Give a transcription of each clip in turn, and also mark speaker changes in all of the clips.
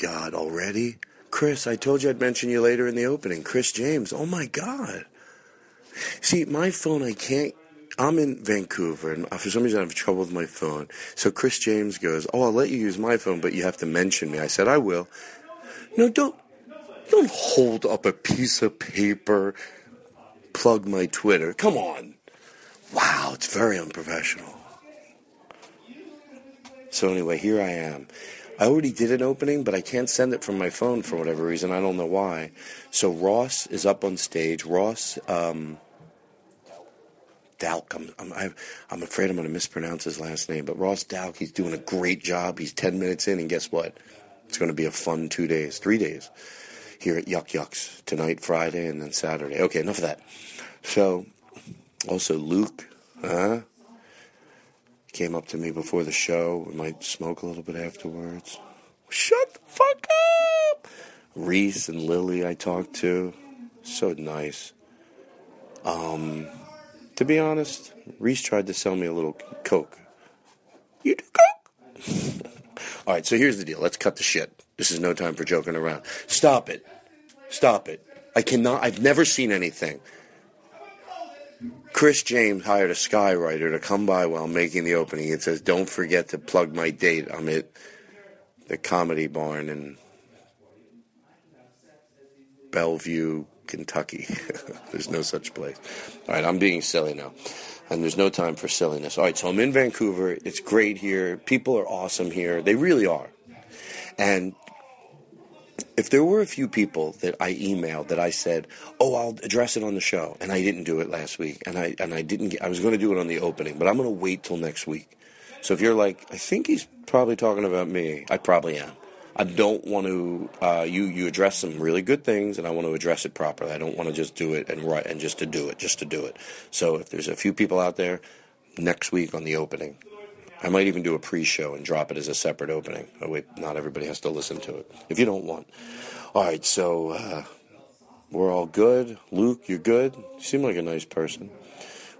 Speaker 1: God, already? Chris, I told you I'd mention you later in the opening. Chris James. Oh my God. See, my phone, I can't. I'm in Vancouver, and for some reason I have trouble with my phone. So Chris James goes, "Oh, I'll let you use my phone, but you have to mention me." I said, "I will." No, don't, don't hold up a piece of paper. Plug my Twitter. Come on. Wow, it's very unprofessional. So anyway, here I am. I already did an opening, but I can't send it from my phone for whatever reason. I don't know why. So Ross is up on stage. Ross um, Dalk. I'm, I'm, I'm afraid I'm going to mispronounce his last name, but Ross Dalk. He's doing a great job. He's 10 minutes in, and guess what? It's going to be a fun two days, three days here at Yuk Yuk's tonight, Friday, and then Saturday. Okay, enough of that. So, also Luke, huh? Came up to me before the show. We might smoke a little bit afterwards. Shut the fuck up! Reese and Lily, I talked to. So nice. Um, to be honest, Reese tried to sell me a little Coke. You do Coke? All right, so here's the deal. Let's cut the shit. This is no time for joking around. Stop it. Stop it. I cannot, I've never seen anything. Chris James hired a skywriter to come by while making the opening. It says, Don't forget to plug my date. I'm at the Comedy Barn in Bellevue, Kentucky. there's no such place. All right, I'm being silly now. And there's no time for silliness. All right, so I'm in Vancouver. It's great here. People are awesome here. They really are. And if there were a few people that I emailed that I said, "Oh, I'll address it on the show," and I didn't do it last week, and I and I didn't, get, I was going to do it on the opening, but I'm going to wait till next week. So if you're like, I think he's probably talking about me, I probably am. I don't want to. Uh, you you address some really good things, and I want to address it properly. I don't want to just do it and write and just to do it, just to do it. So if there's a few people out there, next week on the opening, I might even do a pre-show and drop it as a separate opening. Oh wait, not everybody has to listen to it if you don't want. All right, so uh, we're all good. Luke, you're good. You seem like a nice person.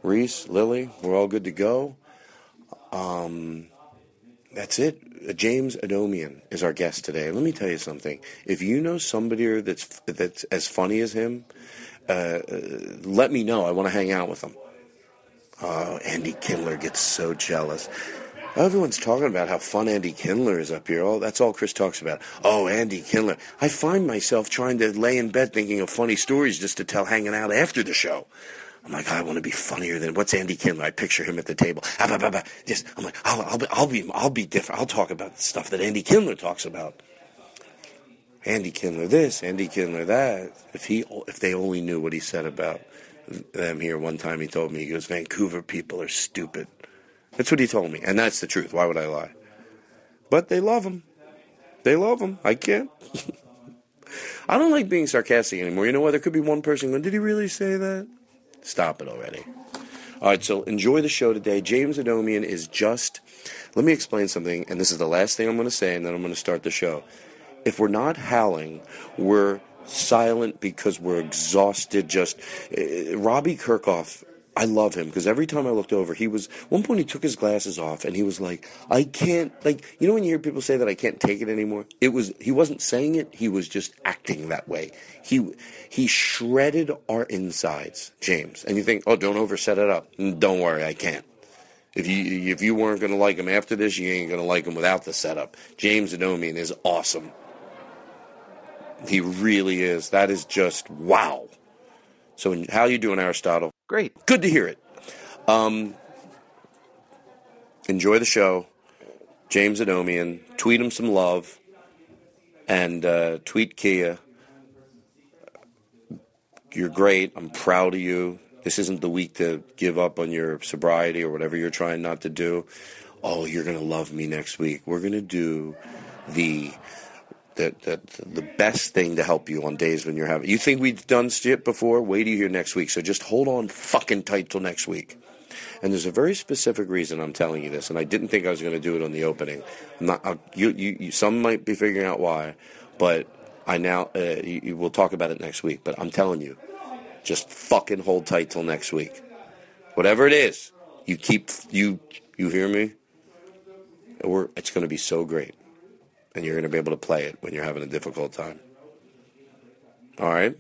Speaker 1: Reese, Lily, we're all good to go. Um, that's it. Uh, James Adomian is our guest today. Let me tell you something. If you know somebody that's that's as funny as him, uh, uh, let me know. I want to hang out with him. Oh, Andy Kindler gets so jealous. Everyone's talking about how fun Andy Kindler is up here. Oh, that's all Chris talks about. Oh, Andy Kindler. I find myself trying to lay in bed thinking of funny stories just to tell hanging out after the show. I'm like, I want to be funnier than what's Andy Kindler? I picture him at the table. Ah. Just, I'm like, I'll, I'll, be, I'll be, I'll be different. I'll talk about stuff that Andy Kindler talks about. Andy Kindler this, Andy Kindler that. If he, if they only knew what he said about them here. One time he told me, he goes, Vancouver people are stupid. That's what he told me, and that's the truth. Why would I lie? But they love him. They love him. I can't. I don't like being sarcastic anymore. You know what? There could be one person going, "Did he really say that?" Stop it already. All right, so enjoy the show today. James Adomian is just. Let me explain something, and this is the last thing I'm going to say, and then I'm going to start the show. If we're not howling, we're silent because we're exhausted. Just uh, Robbie Kirkhoff I love him because every time I looked over, he was. One point, he took his glasses off and he was like, "I can't." Like you know when you hear people say that I can't take it anymore. It was he wasn't saying it. He was just acting that way. He he shredded our insides, James. And you think, oh, don't overset it up. Don't worry, I can't. If you if you weren't to like him after this, you ain't to like him without the setup. James Adomian is awesome. He really is. That is just wow. So, how are you doing, Aristotle?
Speaker 2: Great.
Speaker 1: Good to hear it. Um, enjoy the show. James Adomian. Tweet him some love. And uh, tweet Kia. You're great. I'm proud of you. This isn't the week to give up on your sobriety or whatever you're trying not to do. Oh, you're going to love me next week. We're going to do the the, the, the best thing to help you on days when you're having. You think we've done shit before? Wait till you hear next week. So just hold on fucking tight till next week. And there's a very specific reason I'm telling you this, and I didn't think I was going to do it on the opening. Not. You, you, you, some might be figuring out why, but I now. Uh, you, you, we'll talk about it next week. But I'm telling you, just fucking hold tight till next week. Whatever it is, you keep you you hear me. Or it's going to be so great and you're going to be able to play it when you're having a difficult time. All right?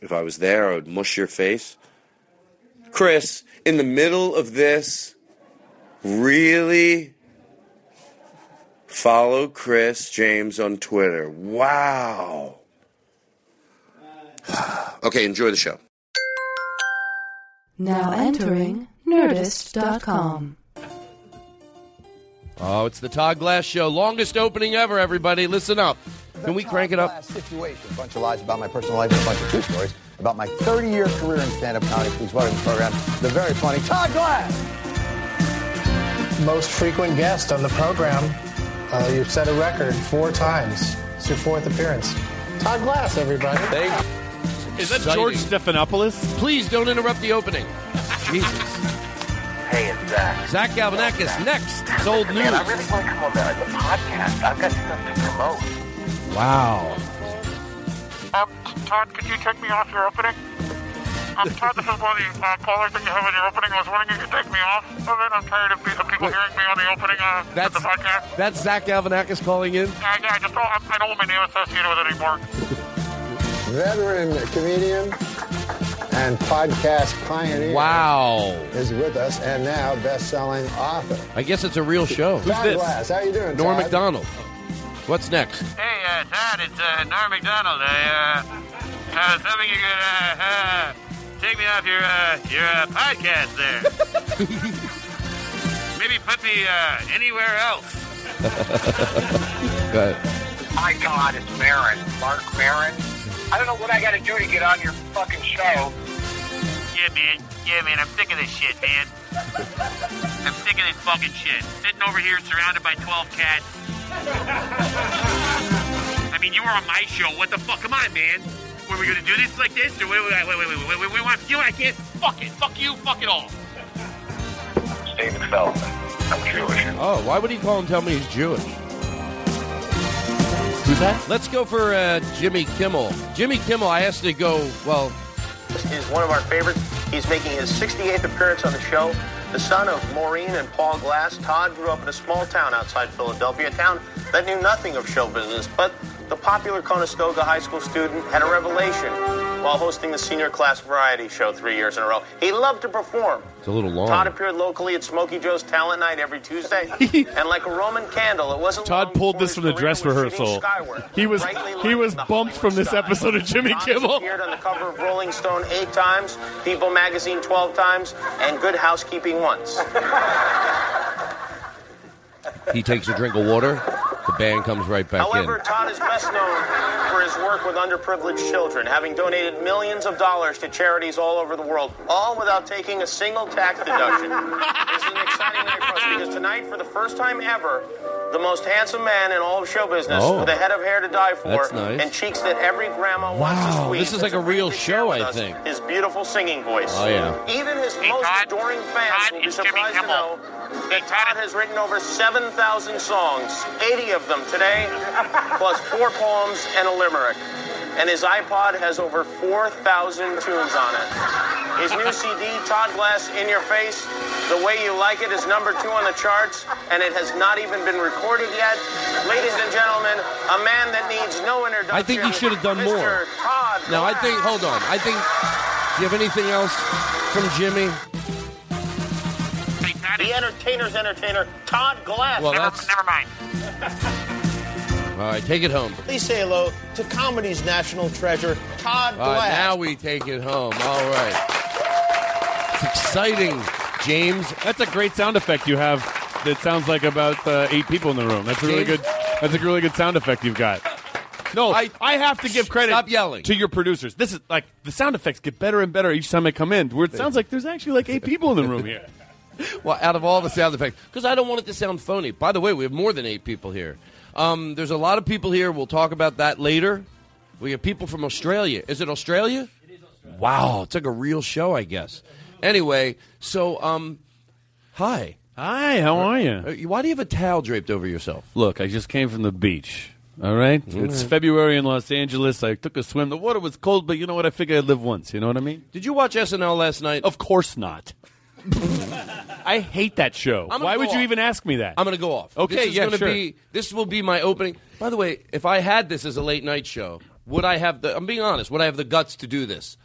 Speaker 1: If I was there, I would mush your face. Chris, in the middle of this, really follow Chris James on Twitter. Wow. okay, enjoy the show.
Speaker 3: Now entering Nerdist.com.
Speaker 2: Oh, it's the Todd Glass Show. Longest opening ever, everybody. Listen up. Can we crank it up?
Speaker 4: Situation. A bunch of lies about my personal life and a bunch of true stories about my 30-year career in stand-up comedy. Please welcome the program the very funny Todd Glass.
Speaker 5: Most frequent guest on the program. Uh, you've set a record four times. It's your fourth appearance. Todd Glass, everybody.
Speaker 2: Thank
Speaker 6: Is that George Stephanopoulos?
Speaker 2: Please don't interrupt the opening. Jesus.
Speaker 7: Hey, it's Zach.
Speaker 2: Zach Galifianakis next. It's old news.
Speaker 7: Man, I really want to come on the, the podcast. I've got stuff to promote.
Speaker 2: Wow.
Speaker 8: Um, Todd, could you take me off your opening? Um, Todd, this is one of the uh, callers that you have on your opening. I was wondering if you could take me off of it. I'm tired of, of people
Speaker 2: Wait.
Speaker 8: hearing me on the opening uh, of
Speaker 2: That's
Speaker 8: the podcast.
Speaker 2: that's Zach Galifianakis calling in.
Speaker 8: Yeah, yeah, I just don't, I don't want my name associated with it anymore.
Speaker 4: Veteran comedian and podcast pioneer.
Speaker 2: Wow.
Speaker 4: Is with us and now best-selling author.
Speaker 2: I guess it's a real show.
Speaker 4: Who's Todd Glass, how you doing,
Speaker 2: Norm
Speaker 4: Todd?
Speaker 2: McDonald. What's next?
Speaker 8: Hey, uh, Todd, it's uh, Norm Macdonald. I, uh, uh, was hoping you could uh, uh, take me off your uh, your uh, podcast there. Maybe put me uh, anywhere else.
Speaker 2: Go ahead.
Speaker 7: My God, it's Maron. Marc Maron. I don't know what I got to do to get on your fucking show.
Speaker 8: Yeah, man. Yeah, man. I'm sick of this shit, man. I'm sick of this fucking shit. Sitting over here surrounded by 12 cats. I mean, you were on my show. What the fuck? Come on, man. Were we gonna do this like this? Or wait, wait, wait, wait, wait, wait, wait, wait, wait. You know? I can't. Fuck it. Fuck you. Fuck it all.
Speaker 7: David Feldman. I'm Jewish.
Speaker 2: Oh, why would he call and tell me he's Jewish? Who's that? Let's go for uh, Jimmy Kimmel. Jimmy Kimmel, I asked to go, well,
Speaker 9: is one of our favorites. He's making his 68th appearance on the show. The son of Maureen and Paul Glass, Todd grew up in a small town outside Philadelphia, a town that knew nothing of show business. But the popular Conestoga High School student had a revelation while hosting the senior class variety show three years in a row. He loved to perform.
Speaker 2: it's a little long.
Speaker 9: Todd appeared locally at Smokey Joe's Talent Night every Tuesday, and like a Roman candle, it wasn't.
Speaker 6: Todd pulled this from the dress rehearsal. He was he was bumped from this
Speaker 9: Hollywood
Speaker 6: episode of Jimmy
Speaker 9: Todd
Speaker 6: Kimmel.
Speaker 9: appeared on the cover of Rolling Stone eight times, People Magazine 12 times, and Good Housekeeping once.
Speaker 2: He takes a drink of water. The band comes right back
Speaker 9: However,
Speaker 2: in.
Speaker 9: However, Todd is best known for his work with underprivileged children, having donated millions of dollars to charities all over the world, all without taking a single tax deduction. this is an exciting night for us because tonight, for the first time ever, the most handsome man in all of show business,
Speaker 2: Oh.
Speaker 9: with a head of hair to die for,
Speaker 2: That's nice.
Speaker 9: and cheeks that every grandma wants to
Speaker 2: Wow,
Speaker 9: squeeze.
Speaker 2: this is like a real
Speaker 9: agreed to share
Speaker 2: show, I
Speaker 9: us
Speaker 2: think.
Speaker 9: His beautiful singing voice.
Speaker 2: Oh, yeah.
Speaker 9: Even his most adoring fans will be surprised to know that Todd has written over 7,000 songs, 80 of them today, plus four poems and a limerick. And his iPod has over 4,000 tunes on it. His new CD, Todd Glass In Your Face, The Way You Like It, is number two on the charts, and it has not even been recorded yet. Ladies and gentlemen, a man that needs no introduction.
Speaker 2: I think he should have done
Speaker 9: Mr.
Speaker 2: more.
Speaker 9: Todd
Speaker 2: Now, I think, hold on. I think, do you have anything else from Jimmy?
Speaker 9: The entertainer's entertainer, Todd Glass.
Speaker 2: Well, that's-
Speaker 9: never mind.
Speaker 2: All right, take it home.
Speaker 9: Please say hello to comedy's national treasure, Todd
Speaker 2: All right,
Speaker 9: Glass.
Speaker 2: now we take it home. All right. It's exciting, James.
Speaker 10: That's a great sound effect you have. That sounds like about uh, eight people in the room. That's a really
Speaker 2: James?
Speaker 10: good. That's a really good sound effect you've got. No, I, I have to give credit.
Speaker 2: Stop yelling.
Speaker 10: to your producers. This is like the sound effects get better and better each time I come in. Where it sounds like there's actually like eight people in the room here.
Speaker 2: Well, out of all the sound effects, because I don't want it to sound phony. By the way, we have more than eight people here. Um, there's a lot of people here. We'll talk about that later. We have people from Australia. Is it Australia? It is Australia. Wow, it's like a real show, I guess. Anyway, so um, hi.
Speaker 10: Hi, how are you?
Speaker 2: Why do you have a towel draped over yourself?
Speaker 10: Look, I just came from the beach. All right, it's February in Los Angeles. I took a swim. The water was cold, but you know what? I figured I'd live once. You know what I mean?
Speaker 2: Did you watch SNL last night?
Speaker 10: Of course not. I hate that show.
Speaker 2: I'm gonna
Speaker 10: Why
Speaker 2: go
Speaker 10: would you
Speaker 2: off.
Speaker 10: even ask me that?
Speaker 2: I'm going to go off.
Speaker 10: Okay,
Speaker 2: this is
Speaker 10: yeah,
Speaker 2: gonna
Speaker 10: sure.
Speaker 2: Be, this will be my opening. By the way, if I had this as a late night show, would I have the? I'm being honest. Would I have the guts to do this?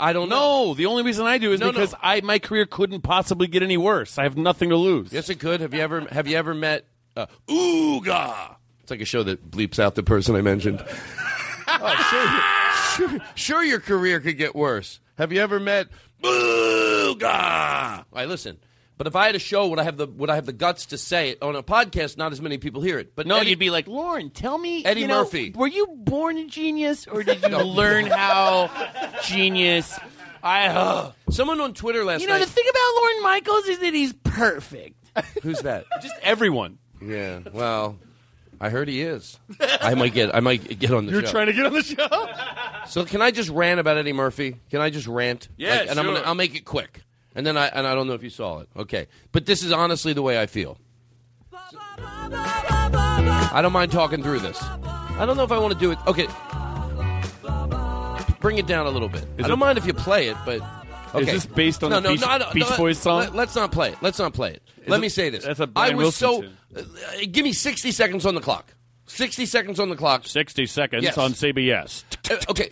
Speaker 2: I don't know.
Speaker 10: The only reason I do is
Speaker 2: No, no.
Speaker 10: because I my career couldn't possibly get any worse. I have nothing to lose.
Speaker 2: Yes, it could. Have you ever have you ever met uh, Ooga? It's like a show that bleeps out the person I mentioned. oh, sure, sure, sure, your career could get worse. Have you ever met Ooga? All right, listen. But if I had a show, would I have the would I have the guts to say it on a podcast? Not as many people hear it. But
Speaker 10: No,
Speaker 2: Eddie-
Speaker 10: you'd be like, Lorne, tell me,
Speaker 2: Eddie
Speaker 10: you know,
Speaker 2: Murphy.
Speaker 10: Were you born a genius, or did you learn how genius? I. Uh,
Speaker 2: someone on Twitter last night.
Speaker 10: you know,
Speaker 2: night.
Speaker 10: the thing about Lorne Michaels is that he's perfect.
Speaker 2: Who's that?
Speaker 10: Just everyone.
Speaker 2: Yeah. Well, I heard he is. I might get. I might get on the show.
Speaker 10: You're
Speaker 2: show.
Speaker 10: trying to get on the show.
Speaker 2: So can I just rant about Eddie Murphy? Can I just rant?
Speaker 10: Yeah,
Speaker 2: and I'm gonna, I'll make it quick. And then I and I don't know if you saw it. Okay, but this is honestly the way I feel. I don't mind talking through this. I don't know if I want to do it. Okay, bring it down a little bit.
Speaker 10: Is
Speaker 2: I don't
Speaker 10: it-
Speaker 2: mind if you play it, but okay.
Speaker 10: this based on
Speaker 2: no,
Speaker 10: the
Speaker 2: no,
Speaker 10: Beach-
Speaker 2: no,
Speaker 10: Beach Boys song?
Speaker 2: Let, us not play it. Let's not play it. let
Speaker 10: it-
Speaker 2: me say this.
Speaker 10: that's a
Speaker 2: I
Speaker 10: Brian
Speaker 2: was
Speaker 10: Wilson
Speaker 2: so. Uh, give me sixty seconds on the clock. Sixty seconds on the clock.
Speaker 10: Sixty seconds
Speaker 2: Yes.
Speaker 10: on CBS.
Speaker 2: Uh, okay,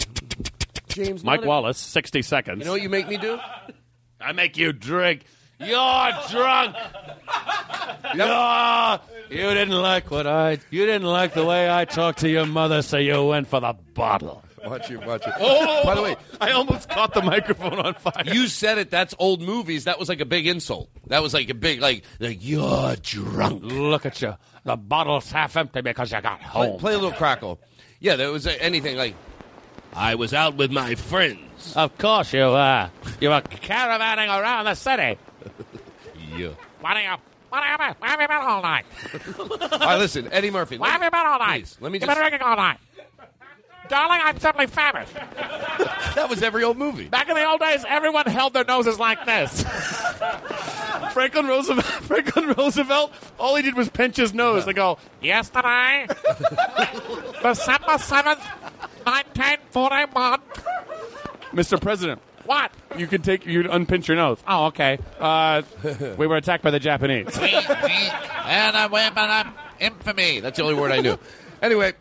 Speaker 2: James.
Speaker 10: Mike Wallace, sixty seconds.
Speaker 2: You know what you make me do?
Speaker 10: I make you drink. You're drunk. You're, you didn't like what I. You didn't like the way I talked to your mother, so you went for the bottle.
Speaker 2: Watch you, watch you.
Speaker 10: Oh,
Speaker 2: by the way,
Speaker 10: I almost caught the microphone on fire.
Speaker 2: you said it. That's old movies. That was like a big insult. That was like a big like like you're drunk.
Speaker 10: Look at you. The bottle's half empty because you got
Speaker 2: Play,
Speaker 10: home.
Speaker 2: play a little crackle. Yeah, there was anything like I was out with my friends.
Speaker 10: Of course you were. You were caravanning around the city.
Speaker 2: Yeah.
Speaker 10: What are you? What have you? Where have you been all night?
Speaker 2: All right, listen, Eddie Murphy.
Speaker 10: Where
Speaker 2: Let
Speaker 10: have you been all night?
Speaker 2: please, let me
Speaker 10: You've
Speaker 2: just.
Speaker 10: been drinking all night. Darling, I'm simply famished.
Speaker 2: That was every old movie.
Speaker 10: Back in the old days, everyone held their noses like this. Franklin Roosevelt, Franklin Roosevelt, all he did was pinch his nose. They go, yesterday, December 7th, 1941. Mr. President. What? You can take, you unpinch your nose. Oh, okay. Uh, we were attacked by the Japanese.
Speaker 2: and I went by infamy. That's the only word I knew. Anyway,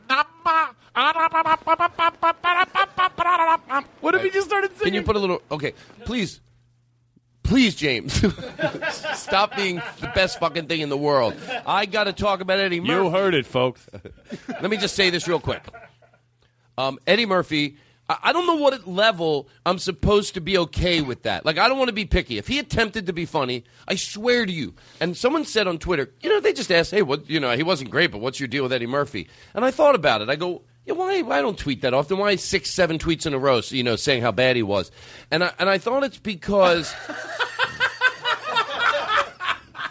Speaker 10: What if he just started singing?
Speaker 2: can you put a little? Okay, please, please, James, stop being the best fucking thing in the world. I got to talk about Eddie Murphy.
Speaker 10: You heard it, folks.
Speaker 2: Let me just say this real quick. Um, Eddie Murphy, I, don't know what level I'm supposed to be okay with that. Like, I don't want to be picky. If he attempted to be funny, I swear to you. And someone said on Twitter, you know, they just asked, hey, what, you know, he wasn't great, but what's your deal with Eddie Murphy? And I thought about it. I go, Yeah, why? I don't tweet that often. Why six, seven tweets in a row? You know, saying how bad he was, and I and I thought it's because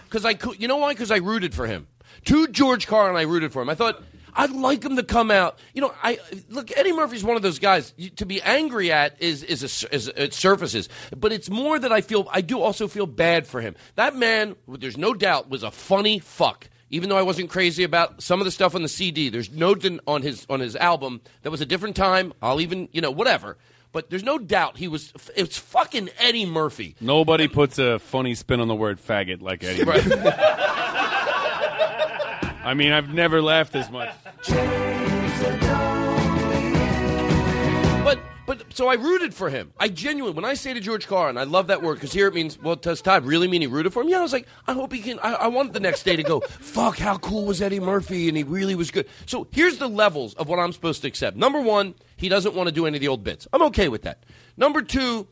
Speaker 2: because I could. You know why? Because I rooted for him. To George Carlin, I rooted for him. I thought I'd like him to come out. You know, I look. Eddie Murphy's one of those guys. To be angry at is is, a, is it surfaces, but it's more that I feel. I do also feel bad for him. That man, there's no doubt, was a funny fuck. Even though I wasn't crazy about some of the stuff on the CD, there's no din- on his on his album. That was a different time. I'll even you know whatever. But there's no doubt he was. It's fucking Eddie Murphy.
Speaker 10: Nobody puts a funny spin on the word faggot like Eddie.
Speaker 2: Right.
Speaker 10: I mean, I've never laughed as much.
Speaker 2: But but so I rooted for him. I genuinely when I say to George Carlin, I love that word because here it means well, does Todd really mean he rooted for him? Yeah, I was like, I hope he can. I, I want the next day to go. Fuck, how cool was Eddie Murphy? And he really was good. So here's the levels of what I'm supposed to accept. Number one, he doesn't want to do any of the old bits. I'm okay with that. Number two,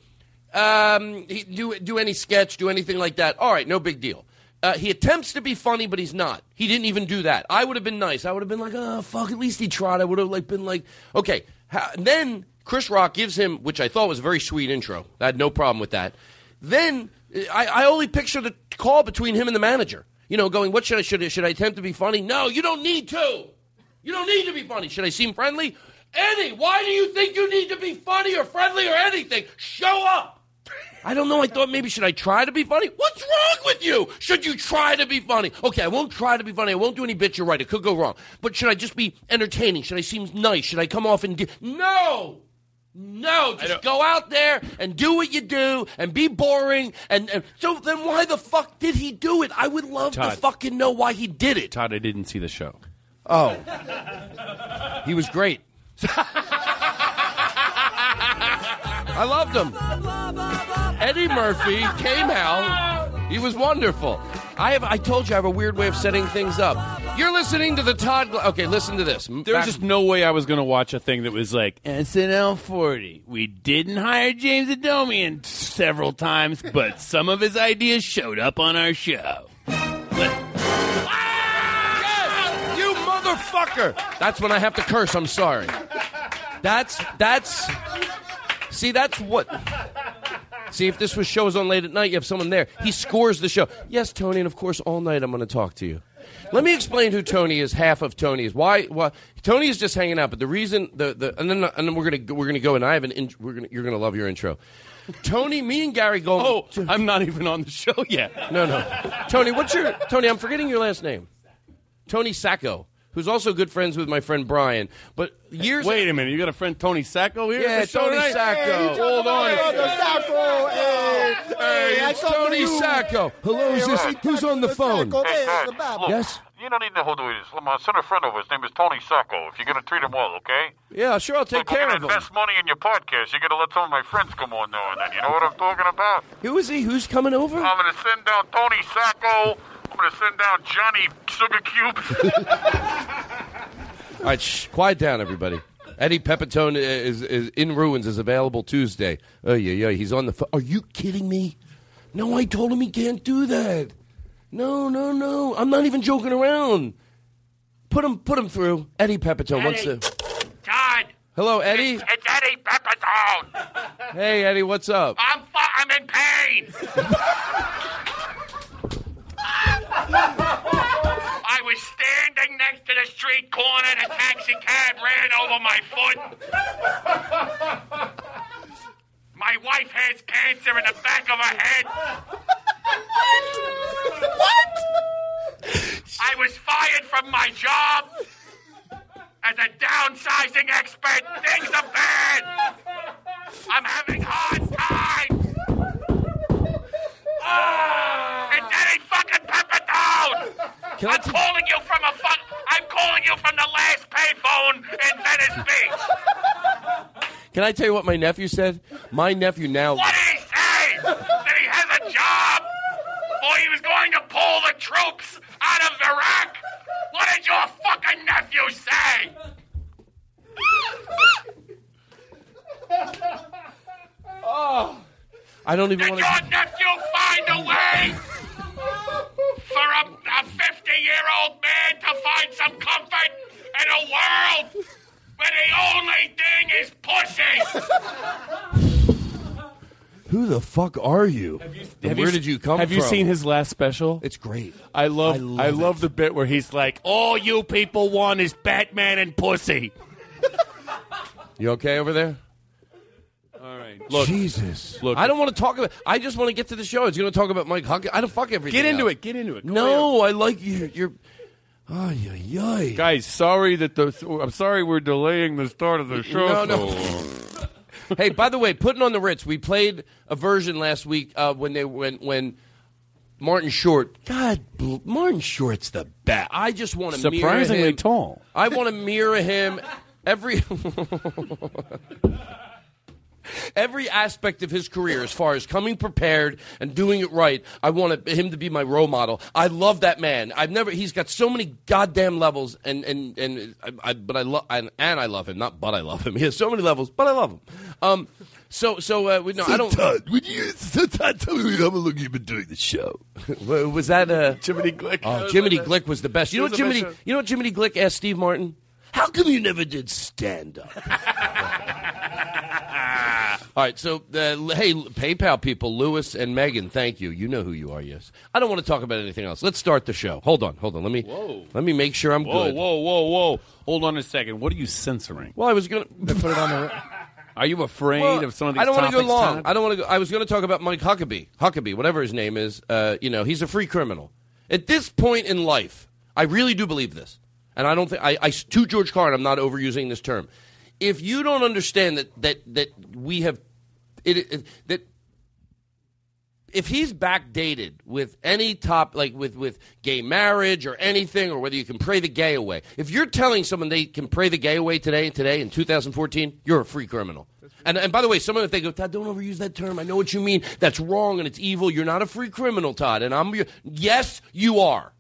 Speaker 2: um, do do any sketch, do anything like that. All right, no big deal. Uh, he attempts to be funny, but he's not. He didn't even do that. I would have been nice. I would have been like, oh fuck, at least he tried. I would have like been like, okay. Then Chris Rock gives him, which I thought was a very sweet intro. I had no problem with that. Then uh, I, I only picture the call between him and the manager. You know, going, what should I should I, should I attempt to be funny? No, you don't need to. You don't need to be funny. Should I seem friendly? Eddie, why do you think you need to be funny or friendly or anything? Show up. I don't know. I thought maybe should I try to be funny? What's wrong with you? Should you try to be funny? Okay, I won't try to be funny. I won't do any bits. You're right. It could go wrong. But should I just be entertaining? Should I seem nice? Should I come off and? No. No, just go out there and do what you do and be boring. And, and so then, why the fuck did he do it? I would love to fucking know why he did it.
Speaker 10: Todd, I didn't see the show.
Speaker 2: Oh, he was great. I loved him. Eddie Murphy came out. He was wonderful. I have. I told you I have a weird way of setting things up. You're listening to the Todd. Gla- okay, listen to this.
Speaker 10: There was
Speaker 2: Back-
Speaker 10: just no way I was going to watch a thing that was like SNL 40. We didn't hire James Adomian several times, but some of his ideas showed up on our show.
Speaker 2: Yes, you motherfucker. That's when I have to curse. I'm sorry. That's that's. See, that's what. See, if this was shows on late at night, you have someone there. He scores the show. Yes, Tony, and of course, all night I'm going to talk to you. Let me explain who Tony is. Half of Tony is why. Why Tony is just hanging out, but the reason the the and then and then we're gonna we're gonna go and I have an in, we're gonna you're gonna love your intro. Tony, me and Gary go.
Speaker 10: Oh, I'm not even on the show yet.
Speaker 2: No, no. Tony, what's your Tony? I'm forgetting your last name. Tony Sacco, who's also good friends with my friend Brian. But years.
Speaker 10: Wait a minute, you got a friend Tony Sacco here?
Speaker 2: Yeah,
Speaker 10: at the show
Speaker 2: Tony
Speaker 10: tonight?
Speaker 2: Sacco. Hold on. Sacco. Hey, it's Tony Sacco. Hello, is this who's on the phone?
Speaker 8: Hey, Ted, look,
Speaker 2: Yes.
Speaker 8: You don't need to hold this. My son a friend of his name is Tony Sacco. If you're going to treat him well, okay?
Speaker 2: Yeah, sure. I'll take
Speaker 8: Look,
Speaker 2: care
Speaker 8: we're
Speaker 2: of
Speaker 8: gonna
Speaker 2: him.
Speaker 8: invest money in your podcast. You got to let some of my friends come on now and then. You know what I'm talking about?
Speaker 2: Who is he? Who's coming over?
Speaker 8: I'm going to send down Tony Sacco. I'm going to send down Johnny Sugar Cubes.
Speaker 2: All right, shh, quiet down, everybody. Eddie Pepitone is, is in ruins. Is available Tuesday. Oh yeah, yeah. He's on the. phone. Are you kidding me? No, I told him he can't do that. No, no, no. I'm not even joking around. Put him, put him through. Eddie Pepitone wants to.
Speaker 8: Todd,
Speaker 2: Hello, Eddie.
Speaker 8: it's Eddie Pepitone.
Speaker 2: Hey, Eddie. What's up?
Speaker 8: I'm fu- I'm in pain. I was standing next to the street corner. The taxi cab ran over my foot. My wife has cancer in the back of her head. What? I was fired from my job as a downsizing expert. Things are bad. I'm having hard times. It's ah. Eddie fucking Pepitone.
Speaker 2: Can
Speaker 8: I'm calling you from a fuck. I'm calling you from the last payphone in Venice Beach.
Speaker 2: Can I tell you what my nephew said? My nephew now.
Speaker 8: What did he say? that he has a job? Or he was going to pull the troops out of Iraq? What did your fucking nephew say?
Speaker 2: Oh, I don't even
Speaker 8: Did
Speaker 2: want
Speaker 8: your
Speaker 2: to.
Speaker 8: nephew find a way for a, a 50 year old man to find some comfort in a world where the only thing is pussy.
Speaker 2: Who the fuck are you?
Speaker 10: you
Speaker 2: where
Speaker 10: you,
Speaker 2: did you come
Speaker 10: have
Speaker 2: from?
Speaker 10: Have you seen his last special?
Speaker 2: It's great.
Speaker 10: I love
Speaker 2: I love,
Speaker 10: I
Speaker 2: love
Speaker 10: the bit where he's like, "All you people want is Batman and pussy."
Speaker 2: you okay over there?
Speaker 10: All right.
Speaker 2: Look, Jesus.
Speaker 10: Look,
Speaker 2: I don't want to talk about. I just want to get to the show. It's going to talk about Mike Huckabee. I don't fuck everything.
Speaker 10: Get into
Speaker 2: else.
Speaker 10: it. Get into it. Go
Speaker 2: No, I like you. You're. Ay, ay, ay.
Speaker 10: Guys, sorry that the. I'm sorry we're delaying the start of the show.
Speaker 2: No, no.
Speaker 10: long.
Speaker 2: hey, by the way, putting on the Ritz, we played a version last week uh, when they when when Martin Short. God, Martin Short's the best. I just want to
Speaker 10: Surprisingly
Speaker 2: mirror him.
Speaker 10: tall.
Speaker 2: I want to mirror him every. Every aspect of his career, as far as coming prepared and doing it right, I want him to be my role model. I love that man. I've never. He's got so many goddamn levels, and and and. I, I, but I love and, and I love him. Not but I love him. He has so many levels, but I love him. Um. So so uh, we- no, I don't.
Speaker 11: Todd, would you, so Todd, tell me how long you've been doing the show.
Speaker 2: was that uh,
Speaker 10: Jiminy Glick?
Speaker 2: Oh, Jiminy Glick was the best. You know what Jiminy?
Speaker 10: best.
Speaker 2: You know what Jiminy Glick asked Steve Martin? How come you never did stand up? All right, so uh, hey, PayPal people, Lewis and Megan, thank you. You know who you are. Yes, I don't want to talk about anything else. Let's start the show. Hold on, hold on. Let me
Speaker 10: Whoa.
Speaker 2: let me make sure I'm
Speaker 10: Whoa,
Speaker 2: good.
Speaker 10: whoa, whoa, whoa! Whoa. Hold on a second. What are you censoring?
Speaker 2: Well, I was gonna
Speaker 10: put it on the. Are you afraid
Speaker 2: Well,
Speaker 10: of some of these
Speaker 2: I don't want to go long.
Speaker 10: Todd?
Speaker 2: I don't want to go. I was going to talk about Mike Huckabee. Huckabee, whatever his name is. Uh, you know, he's a free criminal. At this point in life, I really do believe this, and I don't think I, I to George Carlin. I'm not overusing this term. If you don't understand that that that we have it, it that if he's backdated with any top like with with gay marriage or anything or whether you can pray the gay away if you're telling someone they can pray the gay away today and today in 2014 you're a free criminal. And, and by the way someone if they go todd don't overuse that term. I know what you mean. That's wrong and it's evil. You're not a free criminal todd. And i'm yes you are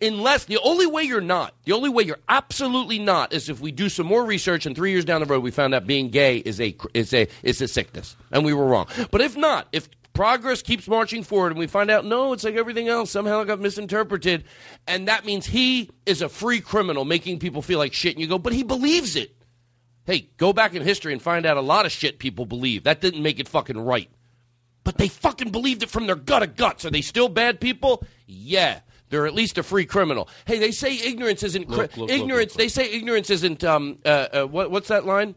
Speaker 2: Unless the only way you're not, the only way you're absolutely not, is if we do some more research and three years down the road we found out being gay is a is a is a sickness and we were wrong. But if not, if progress keeps marching forward and we find out no, it's like everything else somehow it got misinterpreted, and that means he is a free criminal making people feel like shit, and you go, but he believes it. Hey, go back in history and find out a lot of shit people believe. That didn't make it fucking right. But they fucking believed it from their gut of guts. Are they still bad people? Yeah. They're at least a free criminal. Hey, they say ignorance isn't cri-
Speaker 10: Look, look, look,
Speaker 2: ignorance. They say ignorance isn't. Um, uh, uh, what, what's that line?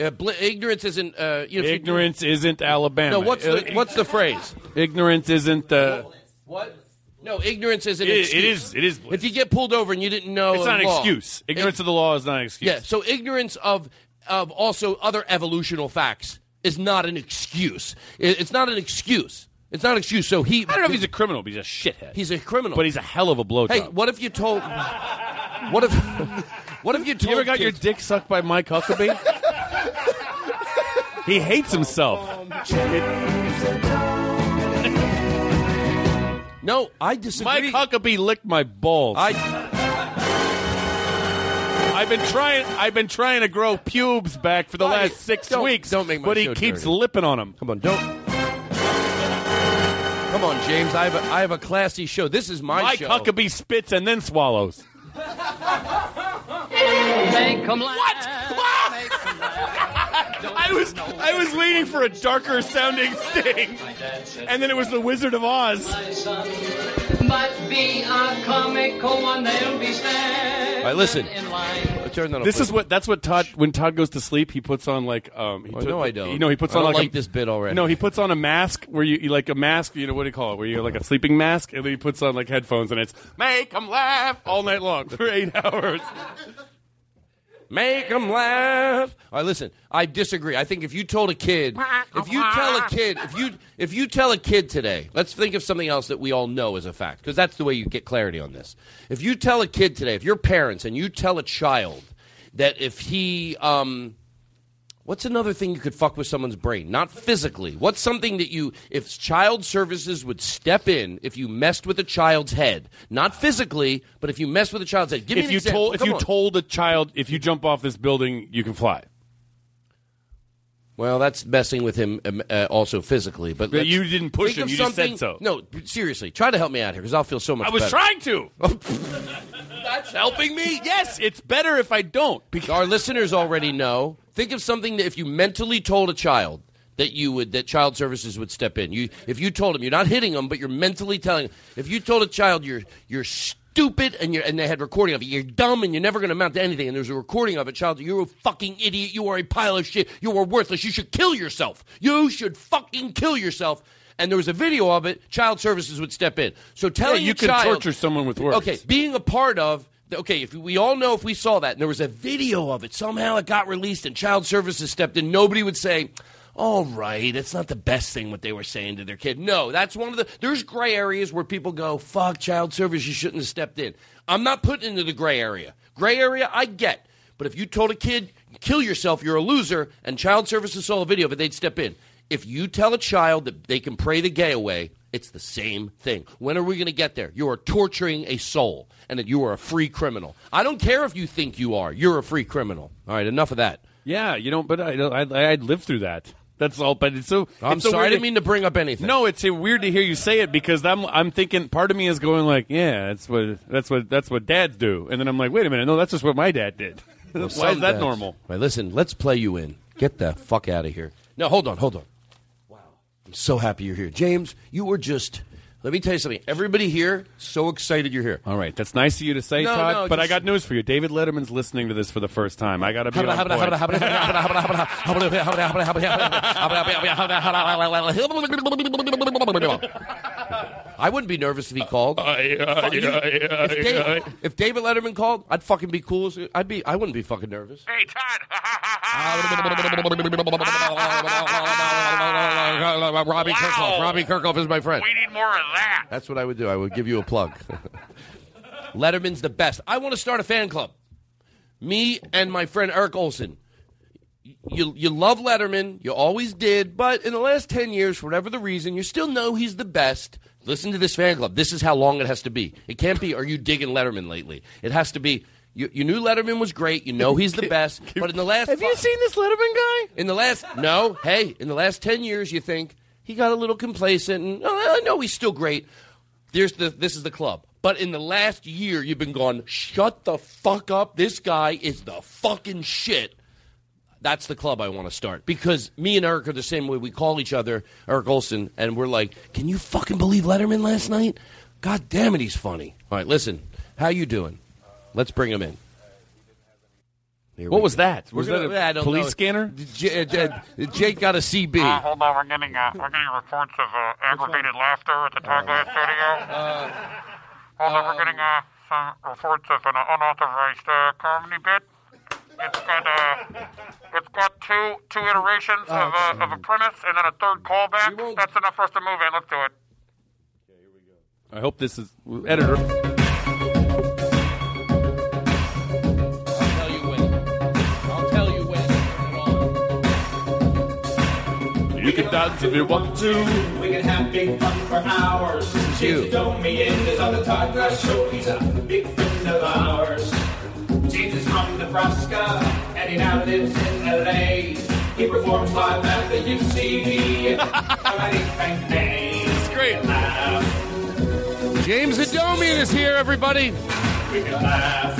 Speaker 2: Uh, bl- ignorance isn't. Uh, you know, if you-
Speaker 10: Ignorance isn't Alabama.
Speaker 2: No, what's the
Speaker 10: Uh,
Speaker 2: what's the phrase?
Speaker 10: Ignorance isn't the.
Speaker 2: What? No, ignorance isn't.
Speaker 10: It- it is- it is-
Speaker 2: If you get pulled over and you didn't know,
Speaker 10: It's not an
Speaker 2: law-
Speaker 10: excuse. Ignorance of the law is not an excuse.
Speaker 2: Yeah. So ignorance of of also other evolutional facts is not an excuse. It- It's not an excuse. It's not an excuse. So he.
Speaker 10: I don't know if he's a criminal, but he's a shithead.
Speaker 2: He's a criminal.
Speaker 10: But he's a hell of a blowjob.
Speaker 2: Hey, what if you told? What if? What if you told?
Speaker 10: you ever got your dick sucked by Mike Huckabee? he hates himself.
Speaker 2: No, I disagree.
Speaker 10: Mike Huckabee licked my balls.
Speaker 2: I.
Speaker 10: I've been trying. I've been trying to grow pubes back for the last 6
Speaker 2: Don't-
Speaker 10: weeks.
Speaker 2: don't make my
Speaker 10: But he
Speaker 2: show
Speaker 10: keeps
Speaker 2: dirty.
Speaker 10: lipping on them.
Speaker 2: Come on, don't. Come on, James. I have a, I have a classy show. This is my
Speaker 10: Mike
Speaker 2: show.
Speaker 10: Huckabee spits and then swallows.
Speaker 12: Make 'em laugh.
Speaker 10: I was I was waiting for a darker sounding sting, and then it was the Wizard of Oz.
Speaker 12: But be a comical one, they'll be standing
Speaker 2: All right, listen.
Speaker 12: in line.
Speaker 2: Turn that off.
Speaker 10: This is what that's what Todd when Todd goes to sleep he puts on like um he
Speaker 2: Oh,
Speaker 10: took-
Speaker 2: no, I don't.
Speaker 10: you know he puts
Speaker 2: I
Speaker 10: on
Speaker 2: don't
Speaker 10: like,
Speaker 2: like
Speaker 10: a,
Speaker 2: this bit already.
Speaker 10: no he puts on a mask where you, you like a mask you know what do you call it where you're like a sleeping mask and then he puts on like headphones and it's make 'em laugh all night long for eight hours
Speaker 2: Make them laugh. All right, listen. I disagree. I think if you told a kid, if you tell a kid, if you if you tell a kid today, let's think of something else that we all know as a fact, because that's the way you get clarity on this. If you tell a kid today, if you're parents and you tell a child that if he, um, what's another thing you could fuck with someone's brain? Not physically. What's something that you, if child services would step in, if you messed with a child's head, not physically, but if you messed with a child's head, give me
Speaker 10: if
Speaker 2: an
Speaker 10: you
Speaker 2: example.
Speaker 10: told if
Speaker 2: Come
Speaker 10: you
Speaker 2: on.
Speaker 10: told a child if you jump off this building you can fly
Speaker 2: Well, that's messing with him um, uh, also physically. But
Speaker 10: But you didn't push him, you just said so.
Speaker 2: No, seriously, try to help me out here because I'll feel so much.
Speaker 10: I was
Speaker 2: better.
Speaker 10: trying to
Speaker 2: That's helping me.
Speaker 10: yes it's better if I don't Because-
Speaker 2: Our listeners already know. Think of something that if you mentally told a child that you would that child services would step in. You if you told them you're not hitting them, but you're mentally telling. If you told a child you're you're stupid and you're and they had recording of it, you're dumb and you're never going to amount to anything, and there's a recording of it, child, you're a fucking idiot. You are a pile of shit. You are worthless. You should kill yourself. You should fucking kill yourself. And there was a video of it. Child services would step in. So telling
Speaker 10: you
Speaker 2: a
Speaker 10: can
Speaker 2: child,
Speaker 10: torture someone with words.
Speaker 2: Okay, being a part of okay, if we all know if we saw that and there was a video of it, somehow it got released and child services stepped in, nobody would say, all right, it's not the best thing what they were saying to their kid. No, that's one of the. There's gray areas where people go, fuck, child service, you shouldn't have stepped in. I'm not putting into the gray area. Gray area, I get. But if you told a kid, kill yourself, you're a loser, and child services saw a video of it, they'd step in. If you tell a child that they can pray the gay away, it's the same thing. When are we going to get there? You are torturing a soul and that you are a free criminal. I don't care if you think you are. You're a free criminal. All right, enough of that.
Speaker 10: Yeah, you know, but I, I, I'd lived through that. That's all. But it's so.
Speaker 2: I'm
Speaker 10: it's so
Speaker 2: sorry, I didn't mean to bring up anything.
Speaker 10: No, it's weird to hear you say it because I'm I'm thinking part of me is going like, yeah, that's what that's what that's what dads do, and then I'm like, wait a minute, no, that's just what my dad did.
Speaker 2: Well,
Speaker 10: Why is that
Speaker 2: dads-
Speaker 10: normal?
Speaker 2: Right, listen, let's play you in. Get the fuck out of here. No, hold on, hold on. I'm so happy you're here. James, you were just. Let me tell you something. Everybody here, so excited you're here.
Speaker 10: All right, that's nice of you to say,
Speaker 2: No,
Speaker 10: Todd.
Speaker 2: no,
Speaker 10: but I
Speaker 2: just-
Speaker 10: got news for you. David Letterman's listening to this for the first time. I got to be on.
Speaker 2: I wouldn't be nervous if he called. Fuck you. if, David, if David Letterman called, I'd fucking be cool. as- I'd be. I wouldn't be fucking nervous.
Speaker 8: Hey, Todd.
Speaker 2: Robbie Kirkhoff. Robbie Kirkhoff is my friend.
Speaker 8: We need more of that.
Speaker 2: That's what I would do. I would give you a plug. Letterman's the best. I want to start a fan club. Me and my friend Eric Olson. You you love Letterman, you always did, but in the last ten years, for whatever the reason, you still know he's the best. Listen to this fan club. This is how long it has to be. It can't be. Are you digging Letterman lately? It has to be. You, you knew Letterman was great. You know he's the best. But in the last,
Speaker 10: Have you seen this Letterman guy?
Speaker 2: in the last no, hey, in the last ten years, you think he got a little complacent, and oh, I know he's still great. There's the this is the club. But in the last year, you've been going, shut the fuck up. This guy is the fucking shit. That's the club I want to start because me and Eric are the same way. We call each other Eric Olson, and we're like, "Can you fucking believe Letterman last night? God damn it, he's funny." All right, listen, how you doing? Let's bring him in. Here
Speaker 10: What was
Speaker 2: go.
Speaker 10: that? Was
Speaker 2: gonna-
Speaker 10: that a
Speaker 2: I don't
Speaker 10: police
Speaker 2: know.
Speaker 10: scanner?
Speaker 2: J- uh, uh, Jake got a CB.
Speaker 8: Uh, hold on, we're getting uh, we're getting reports of uh, aggravated laughter at the Todd Glass studio. hold on, we're getting uh, some reports of an unauthorized uh, comedy bit. It's got uh, it's got two two iterations of, uh, of a premise and then a third callback. That's enough for us to move in. Let's do it. Okay, here we go.
Speaker 10: I hope this is editor.
Speaker 2: I'll tell you when. I'll tell you when.
Speaker 10: You can dance if you want to.
Speaker 13: We can have big fun for hours.
Speaker 2: you.
Speaker 13: James Domian is on the Todd Glass Show. He's a big friend of ours. Nebraska, and he now lives in L.A. He performs live at the UCB. Alrighty, bang, bang.
Speaker 10: It's great.
Speaker 13: Laugh.
Speaker 2: James Adomian is here, everybody.
Speaker 13: We can laugh.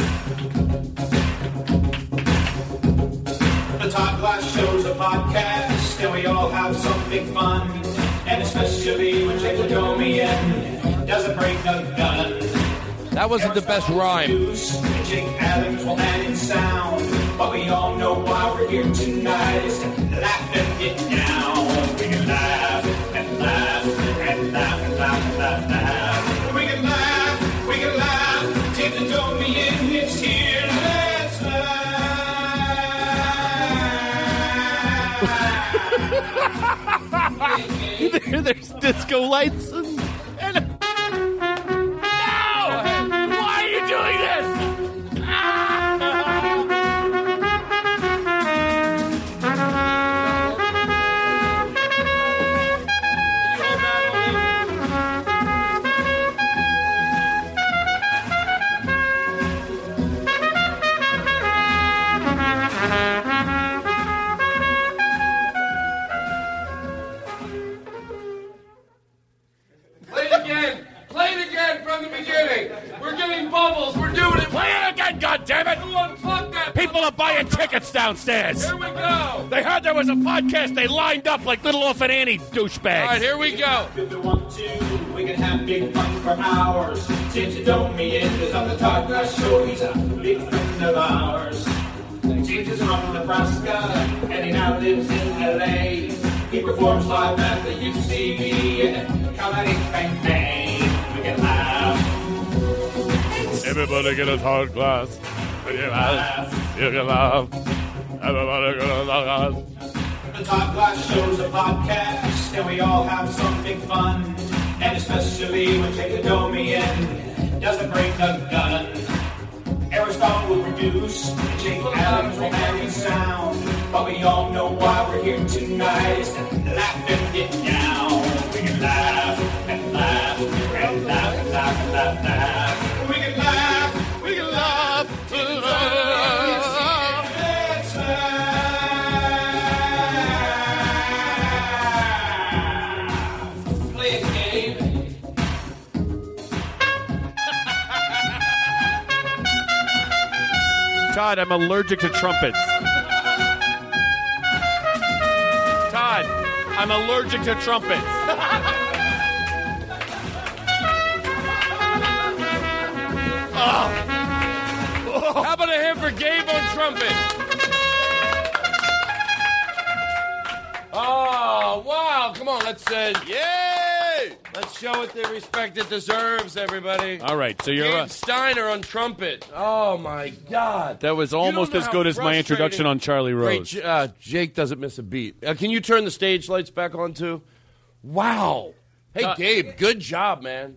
Speaker 13: The Todd Glass Show's a podcast, and we all have some big fun. And especially when James Adomian doesn't break the gun.
Speaker 2: That wasn't the best rhyme.
Speaker 13: Goose and Jake Adams will sound. But we all know why we're here tonight is to laugh and get down. We can laugh and laugh and laugh and laugh and laugh and laugh. We can laugh, we can laugh. James and Domian is here. Let's laugh.
Speaker 10: there's disco lights. And, and downstairs.
Speaker 2: Here we go.
Speaker 10: They heard there was a podcast. They lined up like Little Orphan Annie douchebags.
Speaker 2: All right, here we go.
Speaker 13: If you want to, we can have big fun for hours. James Adomian is on the Todd Glass Show. He's a big friend of ours. James is from Nebraska, and he now lives in L.A. He performs live at the UCB and Comedy Bang Bang. We can laugh.
Speaker 6: Everybody get a Todd Glass. You can laugh. You can laugh.
Speaker 13: The Todd Glass Show's a podcast, and we all have some big fun. And especially when James Adomian doesn't bring a gun. Aristotle will produce, and Jake Adams will manage sound. But we all know why we're here tonight is to laugh and get down. We can laugh and laugh and laugh and laugh and laugh, laugh.
Speaker 6: Todd, I'm allergic to trumpets. Todd, I'm allergic to trumpets. Oh!
Speaker 2: How about a hand for Gabe on trumpet? Oh, wow. Come on, let's uh, yay! Let's show it the respect it deserves, everybody.
Speaker 10: All right, so you're
Speaker 2: Gabe
Speaker 10: uh,
Speaker 2: Steiner on trumpet. Oh my God.
Speaker 10: that was almost as good as my introduction on Charlie Rose.
Speaker 2: J- uh, Jake doesn't miss a beat. Uh, can you turn the stage lights back on too? Wow. Hey,
Speaker 10: Todd-
Speaker 2: Gabe, good job, man.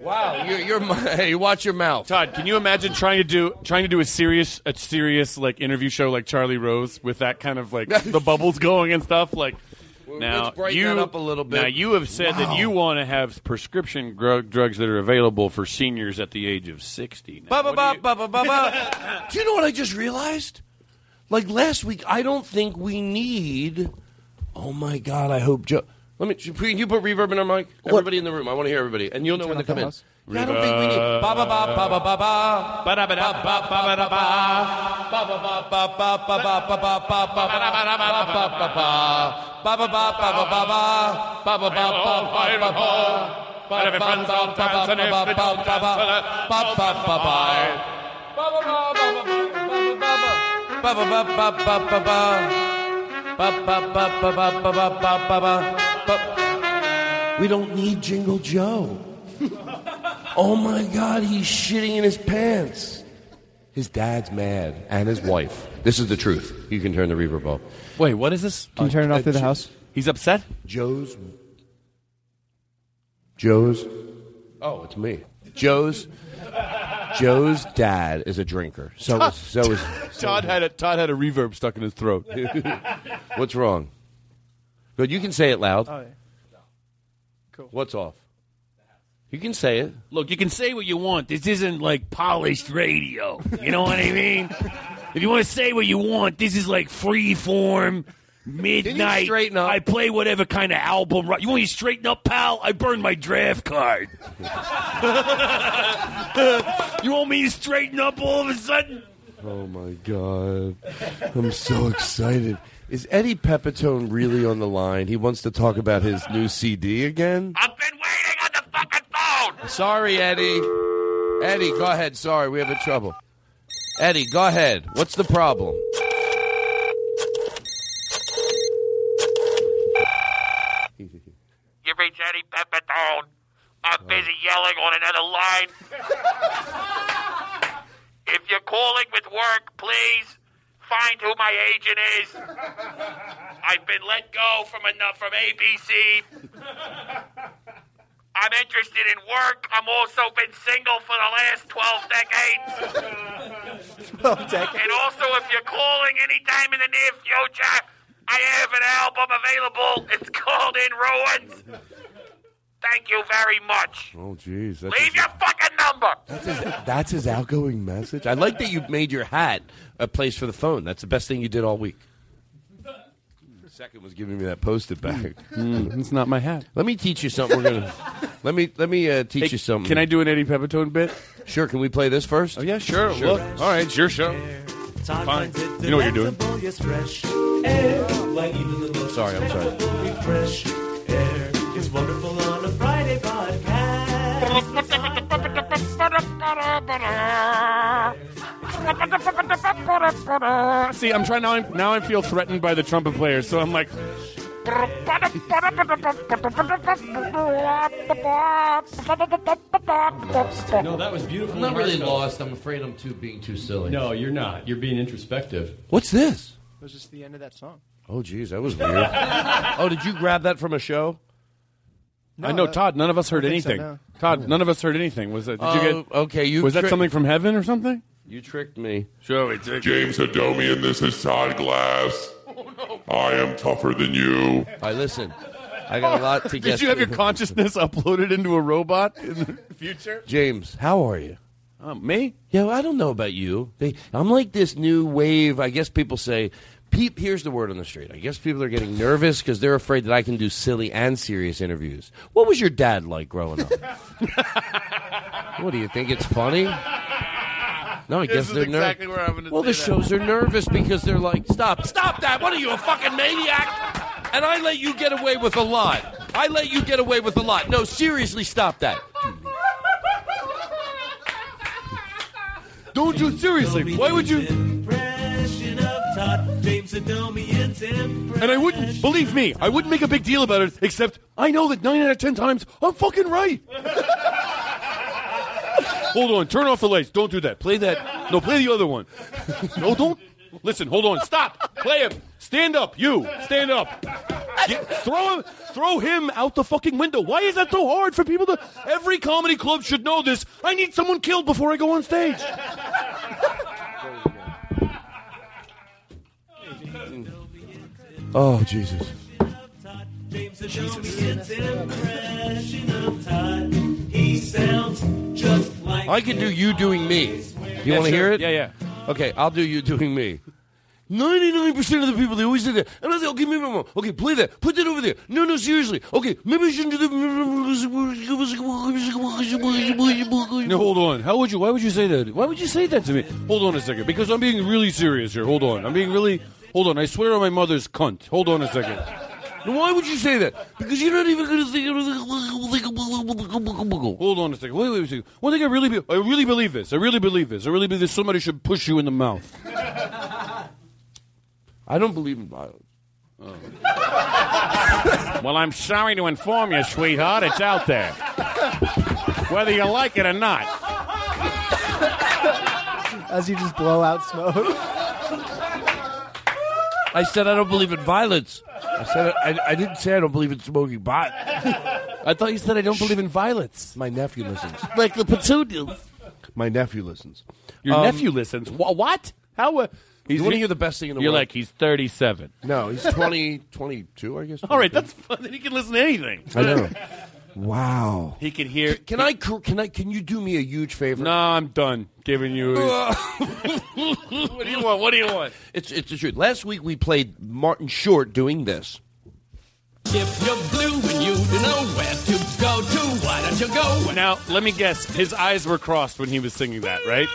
Speaker 2: Wow, you're, you're hey, watch your mouth.
Speaker 10: Todd, can you imagine trying to do trying to do a serious a serious like interview show like Charlie Rose with that kind of like the bubbles going and stuff like now
Speaker 2: let's brighten
Speaker 10: you
Speaker 2: that up a little bit.
Speaker 10: now you have said that you want to have prescription drug, drugs that are available for seniors at the age of 60 now.
Speaker 2: Ba ba ba ba ba ba ba. Do you know what I just realized? Like last week, I don't think we need. Oh my God! I hope Joe. Let me. Can you put reverb in our mic? Everybody in the room. I want to hear everybody, and you'll know when they come in. Yeah, I don't think we need. Ba ba ba ba ba ba ba. Ba da ba da ba ba ba da ba. Ba ba ba ba ba ba ba ba ba ba ba ba ba ba ba ba ba ba. Ba ba ba ba ba ba ba. Ba ba ba ba ba ba ba. But if friends don't dance and if they don't dance, ba ba ba ba ba. Ba ba ba ba ba ba ba. Ba ba ba ba ba ba ba ba ba ba. Ba- We don't need Jingle Joe. Oh my God, he's shitting in his pants. His dad's mad, and his wife. This is the truth. You can turn the reverb off.
Speaker 10: Wait, what is this?
Speaker 14: Can you turn it off through the uh, house?
Speaker 10: He's upset?
Speaker 2: Joe's. Joe's. Oh, it's me. Joe's. Joe's dad is a drinker. So is, so is.
Speaker 10: Todd had a Todd had a reverb stuck in his throat.
Speaker 2: What's wrong? Good. You can say it loud.
Speaker 14: Oh, yeah.
Speaker 2: Cool. What's off? You can say it.
Speaker 10: Look, you can say what you want. This isn't like polished radio. You know what I mean? if you want to say what you want, this is like free form, midnight.
Speaker 2: straighten up?
Speaker 10: I play whatever kind of album. You want me to straighten up, pal? I burned my draft card. you want me to straighten up all of a sudden?
Speaker 2: Oh my god. I'm so excited. Is Eddie Pepitone really on the line? He wants to talk about his new CD again?
Speaker 8: I've been
Speaker 2: Sorry, Eddie. Eddie, go ahead. Sorry, we have a trouble. Eddie, go ahead. What's the problem?
Speaker 8: You reach Eddie Pepitone. I'm oh. busy yelling on another line. if you're calling with work, please find who my agent is. I've been let go from enough from ABC. I'm interested in work. I'm also been single for the last 12 decades. 12 decades. And also, if you're calling anytime in the near future, I have an album available. It's called In Ruins. Thank you very much.
Speaker 2: Oh, jeez.
Speaker 8: Leave
Speaker 2: his,
Speaker 8: your fucking number.
Speaker 2: that's, his, that's his outgoing message. I like that you made your hat a place for the phone. That's the best thing you did all week. Second was giving me that post-it bag.
Speaker 10: Mm, it's not my hat.
Speaker 2: Let me teach you something. We're gonna let me let me uh, teach
Speaker 10: Hey,
Speaker 2: you something.
Speaker 10: Can I do an Eddie Pepitone bit?
Speaker 2: Sure. Can we play this first?
Speaker 10: Oh yeah, sure.
Speaker 2: Sure.
Speaker 10: Look, all right, it's your show.
Speaker 14: Todd
Speaker 10: Fine.
Speaker 14: it
Speaker 10: You know what you're doing.
Speaker 14: delectable, Yes, fresh air. Why even the most
Speaker 2: Sorry, I'm sorry.
Speaker 14: incredible Fresh air is wonderful on a Friday podcast.
Speaker 10: See, I'm trying now. Now I feel threatened by the trumpet players, so I'm like,
Speaker 15: No, that was beautiful.
Speaker 2: I'm not really
Speaker 15: heartfelt.
Speaker 2: lost. I'm afraid I'm too being too silly.
Speaker 15: No, you're not. You're being introspective.
Speaker 2: What's this?
Speaker 16: It was just the end of that song.
Speaker 2: Oh, geez, that was weird. oh, did you grab that from a show?
Speaker 10: I know, Todd. None of us heard
Speaker 2: I think so,
Speaker 10: anything.
Speaker 2: no.
Speaker 10: Todd, none of us heard anything. Was that? Did
Speaker 2: Oh,
Speaker 10: you get?
Speaker 2: okay, you
Speaker 10: was that something from heaven or something?
Speaker 2: You tricked me.
Speaker 10: Sure, we did.
Speaker 17: James Adomian, this is Todd Glass. I am tougher than you.
Speaker 2: All right, listen. I got a lot to get
Speaker 10: Did you have your consciousness uploaded into a robot in the future?
Speaker 2: James, how are you?
Speaker 10: Um, me?
Speaker 2: Yeah, well, I don't know about you. They, I'm like this new wave. I guess people say. Peep, here's the word on the street. I guess people are getting nervous because they're afraid that I can do silly and serious interviews. What was your dad like growing up? what do you think? It's funny? No, I
Speaker 10: This
Speaker 2: guess
Speaker 10: is
Speaker 2: they're nervous.
Speaker 10: exactly where
Speaker 2: Well,
Speaker 10: say
Speaker 2: the
Speaker 10: that.
Speaker 2: shows are nervous because they're like, stop, stop that! What are you, a fucking maniac? And I let you get away with a lot. I let you get away with a lot. No, seriously, stop that.
Speaker 10: Don't you seriously? Why would you?
Speaker 14: Todd James Adomian's.
Speaker 10: And I wouldn't believe me. I wouldn't make a big deal about it. Except I know that nine out of ten times I'm fucking right. hold on. Turn off the lights. Don't do that. Play that. No, play the other one. no, don't. Listen. Hold on. Stop. Play him. Stand up. You. Stand up. Get, throw him. Throw him out the fucking window. Why is that so hard for people to? Every comedy club should know this. I need someone killed before I go on stage.
Speaker 14: Sounds Jesus. like
Speaker 2: I can do you doing me. You
Speaker 10: Yeah,
Speaker 2: want to
Speaker 10: sure.
Speaker 2: hear it?
Speaker 10: Yeah, yeah.
Speaker 2: Okay, I'll do you doing me. 99% of the people, they always say that. And I say, okay, maybe I'm wrong. Okay, play that. Put that over there. No, no, seriously. Okay, maybe I shouldn't do that.
Speaker 10: No, hold on. How would you? Why would you say that? Why would you say that to me? Hold on a second, because I'm being really serious here. Hold on. I'm being really. Hold on. I swear on my mother's cunt. Hold on a second.
Speaker 2: Why would you say that? Because you're not even going to think of
Speaker 10: Hold on a second. Wait, wait a second. One thing I really, be, I really believe this. I really believe this. I really believe this. Somebody should push you in the mouth.
Speaker 2: I don't believe in violence. Oh.
Speaker 10: Well, I'm sorry to inform you, sweetheart. It's out there, whether you like it or not.
Speaker 16: As you just blow out smoke.
Speaker 2: I said I don't believe in violence. I said I, I didn't say I don't believe in smoking pot.
Speaker 10: I thought you said I don't believe in violence.
Speaker 2: My nephew listens.
Speaker 10: Like the petunias.
Speaker 2: My nephew listens.
Speaker 10: Your
Speaker 2: Um,
Speaker 10: nephew listens. Wha what? How? Uh,
Speaker 2: You wanna hear the best thing in the world.
Speaker 10: You're
Speaker 2: world?
Speaker 10: like he's 37.
Speaker 2: No, he's 20, 22, I guess.
Speaker 10: All right, that's fun. Then he can listen to anything.
Speaker 2: I know. Wow.
Speaker 10: He can hear.
Speaker 2: Can I? Can I? Can you do me a huge favor?
Speaker 10: No, I'm done giving you.
Speaker 2: what
Speaker 10: do you want? What do you want?
Speaker 2: It's it's the truth. Last week we played Martin Short doing this.
Speaker 18: If you're blue and you don't know where to go to, why don't you go?
Speaker 10: Now, let me guess. His eyes were crossed when he was singing that, right?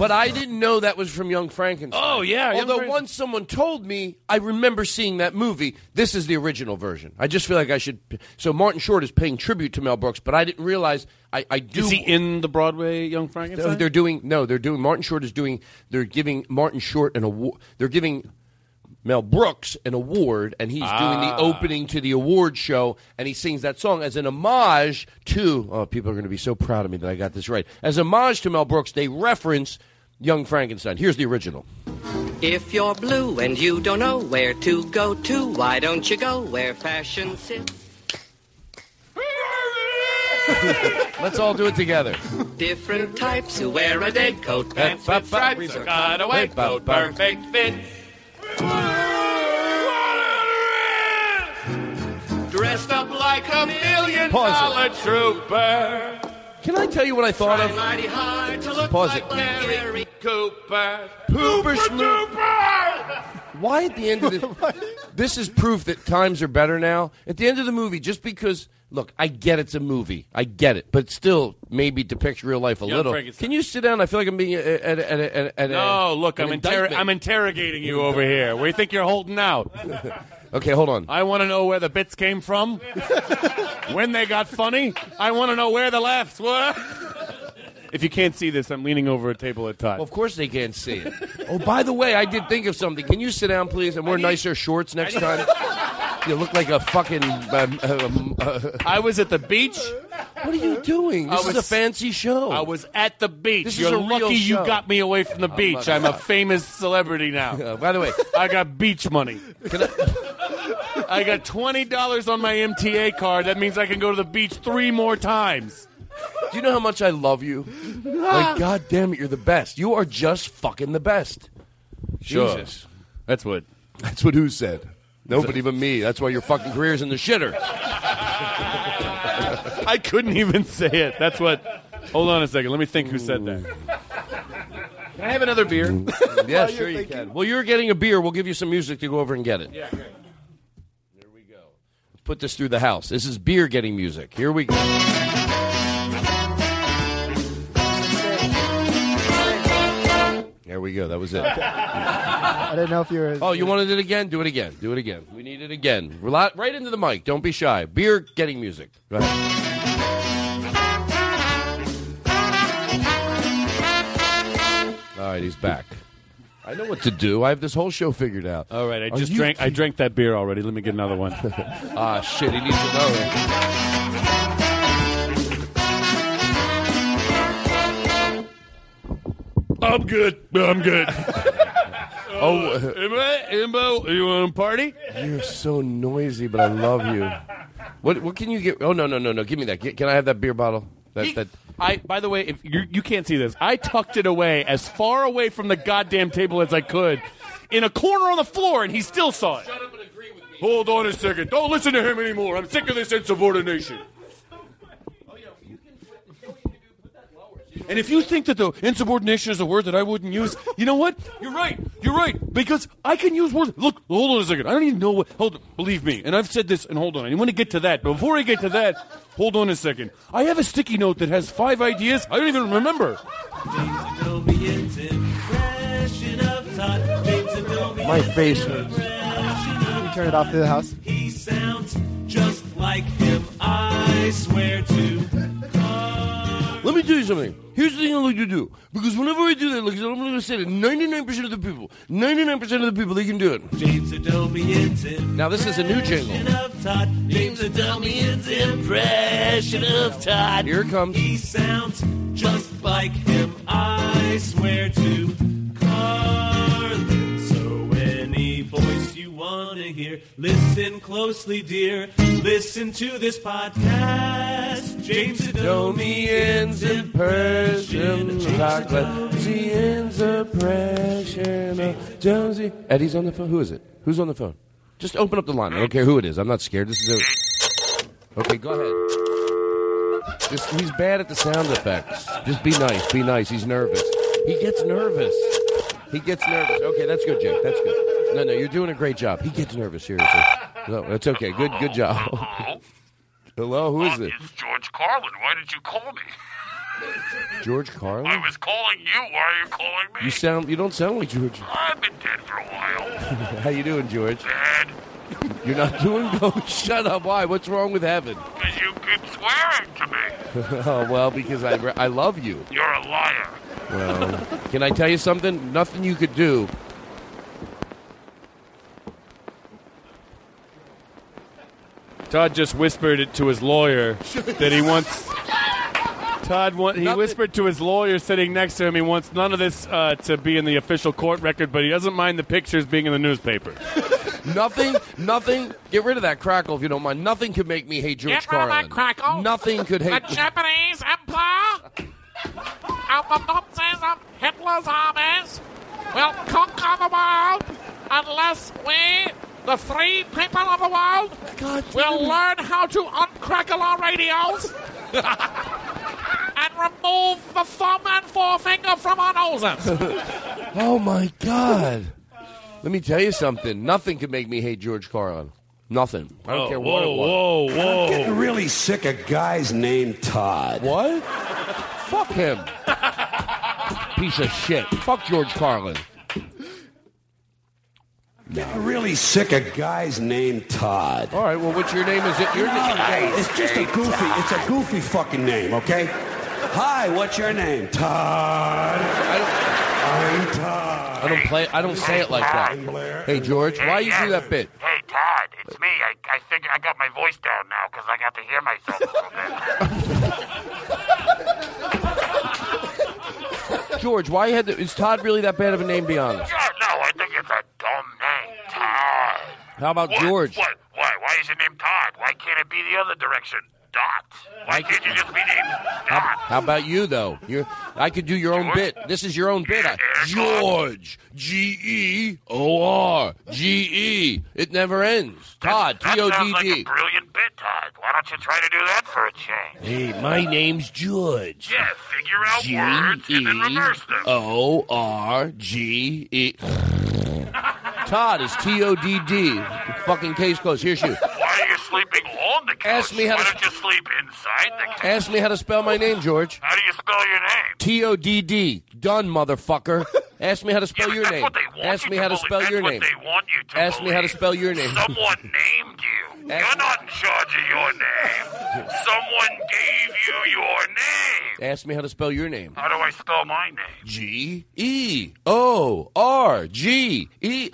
Speaker 2: But I didn't know that was from Young Frankenstein.
Speaker 10: Oh, yeah, Young
Speaker 2: Although once someone told me, I remember seeing that movie. This is the original version. I just feel like I should. So Martin Short is paying tribute to Mel Brooks, but I didn't realize. I, I do.
Speaker 10: Is he in the Broadway Young Frankenstein?
Speaker 2: They're doing no. They're doing Martin Short is doing. They're giving Martin Short an award. They're giving Mel Brooks an award, and he's doing the
Speaker 10: Ah.
Speaker 2: opening to the award show, and he sings that song as an homage to. Oh, people are going to be so proud of me that I got this right. As a homage to Mel Brooks, they reference Young Frankenstein. Here's the original.
Speaker 12: If you're blue and you don't know where to go to, why don't you go where fashion sits?
Speaker 2: Let's all do it together.
Speaker 12: Different types who wear a dead coat, pants with stripes, or
Speaker 18: cutaway coat, perfect fit.
Speaker 12: Dressed up like a million
Speaker 2: Pause it.
Speaker 12: trooper.
Speaker 2: Can I tell you what I thought
Speaker 12: Try
Speaker 2: of?
Speaker 12: mighty hard to look
Speaker 2: Pause
Speaker 12: like
Speaker 2: it.
Speaker 12: Gary Cooper.
Speaker 2: Pooper Why at the end of the this is proof that times are better now. At the end of the movie, just because Look, I get it's a movie. I get it, but still, maybe depicts real life a
Speaker 10: Young
Speaker 2: little.
Speaker 10: Frankenstein.
Speaker 2: Can you sit down? I feel like I'm being at, at, at, at, at
Speaker 10: No, look, I'm, inter- I'm interrogating you over here. Where you think you're holding out?
Speaker 2: Okay, hold on.
Speaker 10: I want to know where the bits came from, when they got funny. I want to know where the laughs were. If you can't see this, I'm leaning over a table at Todd.
Speaker 2: Well, of course they can't see it. Oh, by the way, I did think of something. Can you sit down, please, and wear nicer shorts next time? You look like a fucking. Um, um, uh,
Speaker 10: I was at the beach.
Speaker 2: What are you doing?
Speaker 10: I
Speaker 2: This is a fancy show.
Speaker 10: I was at the beach.
Speaker 2: This is
Speaker 10: You're
Speaker 2: a real
Speaker 10: lucky you
Speaker 2: show.
Speaker 10: got me away from the beach. I'm a famous celebrity now.
Speaker 2: Uh, by the way,
Speaker 10: I got beach money. I got twenty dollars on my MTA card. That means I can go to the beach three more times.
Speaker 2: Do you know how much I love you? Like, ah. God damn it, you're the best. You are just fucking the best.
Speaker 10: Sure.
Speaker 2: Jesus.
Speaker 10: That's what.
Speaker 2: That's what who said. Nobody but me. That's why your fucking career's in the shitter.
Speaker 10: I couldn't even say it. That's what. Hold on a second. Let me think who said that. Can I have another beer? Mm.
Speaker 2: yeah, sure you can. Well, you're getting a beer. We'll give you some music to go over and get it.
Speaker 10: Yeah, great.
Speaker 2: Let's put this through the house. This is beer getting music. Here we go. There we go. That was it.
Speaker 16: I didn't know if you were.
Speaker 2: Oh, you wanted it again? Do it again. Do it again. We need it again. Rela- Right into the mic. Don't be shy. Beer getting music. Go ahead. All right, he's back. I know what to do. I have this whole show figured out.
Speaker 10: All right, I
Speaker 2: Are
Speaker 10: just
Speaker 2: you
Speaker 10: drank. I drank that beer already. Let me get another one.
Speaker 2: ah, shit. He needs another.
Speaker 10: I'm good. I'm good.
Speaker 2: Oh,
Speaker 10: Imbo, you want to party?
Speaker 2: You're so noisy, but I love you. What? What can you get? Oh no, no, no, no! Give me that. Get- Can I have that beer bottle? That that.
Speaker 10: I. By the way, if you you can't see this, I tucked it away as far away from the goddamn table as I could, in a corner on the floor, and he still saw it. Shut up and agree with me. Hold on a second. Don't listen to him anymore. I'm sick of this insubordination. And if you think that the insubordination is a word that I wouldn't use, you know what? You're right. You're right. Because I can use words. Look, hold on a second. I don't even know what. Hold on. Believe me. And I've said this, and hold on. I want to get to that. But before I get to that, hold on a second. I have a sticky note that has five ideas. I don't even remember.
Speaker 2: My face hurts.
Speaker 16: Can you turn it off to the house?
Speaker 14: He sounds just like him, I swear to.
Speaker 2: Let me tell you something. Here's the thing I like to do. Because whenever I do that, like I'm going to say it, 99% of the people, 99% of the people, they can do it.
Speaker 14: James Adomian's
Speaker 2: Now, this is a new jingle.
Speaker 14: impression of Todd. James Adomian's impression of Todd.
Speaker 2: Here it comes.
Speaker 14: He sounds just like him, I swear to. Carlin. To hear, listen closely, dear. Listen to this podcast. James Adomian's impression Todd.
Speaker 2: James impression Jonesy. Eddie's on the phone. Who is it? Who's on the phone? Just open up the line. I don't care who it is. I'm not scared. This is a. Okay, go ahead. Just, he's bad at the sound effects. Just be nice. Be nice. He's nervous. He gets nervous. He gets nervous. Okay, that's good, Jake. That's good. No, no, you're doing a great job. He gets nervous. Seriously. No, that's okay. Good, good job. Hello, Hello, who is it?
Speaker 8: It's George Carlin. Why did you call me?
Speaker 2: George Carlin.
Speaker 8: I was calling you. Why are you calling me?
Speaker 2: You sound. You don't sound like George.
Speaker 8: I've been dead for a while.
Speaker 2: How you doing, George?
Speaker 8: Bad.
Speaker 2: You're not doing good. Shut up. Why? What's wrong with heaven?
Speaker 8: Because you keep swearing to me.
Speaker 2: oh well, because I I love you.
Speaker 8: You're a liar.
Speaker 2: Well, can I tell you something? Nothing you could do.
Speaker 10: Todd just whispered it to his lawyer that he wants. Todd, want, he whispered to his lawyer sitting next to him. He wants none of this uh, to be in the official court record, but he doesn't mind the pictures being in the newspaper.
Speaker 2: Nothing. Nothing. Get rid of that crackle if you don't mind. Nothing could make me hate George
Speaker 7: Get rid of that crackle.
Speaker 2: Nothing could hate
Speaker 7: The
Speaker 2: hate.
Speaker 7: Japanese Empire and the Nazis of Hitler's armies will conquer the world unless we, the free people of the world, will learn how to uncrackle our radios and remove the thumb and forefinger from our noses.
Speaker 2: oh my God! Let me tell you something. Nothing could make me hate George Carlin. Nothing. I don't
Speaker 19: Whoa,
Speaker 2: care what it
Speaker 19: whoa,
Speaker 2: was.
Speaker 19: whoa, I'm getting really sick of guys named Todd.
Speaker 2: What? Fuck him. Piece of shit. Fuck George Carlin.
Speaker 19: Getting really sick of guys named Todd.
Speaker 2: All right. Well, what's your name? Is it your name?
Speaker 19: Hey, it's just a goofy. It's a goofy fucking name, okay? Hi, what's your name? Todd. I'm Todd.
Speaker 2: I don't play. I don't say it like that. Hey George, why you do that bit?
Speaker 8: Hey, Todd, it's me. I, I think I got my voice down now because I got to hear myself a little bit.
Speaker 2: George, why you had to, is Todd really that bad of a name? Be honest.
Speaker 8: Yeah, no, I think it's a dumb name, Todd.
Speaker 2: How about
Speaker 8: What?
Speaker 2: George?
Speaker 8: What? Why? Why is your name Todd? Why can't it be the other direction? Dot. Why can't you just be named
Speaker 2: How,
Speaker 8: Dot?
Speaker 2: how about you though? You, I could do your own bit. This is your own bit. I, George, G E O R G E. It never ends. Todd, T O D D.
Speaker 8: brilliant bit, Todd. Why don't you try to do that for a change?
Speaker 2: Hey, my name's George.
Speaker 8: Yeah, figure out
Speaker 2: G
Speaker 8: words and then reverse them.
Speaker 2: O R G E. Todd is T O D D. Fucking case closed. Here's you.
Speaker 8: Why are you sleeping on the couch?
Speaker 2: Ask me how
Speaker 8: Why
Speaker 2: to-
Speaker 8: don't you sleep inside the couch?
Speaker 2: Ask me how to spell my name, George.
Speaker 8: How do you spell your name?
Speaker 2: T O D D. Done, motherfucker. Ask me how to spell your
Speaker 8: that's
Speaker 2: name.
Speaker 8: what they want
Speaker 2: Ask
Speaker 8: you
Speaker 2: me
Speaker 8: to
Speaker 2: how to
Speaker 8: believe.
Speaker 2: spell
Speaker 8: That's
Speaker 2: your
Speaker 8: what
Speaker 2: name.
Speaker 8: they want you to
Speaker 2: Ask me how to spell your name.
Speaker 8: Someone named you. You're not in charge of your name. Someone gave you your name.
Speaker 2: Ask me how to spell your name.
Speaker 8: How do I spell my name?
Speaker 2: G E O R G E.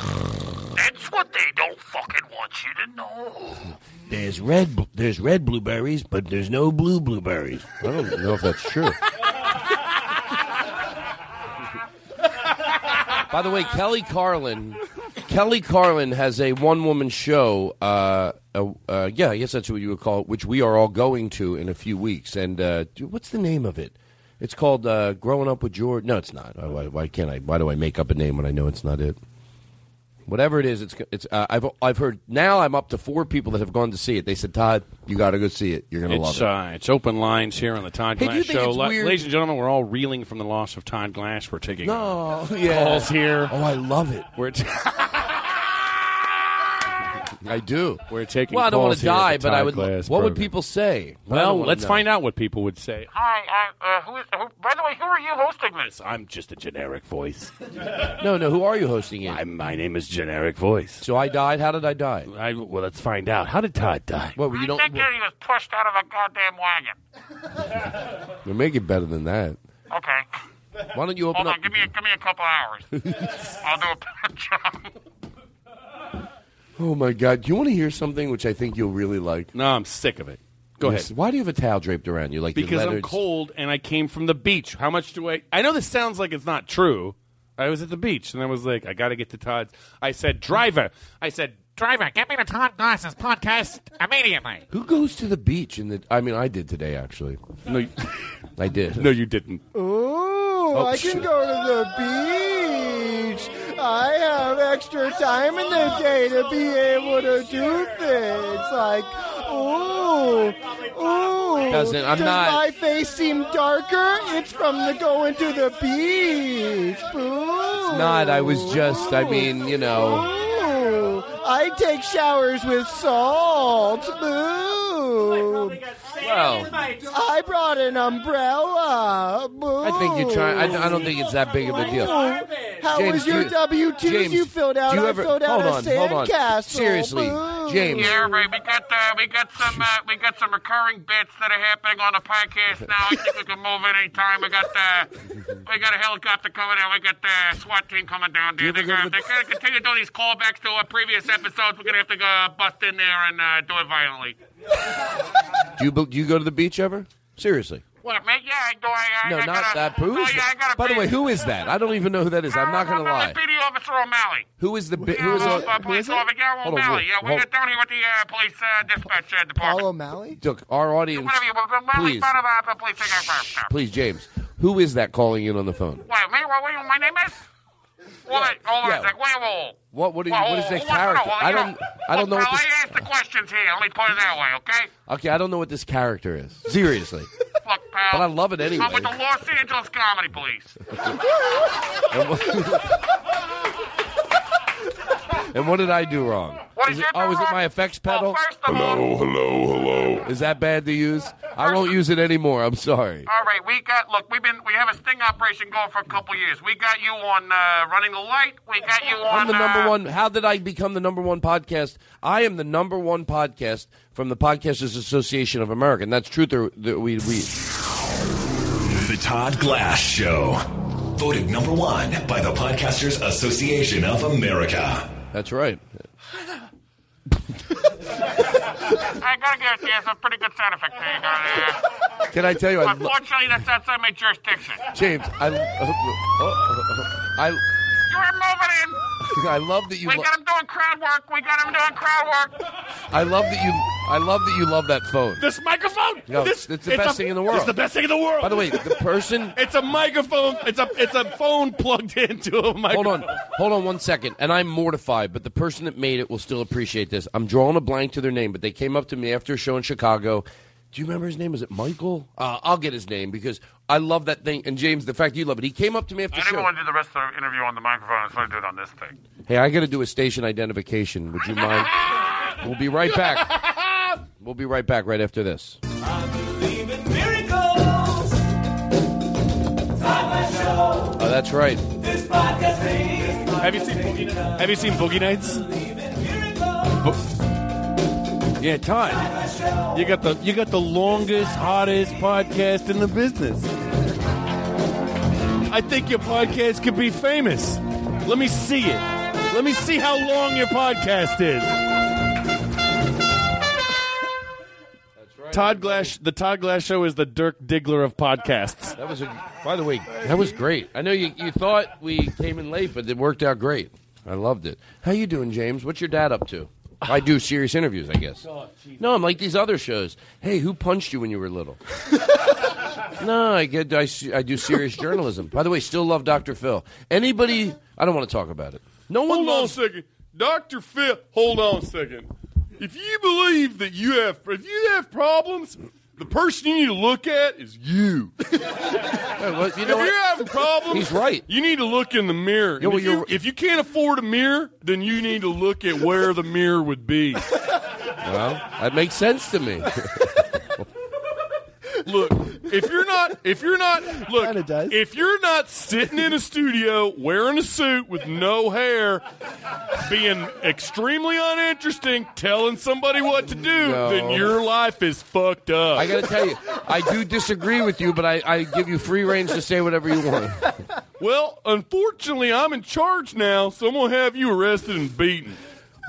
Speaker 8: That's what they don't fucking want you to know.
Speaker 2: There's red. bl- There's red blueberries, but there's no blue blueberries. I don't know if that's true. By the way, Kelly Carlin. Kelly Carlin has a one-woman show. Uh, uh, yeah, I guess that's what you would call it, which we are all going to in a few weeks. And uh, what's the name of it? It's called uh, "Growing Up with George." No, it's not. Why, why can't I? Why do I make up a name when I know it's not it? Whatever it is, it's it's. Uh, I've I've heard now. I'm up to four people that have gone to see it. They said, "Todd, you got to go see it. You're going to love
Speaker 10: It's,
Speaker 2: it."
Speaker 10: uh, it's open lines here on the Todd
Speaker 2: Hey,
Speaker 10: Glass
Speaker 2: you
Speaker 10: Show. La- Ladies and gentlemen, we're all reeling from the loss of Todd Glass. We're taking
Speaker 2: No,
Speaker 10: uh,
Speaker 2: yeah.
Speaker 10: calls here.
Speaker 2: Oh, I love it.
Speaker 10: We're t-
Speaker 2: I do.
Speaker 10: We're taking.
Speaker 2: Well, I don't
Speaker 10: want
Speaker 2: want to die, but I would.
Speaker 10: Glass
Speaker 2: what would people say?
Speaker 10: Well, let's
Speaker 2: know.
Speaker 10: find out what people would say.
Speaker 8: Hi, uh, uh, who is, who, by the way, who are you hosting this?
Speaker 10: I'm just a generic voice.
Speaker 2: No, no. Who are you hosting it?
Speaker 10: I'm, my name is Generic Voice.
Speaker 2: So I died. How did I die?
Speaker 10: I, well, let's find out. How did Todd die?
Speaker 2: Well, You
Speaker 8: I
Speaker 2: don't.
Speaker 8: think he was pushed out of a goddamn wagon.
Speaker 2: You make it better than that.
Speaker 8: Okay.
Speaker 2: Why don't you open
Speaker 8: Hold
Speaker 2: up?
Speaker 8: on, give me a, give me a couple hours. I'll do a better job.
Speaker 2: Oh my God! Do you want to hear something which I think you'll really like?
Speaker 10: No, I'm sick of it. Go
Speaker 2: Yes.
Speaker 10: ahead.
Speaker 2: Why do you have a towel draped around you? Like your
Speaker 10: Because I'm cold and I came from the beach. How much do I? I know this sounds like it's not true. I was at the beach and I was like, I got to get to Todd's. I said, driver. I said,
Speaker 8: Driver, get me to Todd Glass's podcast immediately.
Speaker 2: Who goes to the beach? In the? I mean, I did today actually.
Speaker 10: No, you,
Speaker 2: I did.
Speaker 10: no, you didn't.
Speaker 16: Ooh,
Speaker 2: Oh,
Speaker 16: I can
Speaker 2: shit.
Speaker 16: go to the beach. I have extra time in the day to be able to do things like, ooh, ooh.
Speaker 2: Doesn't- I'm
Speaker 16: Does
Speaker 2: not-
Speaker 16: my face seem darker? It's from the going to the beach. Ooh.
Speaker 2: Not. I was just. I mean, you know.
Speaker 16: Ooh, I take showers with salt. Boo.
Speaker 2: Well,
Speaker 16: I brought an umbrella. Boo.
Speaker 2: I think you're trying. I, I don't think it's that big of a deal.
Speaker 16: How
Speaker 2: James,
Speaker 16: was your
Speaker 2: do-
Speaker 16: W twos you filled out?
Speaker 2: do you
Speaker 16: I
Speaker 2: ever-
Speaker 16: filled out
Speaker 2: hold
Speaker 16: a
Speaker 2: on, hold on.
Speaker 16: sandcastle.
Speaker 2: Seriously,
Speaker 16: Boo.
Speaker 2: James.
Speaker 8: Yeah, everybody, we got uh, we got some uh, we got some recurring bits that are happening on the podcast now. I think we can move in any time. We got uh, we got a helicopter coming in. We got the SWAT team coming down there. They're gonna, they're gonna continue doing these callbacks to our previous episodes. We're gonna have to go bust in there and uh, do it violently.
Speaker 2: Do you do you go to the beach ever? Seriously.
Speaker 8: What, man? Yeah, I do. I, I,
Speaker 2: No,
Speaker 8: I
Speaker 2: not
Speaker 8: got a,
Speaker 2: that. Who
Speaker 8: oh, yeah,
Speaker 2: that? By the way, who is that? I don't even know who that is. I'm not going to lie.
Speaker 8: PD Officer O'Malley.
Speaker 2: Who is the bi-
Speaker 8: Yeah,
Speaker 2: who is
Speaker 8: uh, uh, police officer, yeah,
Speaker 2: Hold on,
Speaker 8: O'Malley. Yeah, we
Speaker 2: hold-
Speaker 8: got down here with the uh, police uh, dispatch uh, department.
Speaker 16: Paul O'Malley?
Speaker 2: Look, our audience.
Speaker 8: Whatever you want, O'Malley,
Speaker 2: Please.
Speaker 8: of a police.
Speaker 2: Please, James. Who is that calling in on the phone?
Speaker 8: Wait, me? What, what, my name is? Well, wait, hold on
Speaker 2: Yeah.
Speaker 8: a sec. Wait, whoa.
Speaker 2: What? What is?
Speaker 8: Well,
Speaker 2: What is
Speaker 8: who-
Speaker 2: this
Speaker 8: who wants to know?
Speaker 2: character?
Speaker 8: Well,
Speaker 2: I don't.
Speaker 8: know-
Speaker 2: I don't know
Speaker 8: Look,
Speaker 2: what this.
Speaker 8: I asked the questions here. Let me put it that way, okay?
Speaker 2: Okay, I don't know what this character is. Seriously.
Speaker 8: Look, pal.
Speaker 2: But I love it anyway.
Speaker 8: I'm with the Los Angeles Comedy Police.
Speaker 2: And what, and what did I do wrong?
Speaker 8: Well,
Speaker 2: Is it, oh, is it my effects pedal?
Speaker 17: Hello, hello, hello.
Speaker 2: Is that bad to use? I won't use it anymore. I'm sorry.
Speaker 8: All right, we got. Look, we've been. We have a sting operation going for a couple years. We got you on uh, running the light. We got you on.
Speaker 2: I'm the number
Speaker 8: uh,
Speaker 2: one. How did I become the number one podcast? I am the number one podcast from the Podcasters Association of America, and that's truth. Or, that we we.
Speaker 19: The Todd Glass Show. Voted number one by the Podcasters Association of America.
Speaker 2: That's right.
Speaker 8: I gotta give it to you. It's a pretty good sound effect there. You got there.
Speaker 2: Can I tell you? I lo-
Speaker 8: Unfortunately, that's outside my jurisdiction.
Speaker 2: James, I, uh, uh, uh, I,
Speaker 8: You're moving in.
Speaker 2: I love that you.
Speaker 8: We
Speaker 2: lo-
Speaker 8: got him doing crowd work. We got him doing crowd work.
Speaker 2: I love that you. I love that you love that phone.
Speaker 10: This microphone.
Speaker 2: No,
Speaker 10: this,
Speaker 2: it's the best
Speaker 10: a-
Speaker 2: thing in the world.
Speaker 10: It's the best thing in the world.
Speaker 2: By the way, the person.
Speaker 10: It's a microphone. It's a it's a phone plugged into a
Speaker 2: Hold on, hold on one second. And I'm mortified, but the person that made it will still appreciate this. I'm drawing a blank to their name, but they came up to me after a show in Chicago. Do you remember his name? Is it Michael? Uh, I'll get his name because I love that thing. And James, the fact you love it, he came up to me after
Speaker 8: I didn't
Speaker 2: show.
Speaker 8: want to do the rest of the interview on the microphone. I just want to do it on this thing.
Speaker 2: Hey, I got to do a station identification. Would you mind? we'll be right back. We'll be right back right after this. Oh, that's right.
Speaker 10: Have you seen Boogie, Have you seen Boogie Nights? Bo- yeah, Todd. You got the you got the longest, hottest podcast in the business. I think your podcast could be famous. Let me see it. Let me see how long your podcast is. Todd Glass, the Todd Glass Show is the Dirk Diggler of podcasts.
Speaker 2: That was a. By the way, that was great. I know you, you thought we came in late, but it worked out great. I loved it. How you doing, James? What's your dad up to? I do serious interviews, I guess. No, I'm like these other shows. Hey, who punched you when you were little? no, I get I, I do serious journalism. By the way, still love Dr. Phil. Anybody? I don't want to talk about it. No one
Speaker 16: Hold on a second. Dr. Phil, hold on a second. If you believe that you have if you have problems, the person you need to look at is you.
Speaker 2: you know
Speaker 16: if you're having problems,
Speaker 2: He's right.
Speaker 16: You need to look in the mirror.
Speaker 2: Well,
Speaker 16: if, you, if you can't afford a mirror, then you need to look at where the mirror would be.
Speaker 2: Well, that makes sense to me.
Speaker 16: Look, if you're not, if you're not, look, if you're not sitting in a studio wearing a suit with no hair, being extremely uninteresting, telling somebody what to do,
Speaker 2: No.
Speaker 16: then your life is fucked up.
Speaker 2: I got to tell you, I do disagree with you, but I, I give you free range to say whatever you want.
Speaker 16: Well, unfortunately, I'm in charge now, so I'm gonna have you arrested and beaten.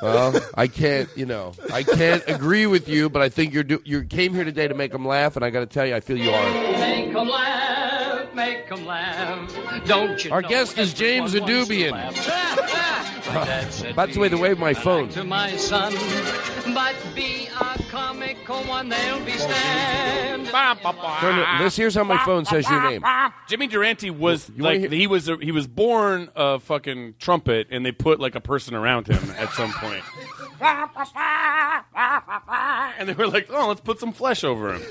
Speaker 2: Well, I can't, you know, I can't agree with you, but I think you're do, you came here today to make them laugh, and I got to tell you, I feel you are.
Speaker 12: Make 'em laugh, make 'em laugh. Don't you
Speaker 2: Our
Speaker 12: know
Speaker 2: guest is James
Speaker 12: everyone wants to
Speaker 2: Adubian.
Speaker 12: laugh? My dad
Speaker 2: That's the way to wave my phone.
Speaker 12: to my son, but be a comical one, they'll be stand.
Speaker 2: Turn it- this here's how my phone says your name.
Speaker 10: Jimmy Durante was
Speaker 2: You wanna
Speaker 10: like he was a, he was born a fucking trumpet, and they put like a person around him at some point. and they were like, "Oh, let's put some flesh over him."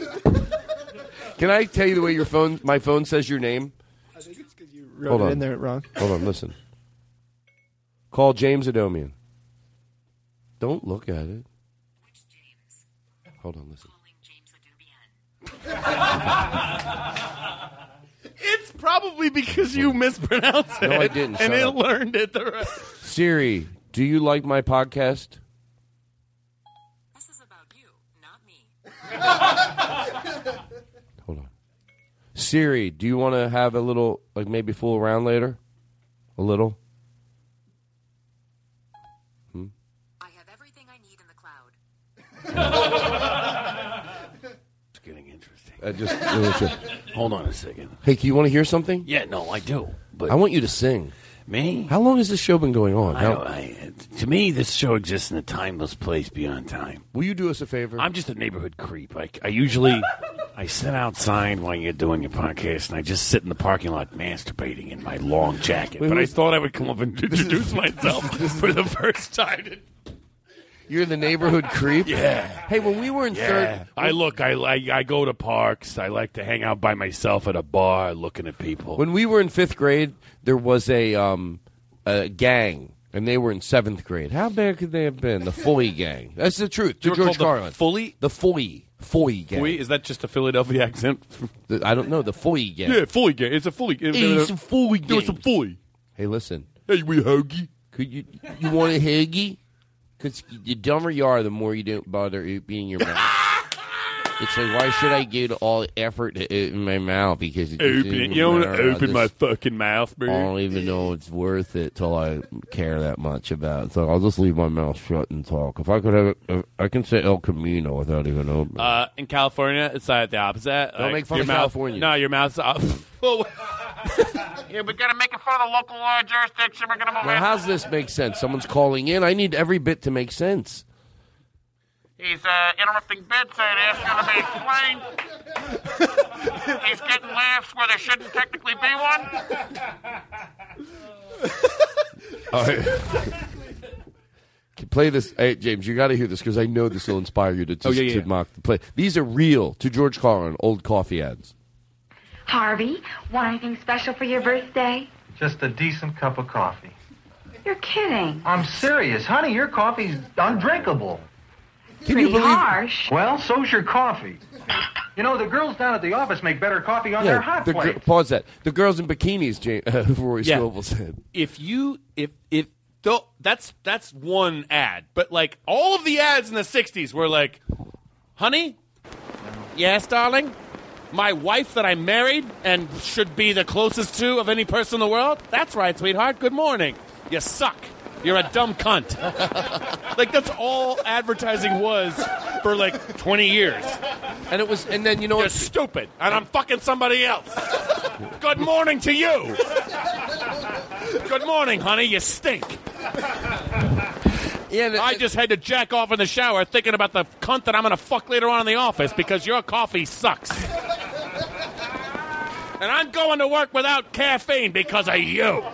Speaker 2: Can I tell you the way your phone, my phone says your name?
Speaker 20: wrote
Speaker 2: Hold
Speaker 20: it
Speaker 2: on.
Speaker 20: in there wrong.
Speaker 2: Hold on, listen. Call James Adomian. Don't look at it. Which James? Hold on, listen.
Speaker 10: It's probably because you mispronounced it.
Speaker 2: No, I didn't.
Speaker 10: and
Speaker 2: Shut
Speaker 10: it
Speaker 2: up.
Speaker 10: learned it the right.
Speaker 2: Siri, do you like my podcast? This is about you, not me. Hold on. Siri, do you want to have a little, like maybe fool around later? A little? Hmm?
Speaker 10: It's getting interesting.
Speaker 2: I just,
Speaker 10: Hold on a second.
Speaker 2: hey, can you want to hear something?
Speaker 10: Yeah, no, I do. But
Speaker 2: I want you to sing.
Speaker 10: Me?
Speaker 2: How long has this show been going on?
Speaker 10: I
Speaker 2: How-
Speaker 10: don't, I, to me, this show exists in a timeless place beyond time.
Speaker 2: Will you do us a favor?
Speaker 10: I'm just a neighborhood creep. I, I usually I sit outside while you're doing your podcast, and I just sit in the parking lot masturbating in my long jacket. But I
Speaker 2: who's-
Speaker 10: thought I would come up and introduce myself for the first time.
Speaker 2: You're the neighborhood creep?
Speaker 10: Yeah.
Speaker 2: Hey, when we were in
Speaker 10: Yeah.
Speaker 2: third.
Speaker 10: I look. I, I I go to parks. I like to hang out by myself at a bar, looking at people.
Speaker 2: When we were in fifth grade, there was a um, a gang, And they were in seventh grade. How bad could they have been? The Foy gang. That's the truth.
Speaker 10: You
Speaker 2: To George
Speaker 10: called the
Speaker 2: Carlin.
Speaker 10: Fully?
Speaker 2: The Foy. Foy gang.
Speaker 10: Foy? Is that just a Philadelphia accent?
Speaker 2: The- I don't know. The Foy gang.
Speaker 10: Yeah, Foy gang. It's a Foy.
Speaker 2: It's a Foy gang.
Speaker 10: It's a Foy.
Speaker 2: Hey, listen.
Speaker 10: Hey, we hoagie.
Speaker 2: Could you you want a huggy? Because the dumber you are, the more you don't bother being your mouth. It's like, why should I give all the effort to in my mouth? Because it
Speaker 10: Open it. You don't want to open my fucking mouth,
Speaker 2: I don't even know it's worth it till I care that much about it. So I'll just leave my mouth shut and talk. If I could have, if I can say El Camino without even opening.
Speaker 10: Uh, in California, it's like the opposite.
Speaker 2: Don't make fun
Speaker 10: your
Speaker 2: of
Speaker 10: mouth-
Speaker 2: California.
Speaker 10: No, your mouth's up.
Speaker 8: Yeah, we gotta make it for the local uh, jurisdiction. We're gonna move
Speaker 2: now, how's this make sense? Someone's calling in. I need every bit to make sense.
Speaker 8: He's uh, interrupting bits and asking to be explained. He's getting laughs where there shouldn't technically be one.
Speaker 2: All right. Play this, hey James. You got to hear this because I know this will inspire you to to,
Speaker 10: Oh, yeah, yeah,
Speaker 2: to mock the play. These are real to George Carlin old coffee ads.
Speaker 21: Harvey, want anything special for your birthday?
Speaker 22: Just a decent cup of coffee.
Speaker 21: You're kidding.
Speaker 22: I'm serious. Honey, your coffee's undrinkable.
Speaker 21: Can you Pretty believe- harsh.
Speaker 22: Well, so's your coffee. You know, the girls down at the office make better coffee on their hot
Speaker 2: the gir-
Speaker 22: plate.
Speaker 2: pause that. The girls in bikinis, James, uh, Rory
Speaker 10: Yeah.
Speaker 2: Scovel said.
Speaker 10: if you if if though that's that's one ad, but like all of the ads in the '60s were like, "Honey, yes, darling." My wife that I married and should be the closest to of any person in the world? That's right, sweetheart. Good morning. You suck. You're a dumb cunt. like that's all advertising was for like 20 years.
Speaker 2: And it was and then you know
Speaker 10: You're
Speaker 2: what?
Speaker 10: stupid and I'm fucking somebody else. Good morning to you. Good morning, honey. You stink.
Speaker 2: Yeah,
Speaker 10: I just had to jack off in the shower thinking about the cunt that I'm going to fuck later on in the office because your coffee sucks. And I'm going to work without caffeine because of you.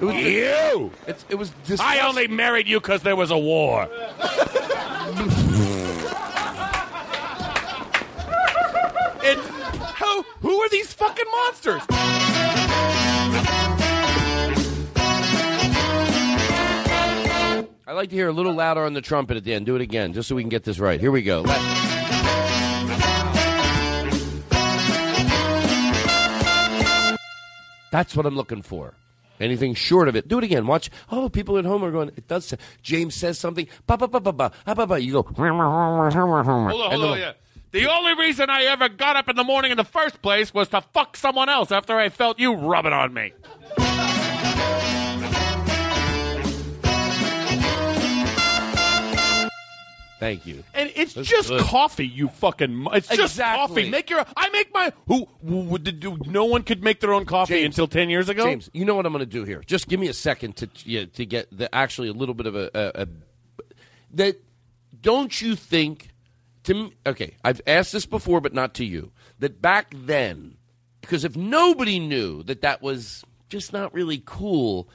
Speaker 2: It was,
Speaker 10: you.
Speaker 2: It's, it was.
Speaker 10: I only married you because there was a war. it, who, who are these fucking monsters?
Speaker 2: I like to hear a little louder on the trumpet at the end. Do it again, just so we can get this right. Here we go. Let- That's what I'm looking for. Anything short of it, do it again. Watch. Oh, people at home are going. It does. Say, James says something. Ba ba ba ba ba ba ba. You go.
Speaker 10: Hold on, hold on, yeah. The only reason I ever got up in the morning in the first place was to fuck someone else after I felt you rubbing on me.
Speaker 2: Thank you.
Speaker 10: And it's
Speaker 2: That's
Speaker 10: just
Speaker 2: good.
Speaker 10: coffee, you fucking. It's just
Speaker 2: Exactly.
Speaker 10: coffee. Make your. I make my. Who? who did, do, no one could make their own coffee until ten years ago.
Speaker 2: James, you know what I'm going to do here. Just give me a second to yeah, to get the actually a little bit of a, a, a that. Don't you think? To okay, I've asked this before, but not to you. That back then, because if nobody knew that that was just not really cool,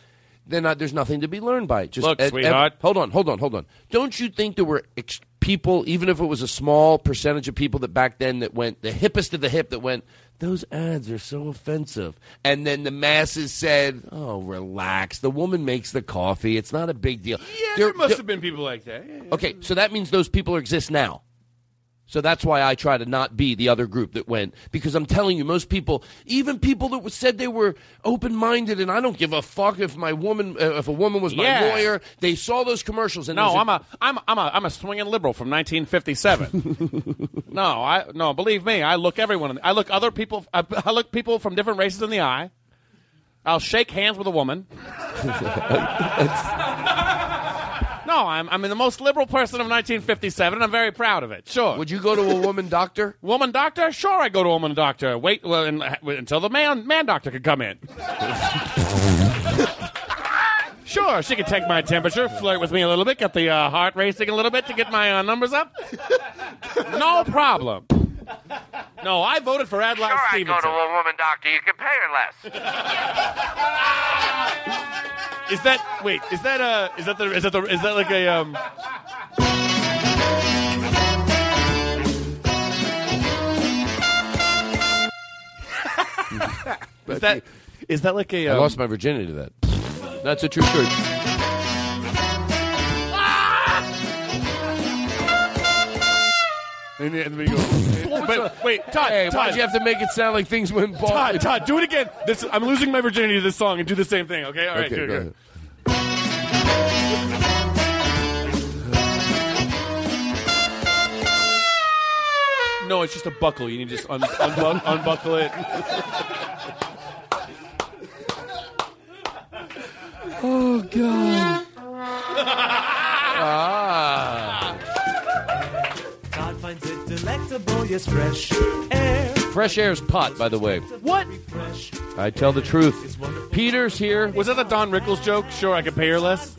Speaker 2: then there's nothing to be learned by it. Just
Speaker 10: Look, sweetheart.
Speaker 2: hold on, hold on, hold on. Don't you think there were ex- people, even if it was a small percentage of people that back then that went the hippest of the hip that went, those ads are so offensive. And then the masses said, oh, relax. The woman makes the coffee. It's not a big deal.
Speaker 10: Yeah,
Speaker 2: There-
Speaker 10: there must
Speaker 2: there-
Speaker 10: have been people like that. Yeah, yeah.
Speaker 2: Okay, so that means those people exist now. So that's why I try to not be the other group that went because I'm telling you, most people, even people that said they were open-minded, and I don't give a fuck if my woman, uh, if a woman was my
Speaker 10: Yeah.
Speaker 2: lawyer, they saw those commercials and
Speaker 10: No, I'm a I'm I'm a I'm a swinging liberal from 1957. no, I no, believe me, I look everyone. In, I look other people. I, I look people from different races in the eye. I'll shake hands with a woman. no, I'm I'm the most liberal person of 1957, and I'm very proud of it. Sure.
Speaker 2: Would you go to a woman doctor?
Speaker 10: woman doctor? Sure, I go to a woman doctor. Wait well, and, until the man man doctor could come in. Sure, she could take my temperature, flirt with me a little bit, get the uh, heart racing a little bit to get my uh, numbers up. no problem. No, I voted for Adlai
Speaker 8: Sure, I go to a woman doctor. You can pay her less.
Speaker 10: Is that wait? Is that uh? Is that the? Is that the? Is that like a um? Is that? Is that like a?
Speaker 2: I
Speaker 10: Um,
Speaker 2: lost my virginity to that. That's a true story.
Speaker 10: And then we go. but wait, Todd.
Speaker 2: Hey,
Speaker 10: Todd,
Speaker 2: why'd you have to make it sound like things went bad?
Speaker 10: Todd, Todd, do it again. This, I'm losing my virginity to this song, and do the same thing. Okay, all right,
Speaker 2: Okay,
Speaker 10: good,
Speaker 2: go
Speaker 10: good.
Speaker 2: ahead.
Speaker 10: No, it's just a buckle. You need to just un- unbu- unbuckle it.
Speaker 2: Oh God. ah.
Speaker 14: Todd finds it delectable, yes, fresh air.
Speaker 2: Fresh air's pot, by the way.
Speaker 10: What?
Speaker 2: I tell the truth. Peter's here.
Speaker 10: Was that the Don Rickles joke? Sure, I could pay her less.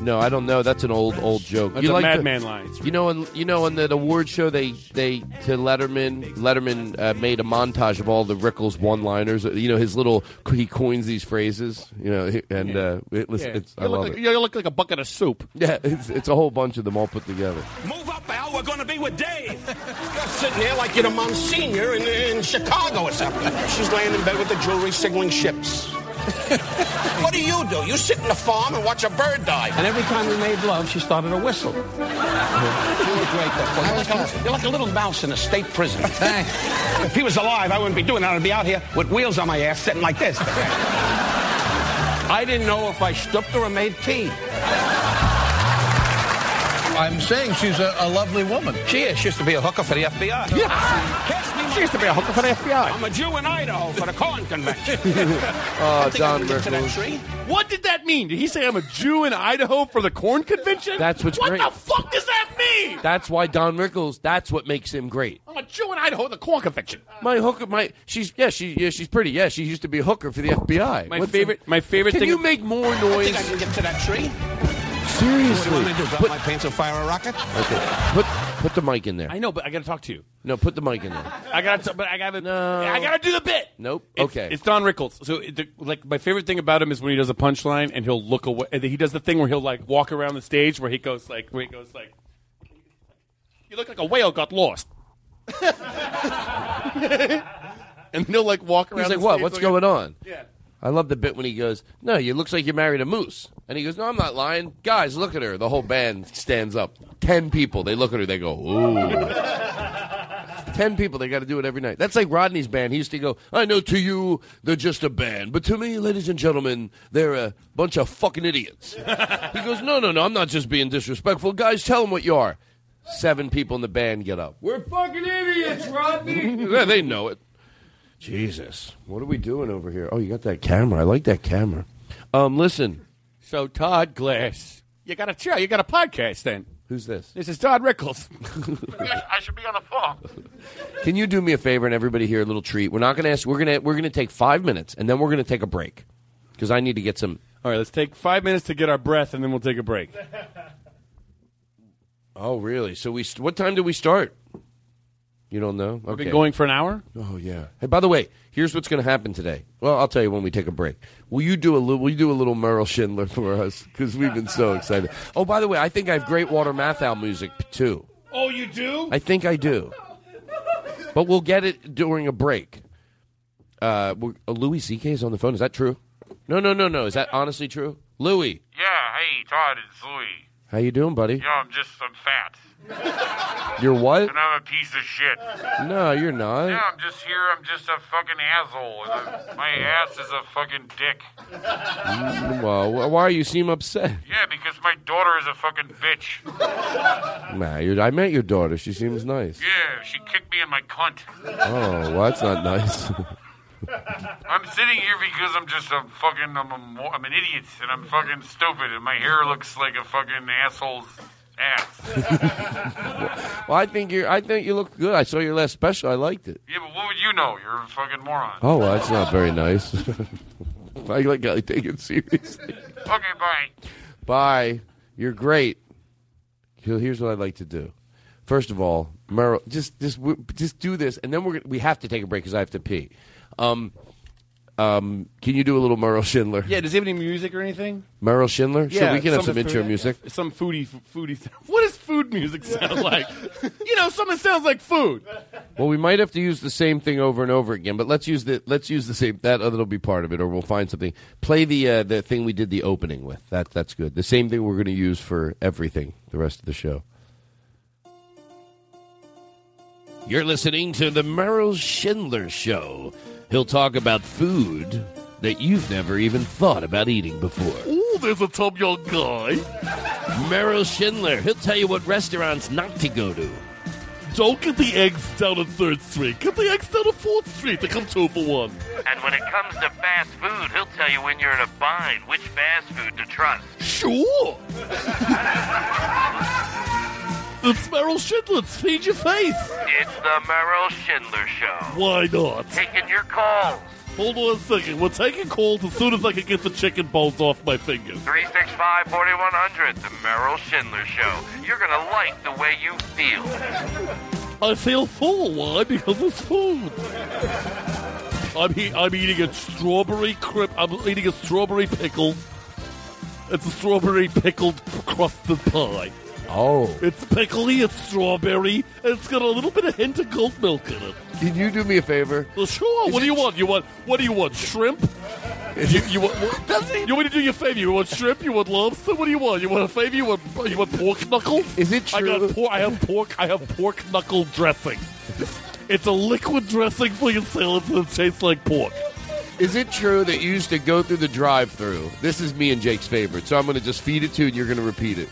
Speaker 2: No, I don't know. That's an old old joke.
Speaker 10: That's a
Speaker 2: the-
Speaker 10: Madman line.
Speaker 2: You know, on you know, on the award show, they they to Letterman. Letterman uh, made a montage of all the Rickles one-liners. You know, his little he coins these phrases. You know, and uh, it, listen,
Speaker 10: Yeah.
Speaker 2: it's, I
Speaker 10: you, look
Speaker 2: love
Speaker 10: like,
Speaker 2: it.
Speaker 10: you look like a bucket of soup.
Speaker 2: Yeah, it's, it's a whole bunch of them all put together.
Speaker 23: Move up, Al. We're going to be with Dave. You're sitting there like you're the Monsignor in, in Chicago or something. She's laying in bed with the jewelry signaling ships. What do you do? You sit in the farm and watch a bird die. And every time we made love, she started to whistle. you were great, though. You're like, a, you're like a little mouse in a state prison. if he was alive, I wouldn't be doing that. I'd be out here with wheels on my ass, sitting like this. I didn't know if I stooped or made tea.
Speaker 24: I'm saying she's a, a lovely woman.
Speaker 23: She is. She used to be a hooker for the FBI.
Speaker 10: She used to be a hooker for the FBI.
Speaker 23: I'm a Jew in Idaho for the corn convention.
Speaker 2: Oh, Don
Speaker 23: I'm gonna get to that
Speaker 2: Rickles.
Speaker 10: What did that mean? Did he say I'm a Jew in Idaho for the corn convention?
Speaker 2: That's what's
Speaker 10: what
Speaker 2: great.
Speaker 10: What the fuck does that mean?
Speaker 2: That's why Don Rickles. That's what makes him great.
Speaker 10: I'm a Jew in Idaho at the corn convention.
Speaker 2: My hooker, my she's yeah, she yeah, she's pretty. Yeah, she used to be a hooker for the FBI.
Speaker 10: My
Speaker 2: What's
Speaker 10: favorite, my favorite
Speaker 2: Can
Speaker 10: thing.
Speaker 2: you make more
Speaker 23: I
Speaker 2: noise?
Speaker 23: think I can get to that tree.
Speaker 2: Seriously.
Speaker 23: What do you want me to do? Drop my pants and fire a rocket?
Speaker 2: Okay, put put the mic in there.
Speaker 10: I know, but I got to talk to you.
Speaker 2: No, put the mic in there.
Speaker 10: I got to, but I got to,
Speaker 2: No.
Speaker 10: I got to do the bit.
Speaker 2: Nope.
Speaker 10: It's-
Speaker 2: okay.
Speaker 10: It's Don Rickles. So, it, the, like, my favorite thing about him is when he does a punchline and he'll look away. and He does the thing where he'll like walk around the stage where he goes like, where he goes like, "You look like a whale got lost," and he'll like walk around.
Speaker 2: He's like,
Speaker 10: the
Speaker 2: what?
Speaker 10: stage
Speaker 2: What's
Speaker 10: like-
Speaker 2: going on?
Speaker 10: Yeah.
Speaker 2: I love the bit when he goes, "No, you looks like you married a moose," and he goes, "No, I'm not lying." Guys, look at her. The whole band stands up. Ten people. They look at her. They go, "Ooh." Ten people. They got to do it every night. That's like Rodney's band. He used to go, "I know to you they're just a band, but to me, ladies and gentlemen, they're a bunch of fucking idiots." he goes, "No, no, no. I'm not just being disrespectful. Guys, tell them what you are." Seven people in the band get up. We're fucking idiots, Rodney. yeah, they know it. Jesus, what are we doing over here? Oh, you got that camera. I like that camera. Um, listen.
Speaker 10: So Todd Glass, you got a show. You got a podcast then.
Speaker 2: Who's this?
Speaker 10: This is Todd Rickles.
Speaker 8: I should be on the phone.
Speaker 2: Can you do me a favor and everybody here a little treat? We're not going to ask. We're going to we're going to take five minutes and then we're going to take a break because I need to get some.
Speaker 10: All right, let's take five minutes to get our breath, and then we'll take a break.
Speaker 2: Oh, really? So we st- what time do we start? You don't know?
Speaker 10: We've
Speaker 2: Okay.
Speaker 10: been going for an hour.
Speaker 2: Oh yeah. Hey, by the way, here's what's going to happen today. Well, I'll tell you when we take a break. Will you do a little? Will you do a little Merle Shindler for us? Because we've been so excited. Oh, by the way, I think I have Great Walter Matthau music too.
Speaker 10: Oh, you do?
Speaker 2: I think I do. But we'll get it during a break. Uh, we're- uh, Louis C.K. is on the phone. Is that true? No, no, no, no. Is that honestly true? Louis,
Speaker 8: Yeah, hey, Todd, it's Louis.
Speaker 2: how you doing, buddy?
Speaker 8: You know, I'm just, I'm fat.
Speaker 2: You're what?
Speaker 8: And I'm a piece of shit.
Speaker 2: No, you're not.
Speaker 8: Yeah, I'm just here. I'm just a fucking asshole. My ass is a fucking dick.
Speaker 2: Mm, Well, wh- why you seem upset?
Speaker 8: Yeah, because my daughter is a fucking bitch.
Speaker 2: Nah, I met your daughter. She seems nice.
Speaker 8: Yeah, she kicked me in my cunt.
Speaker 2: Oh, well, that's not nice.
Speaker 8: I'm sitting here because I'm just a fucking, I'm, a, I'm an idiot and I'm fucking stupid and my hair looks like a fucking asshole's ass.
Speaker 2: well, I think you're. I think you look good. I saw your last special. I liked it.
Speaker 8: Yeah, but what would you know? You're a fucking moron.
Speaker 2: Oh, well, that's not very nice. I like. I take it seriously.
Speaker 8: Okay, bye.
Speaker 2: Bye. You're great. Here's what I'd like to do. First of all, Merle, just just just do this, and then we're gonna, we have to take a break because I have to pee. Um, um, can you do a little Merle Shindler?
Speaker 10: Yeah, does he have any music or anything?
Speaker 2: Merle Shindler. Sure,
Speaker 10: Yeah,
Speaker 2: we can have some
Speaker 10: food-
Speaker 2: intro music.
Speaker 10: Some foodie, foodie. What does food music sound like? you know, something sounds like food.
Speaker 2: Well, we might have to use the same thing over and over again, but let's use the let's use the same that that'll be part of it, or we'll find something. Play the uh, the thing we did the opening with. That that's good. The same thing we're going to use for everything the rest of the show. You're listening to the Merrill Shindler Show. He'll talk about food that you've never even thought about eating before.
Speaker 10: Oh, there's a Tom Young guy.
Speaker 2: Merrill Shindler. He'll tell you what restaurants not to go to.
Speaker 10: Don't get the eggs down on 3rd Street. Get the eggs down on 4th Street. They come two for one.
Speaker 25: And when it comes to fast food, he'll tell you when you're in a bind which fast food to trust.
Speaker 10: Sure. It's Merrill Shindler. Let's feed your face.
Speaker 25: It's the Merrill Shindler Show.
Speaker 10: Why not?
Speaker 25: Taking your calls.
Speaker 10: Hold on a second. We're taking calls as soon as I can get the chicken bones off my fingers.
Speaker 25: 365 4100, the Merrill Shindler Show. You're going to like the way you feel.
Speaker 10: I feel full. Why? Because it's food. I'm, he- I'm eating a strawberry crisp. I'm eating a strawberry pickle. It's a strawberry pickled crusted pie.
Speaker 2: Oh.
Speaker 10: It's pickly, it's strawberry, and it's got a little bit of hint of goat milk in it.
Speaker 2: Can you do me a favor?
Speaker 10: Well, sure. what do you want? You want what do you want? Shrimp? you, you want? What, you want me to do you a favor? You want shrimp? You want lobster? What do you want? You want a favor? You want you want pork knuckle?
Speaker 2: Is it true?
Speaker 10: I
Speaker 2: true?
Speaker 10: got pork. I have pork. I have pork knuckle dressing. It's a liquid dressing for your salads that tastes like pork.
Speaker 2: Is it true that you used to go through the drive-through? This is me and Jake's favorite, so I'm going to just feed it to you, and you're going to repeat it.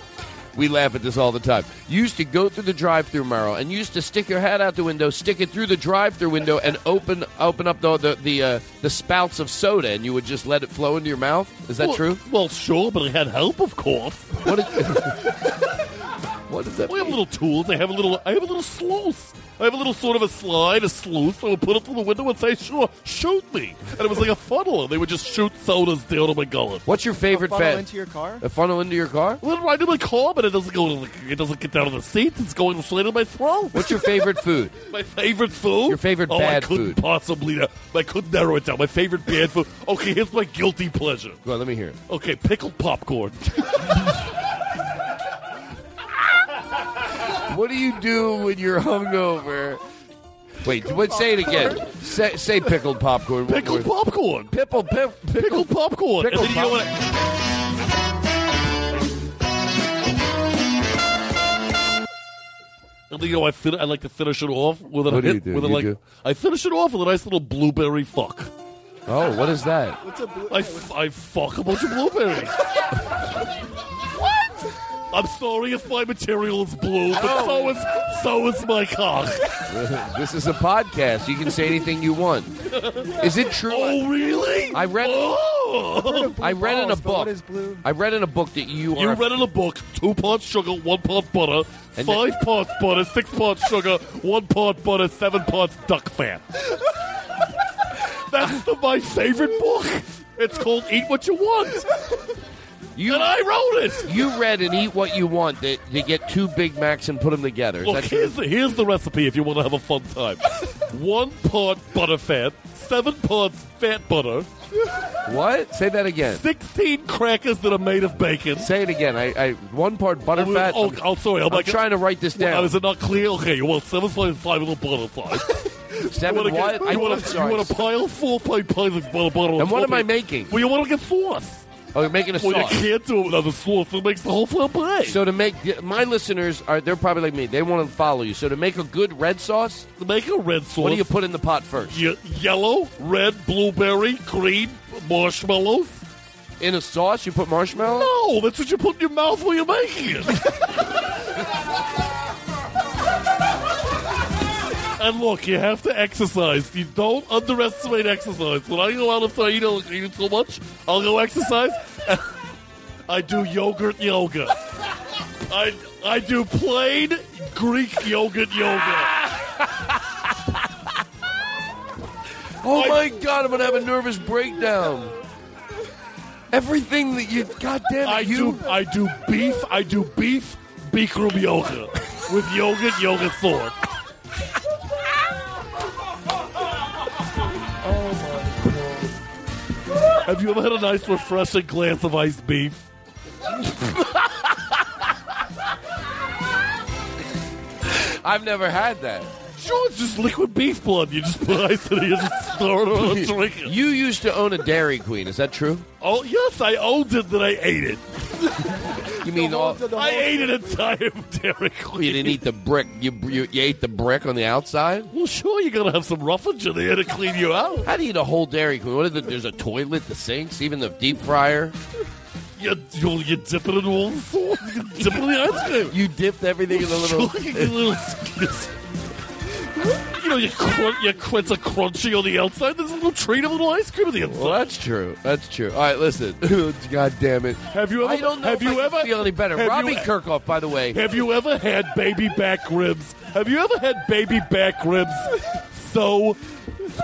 Speaker 2: We laugh at this all the time. You used to go through the drive-through, Merrill, and you used to stick your head out the window, stick it through the drive-through window, and open open up the the the, uh, the spouts of soda, and you would just let it flow into your mouth. Is that
Speaker 10: Well-
Speaker 2: true?
Speaker 10: Well, sure, but I had help, of course.
Speaker 2: What is, what is that?
Speaker 10: We have little tools. I have a little. I have a little sluice. I have a little sort of a slide, a sluice. I would put it through the window and say, "Sure, shoot me," and it was like a funnel, and they would just shoot sodas down to my gullet.
Speaker 2: What's your favorite
Speaker 16: funnel
Speaker 2: fat?
Speaker 16: into your car?
Speaker 2: A funnel into your car?
Speaker 10: Well, right in my car, but it doesn't go. To the, it doesn't get down to the seats. It's going straight in my throat.
Speaker 2: What's your favorite food?
Speaker 10: My favorite food?
Speaker 2: Your favorite
Speaker 10: oh,
Speaker 2: bad
Speaker 10: I couldn't
Speaker 2: food.
Speaker 10: possibly. Uh, I couldn't narrow it down. My favorite bad food. Okay, here's my guilty pleasure.
Speaker 2: Go on, let me hear it.
Speaker 10: Okay, pickled popcorn.
Speaker 2: What do you do when you're hungover? Wait, what? Say it again. Say, say pickled popcorn. One
Speaker 10: Pickled
Speaker 2: more.
Speaker 10: popcorn.
Speaker 2: Pipple, pip,
Speaker 10: Pickled popcorn.
Speaker 2: Pickled
Speaker 10: and then you know
Speaker 2: pop-
Speaker 10: what? And then, you know, I, fin- I like to finish it off with a
Speaker 2: What do you
Speaker 10: hit,
Speaker 2: do?
Speaker 10: with a
Speaker 2: You
Speaker 10: like.
Speaker 2: do?
Speaker 10: I finish it off with a nice little blueberry fuck.
Speaker 2: Oh, what is that?
Speaker 16: What's a blue?
Speaker 10: I, f- I fuck a bunch of blueberries. what? I'm sorry if my material is blue, but so is so is my cock.
Speaker 2: this is a podcast. You can say anything you want. Is it true?
Speaker 10: Oh, really?
Speaker 2: I read.
Speaker 10: Oh.
Speaker 2: I read in a
Speaker 16: but
Speaker 2: book.
Speaker 16: what is blue?
Speaker 2: I read in a book that you are-
Speaker 10: You
Speaker 2: are.
Speaker 10: read in a book two parts sugar, one part butter,
Speaker 2: And
Speaker 10: five parts butter, six parts sugar, one part butter, seven parts duck fat. That's the, my favorite book. It's called Eat What You Want.
Speaker 2: You,
Speaker 10: and I wrote it.
Speaker 2: you read and eat what you want. That you get two Big Macs and put them together. Is
Speaker 10: Look, here's the, here's the recipe if you want to have a fun time. one part butter fat, seven parts fat butter,
Speaker 2: What? Say that again.
Speaker 10: 16 crackers that are made of bacon.
Speaker 2: Say it again. I, I one part butter
Speaker 10: Oh,
Speaker 2: fat.
Speaker 10: oh, oh, sorry. I'm,
Speaker 2: I'm trying to write this down.
Speaker 10: Well, is it not clear? Okay, you want seven slices, five little butter slices.
Speaker 2: Seven
Speaker 10: you wanna
Speaker 2: what?
Speaker 10: Get,
Speaker 2: I-
Speaker 10: you, want
Speaker 2: I'm
Speaker 10: to, you want to pile four pint piles of butter, butter
Speaker 2: And what am I making?
Speaker 10: Well, you want to get sauce.
Speaker 2: Oh, you're making a
Speaker 10: Well,
Speaker 2: sauce.
Speaker 10: you can't do it without the sauce. It makes the whole flambe.
Speaker 2: So to make my listeners are they're probably like me. They want to follow you. So to make a good red sauce,
Speaker 10: to make a red sauce,
Speaker 2: what do you put in the pot first?
Speaker 10: Ye- yellow, red, blueberry, green, marshmallows.
Speaker 2: In a sauce, you put marshmallow.
Speaker 10: No, that's what you put in your mouth while you're making it. and look, you have to exercise. You don't underestimate exercise. When I go out and I eat, eat too much, I'll go exercise. I do yogurt yoga. I I do plain Greek yogurt yoga.
Speaker 2: Oh my god, I'm gonna have a nervous breakdown. Everything that you, goddamn it,
Speaker 10: I
Speaker 2: you.
Speaker 10: do I do beef. I do beef Bikram yoga with yogurt yoga sauce. Have you ever had a nice, refreshing glass of iced beef?
Speaker 2: I've never had that.
Speaker 10: Sure, it's just liquid beef blood. You just put ice in it, you just throw it on and drink it.
Speaker 2: You used to own a Dairy Queen. Is that true?
Speaker 10: Oh yes, I owned it. That I ate it.
Speaker 2: You mean all?
Speaker 10: I ate an entire Dairy Queen.
Speaker 2: You didn't eat the brick. You, you you ate the brick on the outside.
Speaker 10: Well, sure, you gotta have some roughage in there to clean you out.
Speaker 2: How do you eat a whole Dairy Queen? What are the, there's a toilet, the sinks, even the deep fryer.
Speaker 10: You, you, you dip it in all the sauce. You dip it in the ice cream.
Speaker 2: You dipped everything in the little.
Speaker 10: Sure, you get little. You know, you crunch, you crunch a crunchy on the outside. There's a little treat of little ice cream on the inside.
Speaker 2: Well, that's true. That's true. All right, listen. God damn it.
Speaker 10: Have you ever?
Speaker 2: I don't know
Speaker 10: have
Speaker 2: if
Speaker 10: you
Speaker 2: I
Speaker 10: ever
Speaker 2: feel any better. Robbie
Speaker 10: you-
Speaker 2: Kirkhoff, by the way.
Speaker 10: Have you ever had baby back ribs? Have you ever had baby back ribs so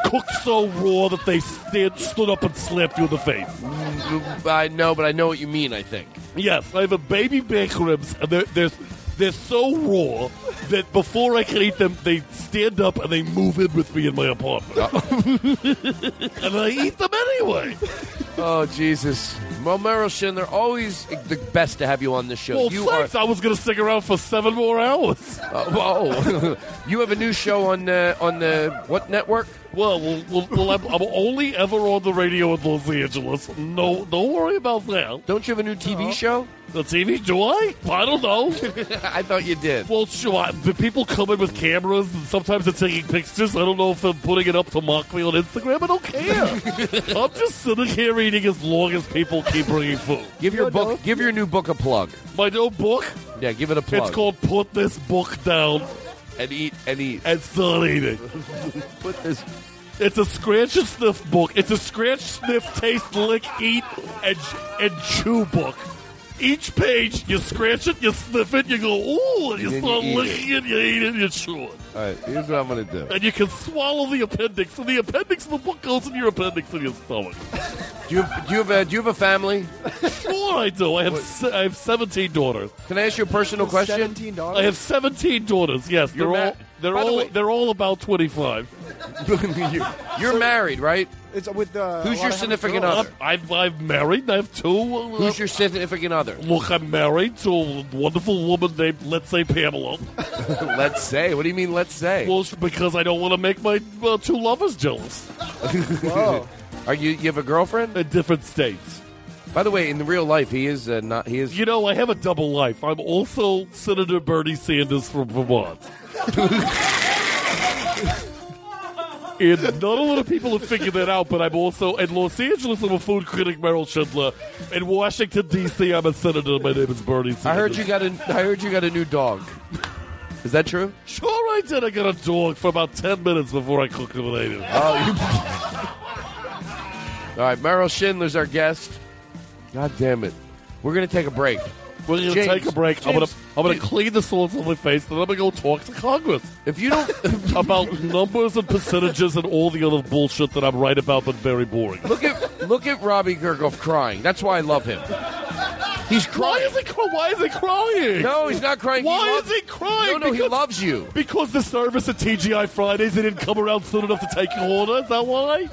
Speaker 10: cooked so raw that they stand, stood up and slapped you in the face?
Speaker 2: Mm, I know, but I know what you mean. I think.
Speaker 10: Yes, I have a baby back ribs, and they're, they're, they're so raw that before I can eat them, they stand up and they move in with me in my apartment. and I eat them anyway.
Speaker 2: Oh Jesus, well, Meryl Shin, they're always the best to have you on this show.
Speaker 10: Well,
Speaker 2: you
Speaker 10: thanks. I was going to stick around for seven more hours.
Speaker 2: Uh, whoa! you have a new show on uh, on the what network?
Speaker 10: Well, well, well, well I'm, I'm only ever on the radio in Los Angeles. No, don't worry about that.
Speaker 2: Don't you have a new TV show?
Speaker 10: The TV? Do I? I don't know.
Speaker 2: I thought you did.
Speaker 10: Well, sure. The people come in with cameras, and sometimes they're taking pictures. I don't know if they're putting it up to mock me on Instagram. I don't care. I'm just sitting here eating as long as people keep bringing food.
Speaker 2: Give your book. Give your new book a plug.
Speaker 10: My new book?
Speaker 2: Yeah, give it a plug.
Speaker 10: It's called "Put This Book Down
Speaker 2: and eat and eat
Speaker 10: and start eating."
Speaker 2: Put this.
Speaker 10: It's a scratch and sniff book. It's a scratch, sniff, taste, lick, eat, and and chew book. Each page, you scratch it, you sniff it, you go ooh, and you
Speaker 2: And then
Speaker 10: start
Speaker 2: you eat
Speaker 10: licking it. you eat it, you chew it,
Speaker 2: All right, here's what I'm gonna do.
Speaker 10: and you can swallow the appendix. And the appendix of the book goes in your appendix in your stomach.
Speaker 2: Do you have, do you have a do you have a family?
Speaker 10: Sure, I do. I have se- I have seventeen daughters.
Speaker 2: Can I ask you a personal question?
Speaker 16: Seventeen daughters?
Speaker 10: I have seventeen daughters. Yes,
Speaker 2: You're
Speaker 10: they're
Speaker 2: ma-
Speaker 10: all they're
Speaker 2: By the
Speaker 10: all
Speaker 2: way-
Speaker 10: they're all about twenty five.
Speaker 2: You're married, right?
Speaker 16: It's with uh,
Speaker 2: Who's your significant other?
Speaker 10: I've I'm married. I have two. uh,
Speaker 2: Who's your significant other?
Speaker 10: Look, I'm married to a wonderful woman named, let's say, Pamela.
Speaker 2: let's say. What do you mean? Let's say.
Speaker 10: Well, because I don't want to make my uh, two lovers jealous.
Speaker 16: Whoa.
Speaker 2: Are you you have a girlfriend?
Speaker 10: In different states.
Speaker 2: By the way, in the real life, he is uh, not. He is.
Speaker 10: You know, I have a double life. I'm also Senator Bernie Sanders from Vermont. And not a lot of people have figured that out, but I'm also in Los Angeles. I'm a food critic, Merrill Shindler. In Washington D.C., I'm a senator. My name is Bernie. Sanders.
Speaker 2: I heard you got a. I heard you got a new dog. Is that true?
Speaker 10: Sure, I did. I got a dog for about ten minutes before I cooked him and ate him.
Speaker 2: Oh, you. All right, Merrill Shindler's our guest. God damn it. We're gonna take a break.
Speaker 10: We're gonna take a break. I'm gonna I'm gonna
Speaker 2: James.
Speaker 10: clean the sauce off my face, then I'm gonna go talk to Congress
Speaker 2: If you don't
Speaker 10: about numbers and percentages and all the other bullshit that I'm right about, but very boring.
Speaker 2: look at look at Robbie Kirkhoff crying. That's why I love him. He's
Speaker 10: Why
Speaker 2: crying.
Speaker 10: is he? cry- Why is he crying?
Speaker 2: No, he's not crying.
Speaker 10: Why
Speaker 2: he loves,
Speaker 10: is he crying?
Speaker 2: No, no, he
Speaker 10: Because-
Speaker 2: loves you.
Speaker 10: Because the service at TGI Fridays they didn't come around soon enough to take your order. Is that why?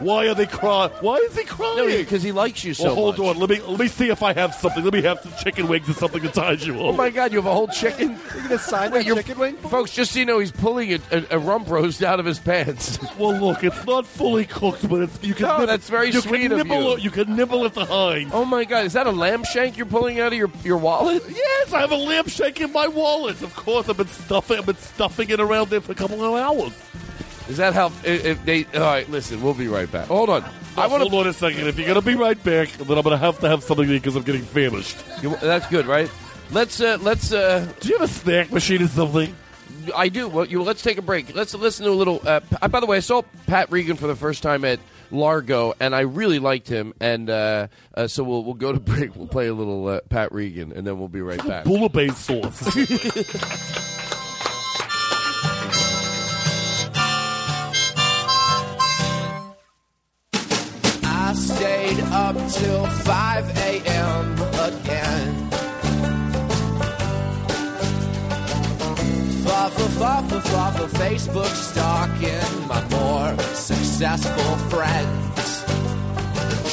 Speaker 10: Why are they crying? Why is he crying?
Speaker 2: No, because he likes you so
Speaker 10: well, hold
Speaker 2: much.
Speaker 10: on. Let me let me see if I have something. Let me have some chicken wings and something to ties you
Speaker 2: Oh my God, you have a whole chicken.
Speaker 16: You gonna sign
Speaker 2: Wait,
Speaker 16: that
Speaker 2: you're-
Speaker 16: chicken wing?
Speaker 2: Folks, just so you know, he's pulling a, a, a rump roast out of his pants.
Speaker 10: Well, look, it's not fully cooked, but it's you can.
Speaker 2: No,
Speaker 10: nibble,
Speaker 2: that's very
Speaker 10: you
Speaker 2: sweet
Speaker 10: can
Speaker 2: of
Speaker 10: nibble,
Speaker 2: you.
Speaker 10: You can nibble at the hind.
Speaker 2: Oh my God, is that a lamb shank you're pulling out of your, your wallet?
Speaker 10: Yes, I have a lamb shake in my wallet. Of course, I've been stuffing. I've been stuffing it around there for a couple of hours.
Speaker 2: Is that how? If if they, all right, listen, we'll be right back. Hold on. I want to
Speaker 10: hold on a second. If you're gonna be right back, then I'm gonna have to have something because I'm getting famished.
Speaker 2: That's good, right? Let's uh, let's. Uh,
Speaker 10: Do you have a snack machine or something?
Speaker 2: I do. Well, you let's take a break. Let's listen to a little. Uh, P- by the way, I saw Pat Regan for the first time at Largo, and I really liked him. And uh, uh, so we'll we'll go to break. We'll play a little uh, Pat Regan, and then we'll be right back.
Speaker 10: Bouillabaisse sauce.
Speaker 26: I stayed up till 5 a.m. again. Fa fa fa fa fa fa Facebook stalking my more successful friends.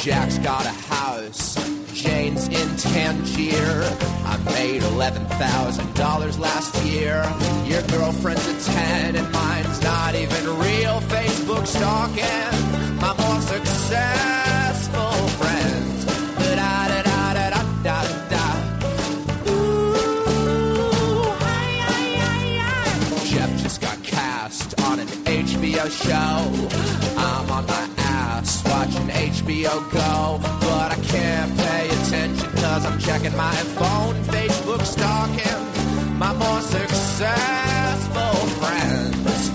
Speaker 26: Jack's got a house, Jane's in Tangier. I made $11,000 last year. Your girlfriend's a 10 and mine's not even real. Facebook stalking my more successful Show. I'm on my ass watching HBO Go, but I can't pay attention cause I'm checking my phone, Facebook stalking my more successful friends.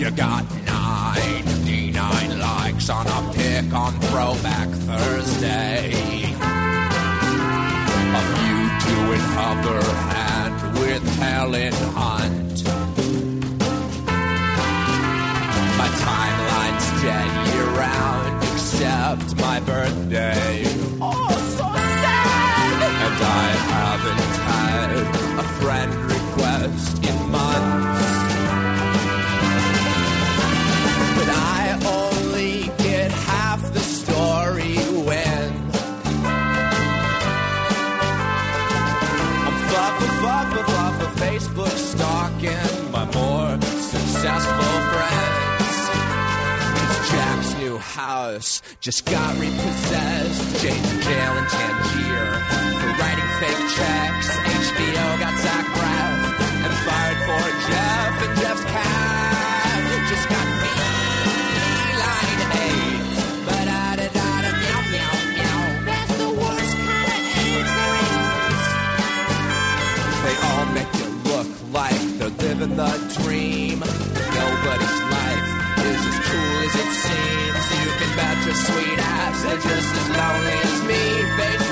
Speaker 26: You got 99 likes on a pic on Throwback Thursday of you doing other hand with Helen Hunt. Timeline's dead year round except my birthday. Oh, so sad! And I haven't had a friend request in months. House just got repossessed. Jane's in jail in Tangier for writing fake checks. HBO got Zach Braff and fired for Jeff, and Jeff's cat just got feline AIDS. Ba-da-da-da-da, meow, meow, meow. That's the worst kind of AIDS there is. They all make you look like they're living the dream. As it seems. You can bet your sweet ass they're just as lonely as me. Facebook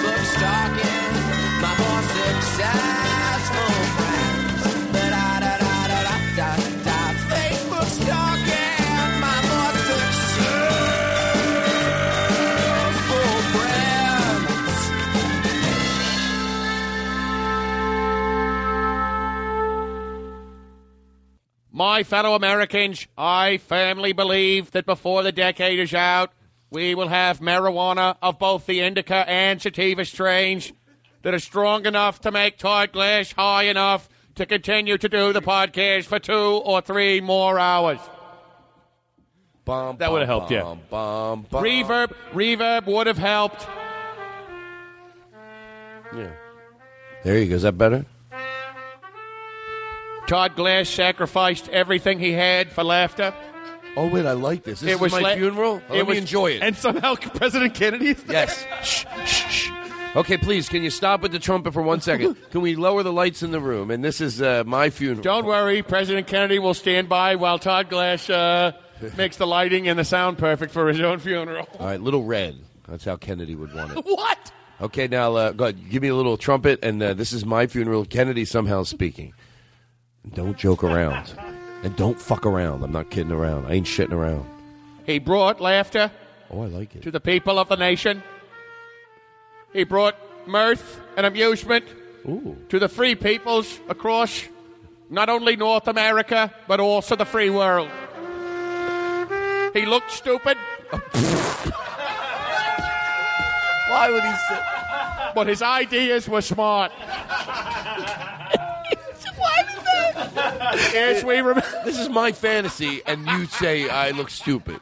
Speaker 26: My
Speaker 7: fellow Americans, I firmly believe that before the decade is out, we will have marijuana of both the indica and sativa strains that are strong enough to make Todd Glass high enough to continue to do the podcast for two or three more hours. that would have helped, yeah.
Speaker 2: Bum, bum.
Speaker 7: Reverb, reverb would have helped.
Speaker 2: Yeah. There you go. Is that better?
Speaker 7: Todd Glass sacrificed everything he had for laughter.
Speaker 2: Oh wait, I like this. This
Speaker 7: It
Speaker 2: is
Speaker 7: was
Speaker 2: my
Speaker 7: la-
Speaker 2: funeral.
Speaker 7: it
Speaker 2: Let me enjoy it.
Speaker 7: And somehow President Kennedy is there.
Speaker 2: Yes. Shh, shh, shh. Okay, please, can you stop with the trumpet for one second? Can we lower the lights in the room? And this is uh, my funeral.
Speaker 7: Don't worry, President Kennedy will stand by while Todd Glass uh, makes the lighting and the sound perfect for his own funeral.
Speaker 2: All right, little red. That's how Kennedy would want it.
Speaker 7: what?
Speaker 2: Okay, now uh, go ahead. Give me a little trumpet, and uh, this is my funeral. Kennedy somehow speaking. Don't joke around, and don't fuck around. I'm not kidding around. I ain't shitting around.
Speaker 7: He brought laughter
Speaker 2: Oh, I like it.
Speaker 7: to the people of the nation. He brought mirth and amusement to the free peoples across not only North America, but also the free world. He looked stupid.
Speaker 2: Why would he say?
Speaker 7: But his ideas were smart. We remember.
Speaker 2: This is my fantasy, and you say I look stupid.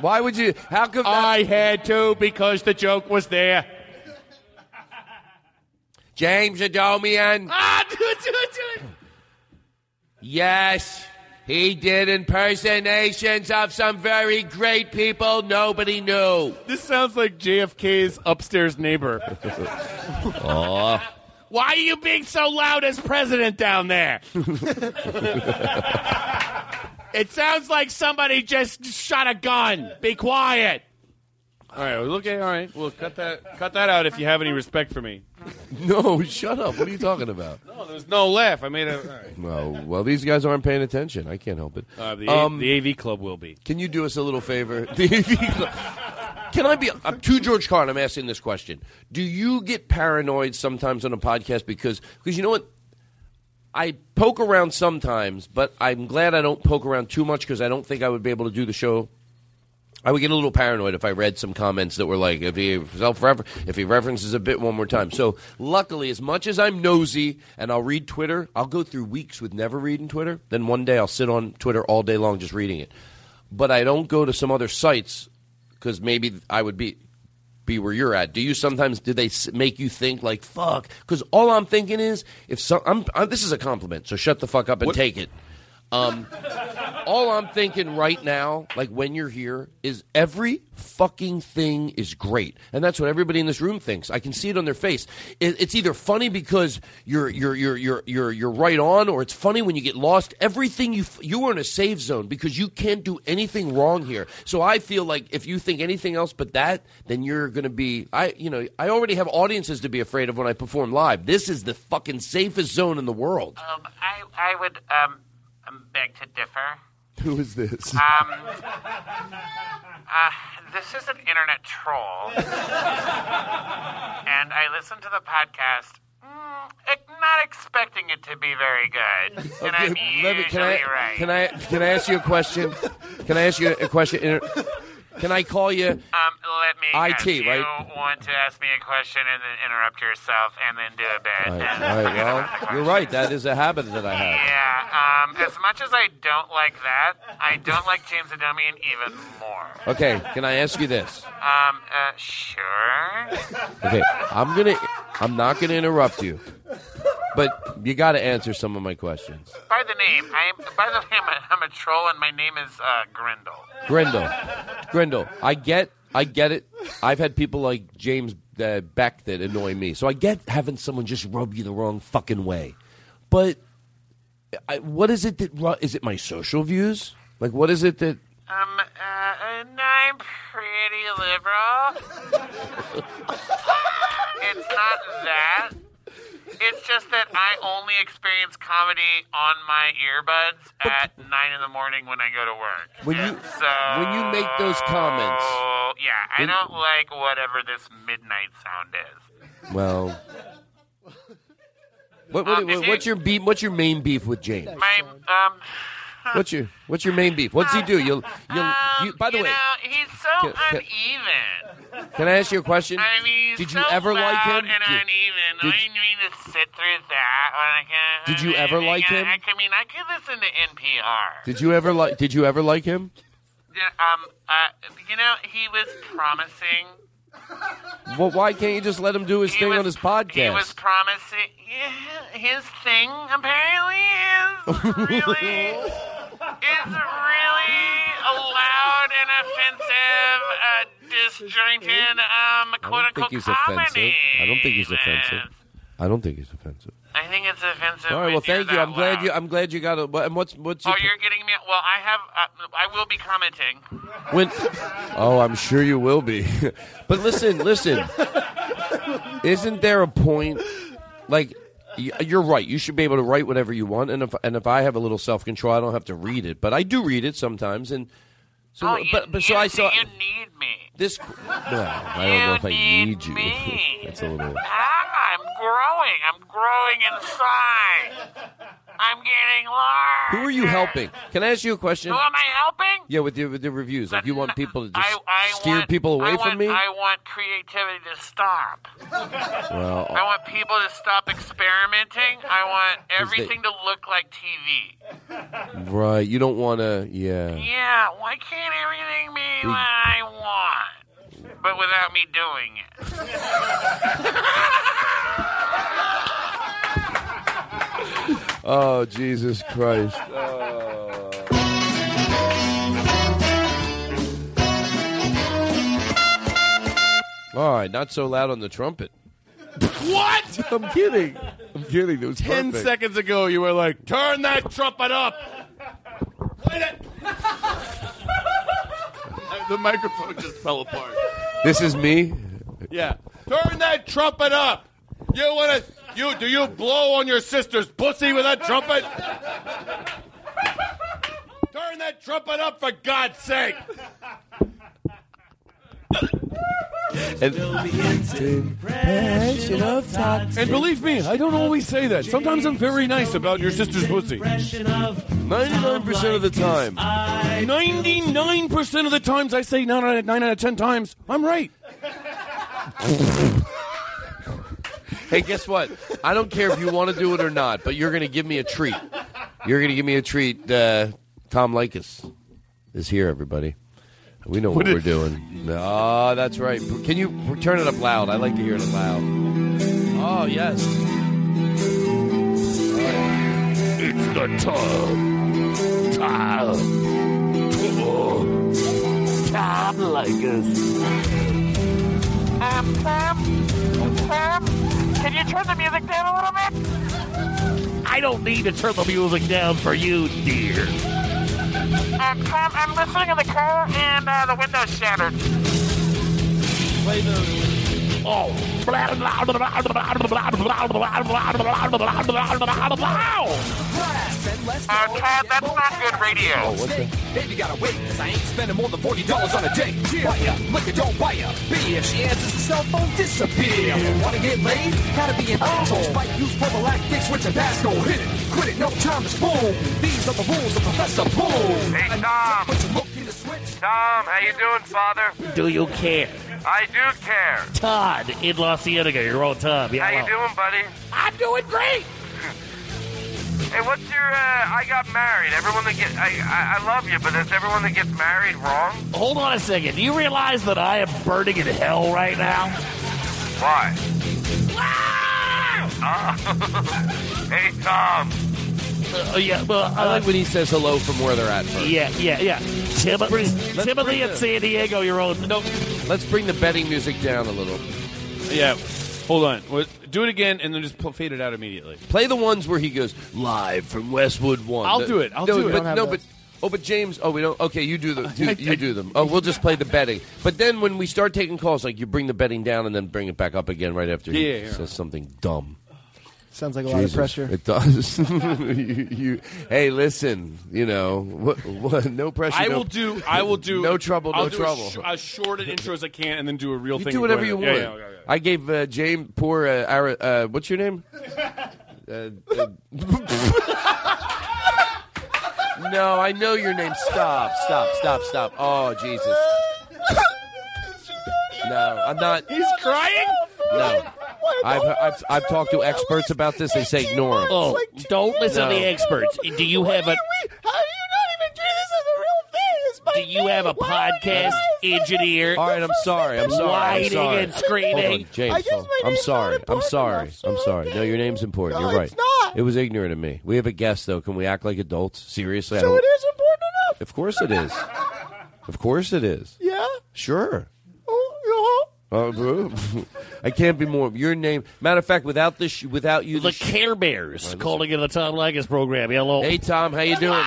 Speaker 2: Why would you? How come?
Speaker 7: I had to because the joke was there.
Speaker 2: James Adomian.
Speaker 7: Ah, do it, do it, do it.
Speaker 2: Yes, he did impersonations of some very great people nobody knew.
Speaker 7: This sounds like JFK's upstairs neighbor.
Speaker 2: oh.
Speaker 7: Why are you being so loud as president down there? it sounds like somebody just shot a gun. Be quiet. All right, well, okay, all right. Well, cut that cut that out if you have any respect for me.
Speaker 2: No, shut up. What are you talking about?
Speaker 7: No, there's no laugh. I made a. All right.
Speaker 2: Well, well, these guys aren't paying attention. I can't help it.
Speaker 7: Uh, the, A- the AV club will be.
Speaker 2: Can you do us a little favor? The AV Club. Can I be uh, to George Carlin? I'm asking this question. Do you get paranoid sometimes on a podcast because because you know what? I poke around sometimes, but I'm glad I don't poke around too much because I don't think I would be able to do the show I would get a little paranoid if I read some comments that were like, if he self if he references a bit one more time. So luckily, as much as I'm nosy and I'll read Twitter, I'll go through weeks with never reading Twitter. Then one day I'll sit on Twitter all day long just reading it. But I don't go to some other sites because maybe I would be be where you're at. Do you sometimes do they make you think like fuck? Because all I'm thinking is if some I'm, i this is a compliment, so shut the fuck up and take it. Um, all I'm thinking right now, like when you're here, is every fucking thing is great, and that's what everybody in this room thinks. I can see it on their face. It, it's either funny because you're you're you're you're you're you're right on, or it's funny when you get lost. Everything you you are in a safe zone because you can't do anything wrong here. So I feel like if you think anything else but that, then you're going to be. I you know I already have audiences to be afraid of when I perform live. This is the fucking safest zone in the world.
Speaker 7: Um, I, I would um, um, beg to differ.
Speaker 2: Who is this?
Speaker 7: Um, uh, this is an internet troll, and I listen to the podcast, mm, not expecting it to be very good, and I'm
Speaker 2: Okay, let me-
Speaker 7: usually
Speaker 2: can I
Speaker 7: right.
Speaker 2: can I can I ask you a question? Can I ask you a question? Can I call you?
Speaker 7: Um, let me.
Speaker 2: IT,
Speaker 7: guess. You
Speaker 2: right?
Speaker 7: want to ask me a question and then interrupt yourself and then do a bit.
Speaker 2: All right, all right,
Speaker 7: forget about the
Speaker 2: well, you're right. That is a habit that I have.
Speaker 7: Yeah, um, as much as I don't like that, I don't like James Adomian even more.
Speaker 2: Okay, can I ask you this?
Speaker 7: Um, uh, sure.
Speaker 2: Okay, I'm gonna. I'm not gonna interrupt you, but you got to answer some of my questions.
Speaker 7: By the name, I'm. By the way, I'm a troll, and my name is uh, Grindle.
Speaker 2: Grindle, Grindle. I get. I get it. I've had people like James uh, Beck that annoy me, so I get having someone just rub you the wrong fucking way. But I, what is it that is it my social views? Like, what is it that?
Speaker 7: Um, uh, I'm pretty liberal. it's not that. It's just that I only experience comedy on my earbuds at nine in the morning when I go to work.
Speaker 2: When you
Speaker 7: So
Speaker 2: when you make those comments,
Speaker 7: yeah, I
Speaker 2: When-
Speaker 7: don't like whatever this midnight sound is.
Speaker 2: well, what,
Speaker 7: Um,
Speaker 2: what,
Speaker 7: if
Speaker 2: what-
Speaker 7: you-
Speaker 2: what's your beef? What's your main beef with James?
Speaker 7: My um.
Speaker 2: What's your What's your main beef? What's he do? You'll You'll. You, by the
Speaker 7: you
Speaker 2: way,
Speaker 7: know, he's so
Speaker 2: Can- can-
Speaker 7: uneven.
Speaker 2: can I ask you a question?
Speaker 7: I mean, he's
Speaker 2: Did
Speaker 7: so
Speaker 2: you ever like him?
Speaker 7: And
Speaker 2: Did-
Speaker 7: uneven.
Speaker 2: did-
Speaker 7: I mean to sit through that. Like, uh,
Speaker 2: Did you
Speaker 7: I
Speaker 2: ever
Speaker 7: mean,
Speaker 2: like him?
Speaker 7: I, I mean, I could listen to NPR.
Speaker 2: Did you ever like? Did you ever like him?
Speaker 7: Yeah, Um, uh, you know, he was promising.
Speaker 2: Well, why can't you just let him do his
Speaker 7: He
Speaker 2: thing
Speaker 7: was-
Speaker 2: on his podcast?
Speaker 7: He was promising. Yeah, his thing apparently is really is really a loud and offensive, uh, disjointed, um,
Speaker 2: I
Speaker 7: quote
Speaker 2: don't think
Speaker 7: unquote
Speaker 2: he's offensive.
Speaker 7: comedy.
Speaker 2: I don't think he's offensive. I don't think he's offensive.
Speaker 7: I think it's offensive.
Speaker 2: All right. Well, thank you. I'm glad
Speaker 7: loud.
Speaker 2: you. I'm glad you got it. And what's what's
Speaker 7: Oh, you're getting me. Well, I have. Uh, I will be commenting.
Speaker 2: when? Oh, I'm sure you will be. but listen, listen. Isn't there a point? Like, y- you're right. You should be able to write whatever you want. And if and if I have a little self control, I don't have to read it. But I do read it sometimes. And so,
Speaker 7: oh, you,
Speaker 2: but but so I saw
Speaker 7: You need me.
Speaker 2: this. Well, I don't know if I need you. That's a little.
Speaker 7: Ah, I'm growing. I'm growing inside. I'm getting large.
Speaker 2: Who are you helping? Can I ask you a question?
Speaker 7: Who am I helping?
Speaker 2: Yeah, with the with the reviews. Like you want people to just
Speaker 7: I, I
Speaker 2: steer
Speaker 7: want,
Speaker 2: people away
Speaker 7: I
Speaker 2: from
Speaker 7: want,
Speaker 2: me?
Speaker 7: I want creativity to stop.
Speaker 2: well,
Speaker 7: I want people to stop experimenting. I want
Speaker 2: they-
Speaker 7: everything to look like TV.
Speaker 2: right. You don't want to. Yeah.
Speaker 7: Yeah, why can't everything be
Speaker 2: Be-
Speaker 7: what I want? But without me doing it.
Speaker 2: Oh Jesus Christ. Oh. All right, not so loud on the trumpet.
Speaker 10: What?
Speaker 2: I'm kidding. I'm kidding. It was
Speaker 10: Ten
Speaker 2: perfect.
Speaker 10: seconds ago, you were like, "Turn that trumpet up." the microphone just fell apart.
Speaker 2: This is me.
Speaker 10: Yeah, turn that trumpet up. You want to? You do you blow on your sister's pussy with that trumpet? Turn that trumpet up for God's sake!
Speaker 2: Of
Speaker 10: And believe me, I don't always say that. Sometimes I'm very nice about your sister's pussy.
Speaker 2: 99% of the time.
Speaker 10: 99% of the times I say 9 out of, 9 out of 10 times, I'm right.
Speaker 2: Hey, guess what? I don't care if you want to do it or not, but you're going to give me a treat. You're going to give me a treat. Uh, Tom Leykis is here, everybody. We know what,
Speaker 10: What
Speaker 2: we're
Speaker 10: is-
Speaker 2: doing. Oh, that's right. Can you turn it up loud? I like to hear it loud. Oh, yes.
Speaker 7: It's the Tom. Tom. Oh. Tom Leykis.
Speaker 8: Um, Tom? Tom? Can you turn the music down a little bit?
Speaker 7: I don't need to turn the music down for you, dear.
Speaker 8: Um, Tom, I'm listening in the car and uh, the window's shattered.
Speaker 7: Play the. Oh.
Speaker 8: Uh, Tom, that's not good radio.
Speaker 2: Oh,
Speaker 27: Baby gotta wait, cause I ain't spending more than forty dollars on a date. Buy ya, liquor don't buy ya. B if she answers the cell phone, disappear. Wanna get laid? Gotta be an asshole. Spike use prophylactics with Tabasco. Hit it, quit it, no time to spoon. These are the rules of Professor Boom.
Speaker 25: Hey, Tom. Tom, how you doing, father?
Speaker 7: Do you care?
Speaker 25: I do care.
Speaker 7: Todd in La Cienega, your old Tom. Yeah,
Speaker 25: How you doing, buddy?
Speaker 7: I'm doing great.
Speaker 25: Hey, what's your? Uh, I got married. Everyone that get, I, I, I love you, but is everyone that gets married wrong?
Speaker 7: Hold on a second. Do you realize that I am burning in hell right now?
Speaker 25: Why? Oh. hey, Tom.
Speaker 7: Uh, yeah, well,
Speaker 2: I like when he says hello from where they're at first.
Speaker 7: Yeah, yeah, yeah. Timothy,
Speaker 2: Let's
Speaker 7: Timothy
Speaker 2: bring
Speaker 7: in
Speaker 2: the-
Speaker 7: San Diego, your own. No,
Speaker 2: Let's bring the betting music down a little.
Speaker 10: Yeah. Hold on. What- Do it again and then just pl- fade it out immediately.
Speaker 2: Play the ones where he goes live from Westwood One.
Speaker 10: I'll
Speaker 2: The-
Speaker 10: do it. I'll
Speaker 2: no,
Speaker 10: do it.
Speaker 2: But,
Speaker 10: Don't have
Speaker 2: no,
Speaker 10: those.
Speaker 2: but oh, but James. Oh, we don't. Okay, you do the. Do, you do them. Oh, we'll just play the betting. But then when we start taking calls, like you bring the betting down and then bring it back up again right after he
Speaker 10: Yeah, yeah, yeah.
Speaker 2: says something dumb.
Speaker 16: Sounds like a lot of pressure.
Speaker 2: It does. you, you- hey, listen. You know what? what no pressure.
Speaker 10: I
Speaker 2: no-
Speaker 10: will do. I will do.
Speaker 2: No trouble.
Speaker 10: I'll
Speaker 2: no
Speaker 10: do
Speaker 2: trouble.
Speaker 10: As, sh- as short an intro as I can, and then do a real
Speaker 2: You
Speaker 10: thing.
Speaker 2: do whatever you want.
Speaker 10: there. Yeah, yeah, yeah, yeah.
Speaker 2: I gave uh, James poor uh, Ara, uh, what's your name? Uh, uh, no, I know your name. Stop! Stop! Stop! Stop! Oh Jesus! No, I'm not.
Speaker 7: He's crying.
Speaker 2: No, I've, I've I've talked to experts about this. They say ignore him.
Speaker 7: Oh, don't listen
Speaker 2: No.
Speaker 7: to the experts. Do you have a? You, how do you
Speaker 16: not even do this as a real thing? It's my do you name.
Speaker 7: have a podcast engineer?
Speaker 2: All right, I'm sorry. I'm sorry. I'm
Speaker 7: Whining
Speaker 2: sorry.
Speaker 7: and screaming.
Speaker 2: Hold on, James. hold- I'm sorry. I'm sorry. I'm sorry. No, your name's important.
Speaker 16: No,
Speaker 2: You're right.
Speaker 16: it's not.
Speaker 2: It was ignorant of me. We have a guest, though. Can we act like adults? Seriously? I
Speaker 16: So
Speaker 2: don't-
Speaker 16: it is important enough.
Speaker 2: Of course it is. Of course it is.
Speaker 16: Yeah.
Speaker 2: Sure.
Speaker 16: Oh,
Speaker 2: Uh, I can't be more. Your name. Matter of fact, without this, without you,
Speaker 7: The Care Bears calling in the Tom Leykis program. Hello.
Speaker 2: Hey Tom, how you doing?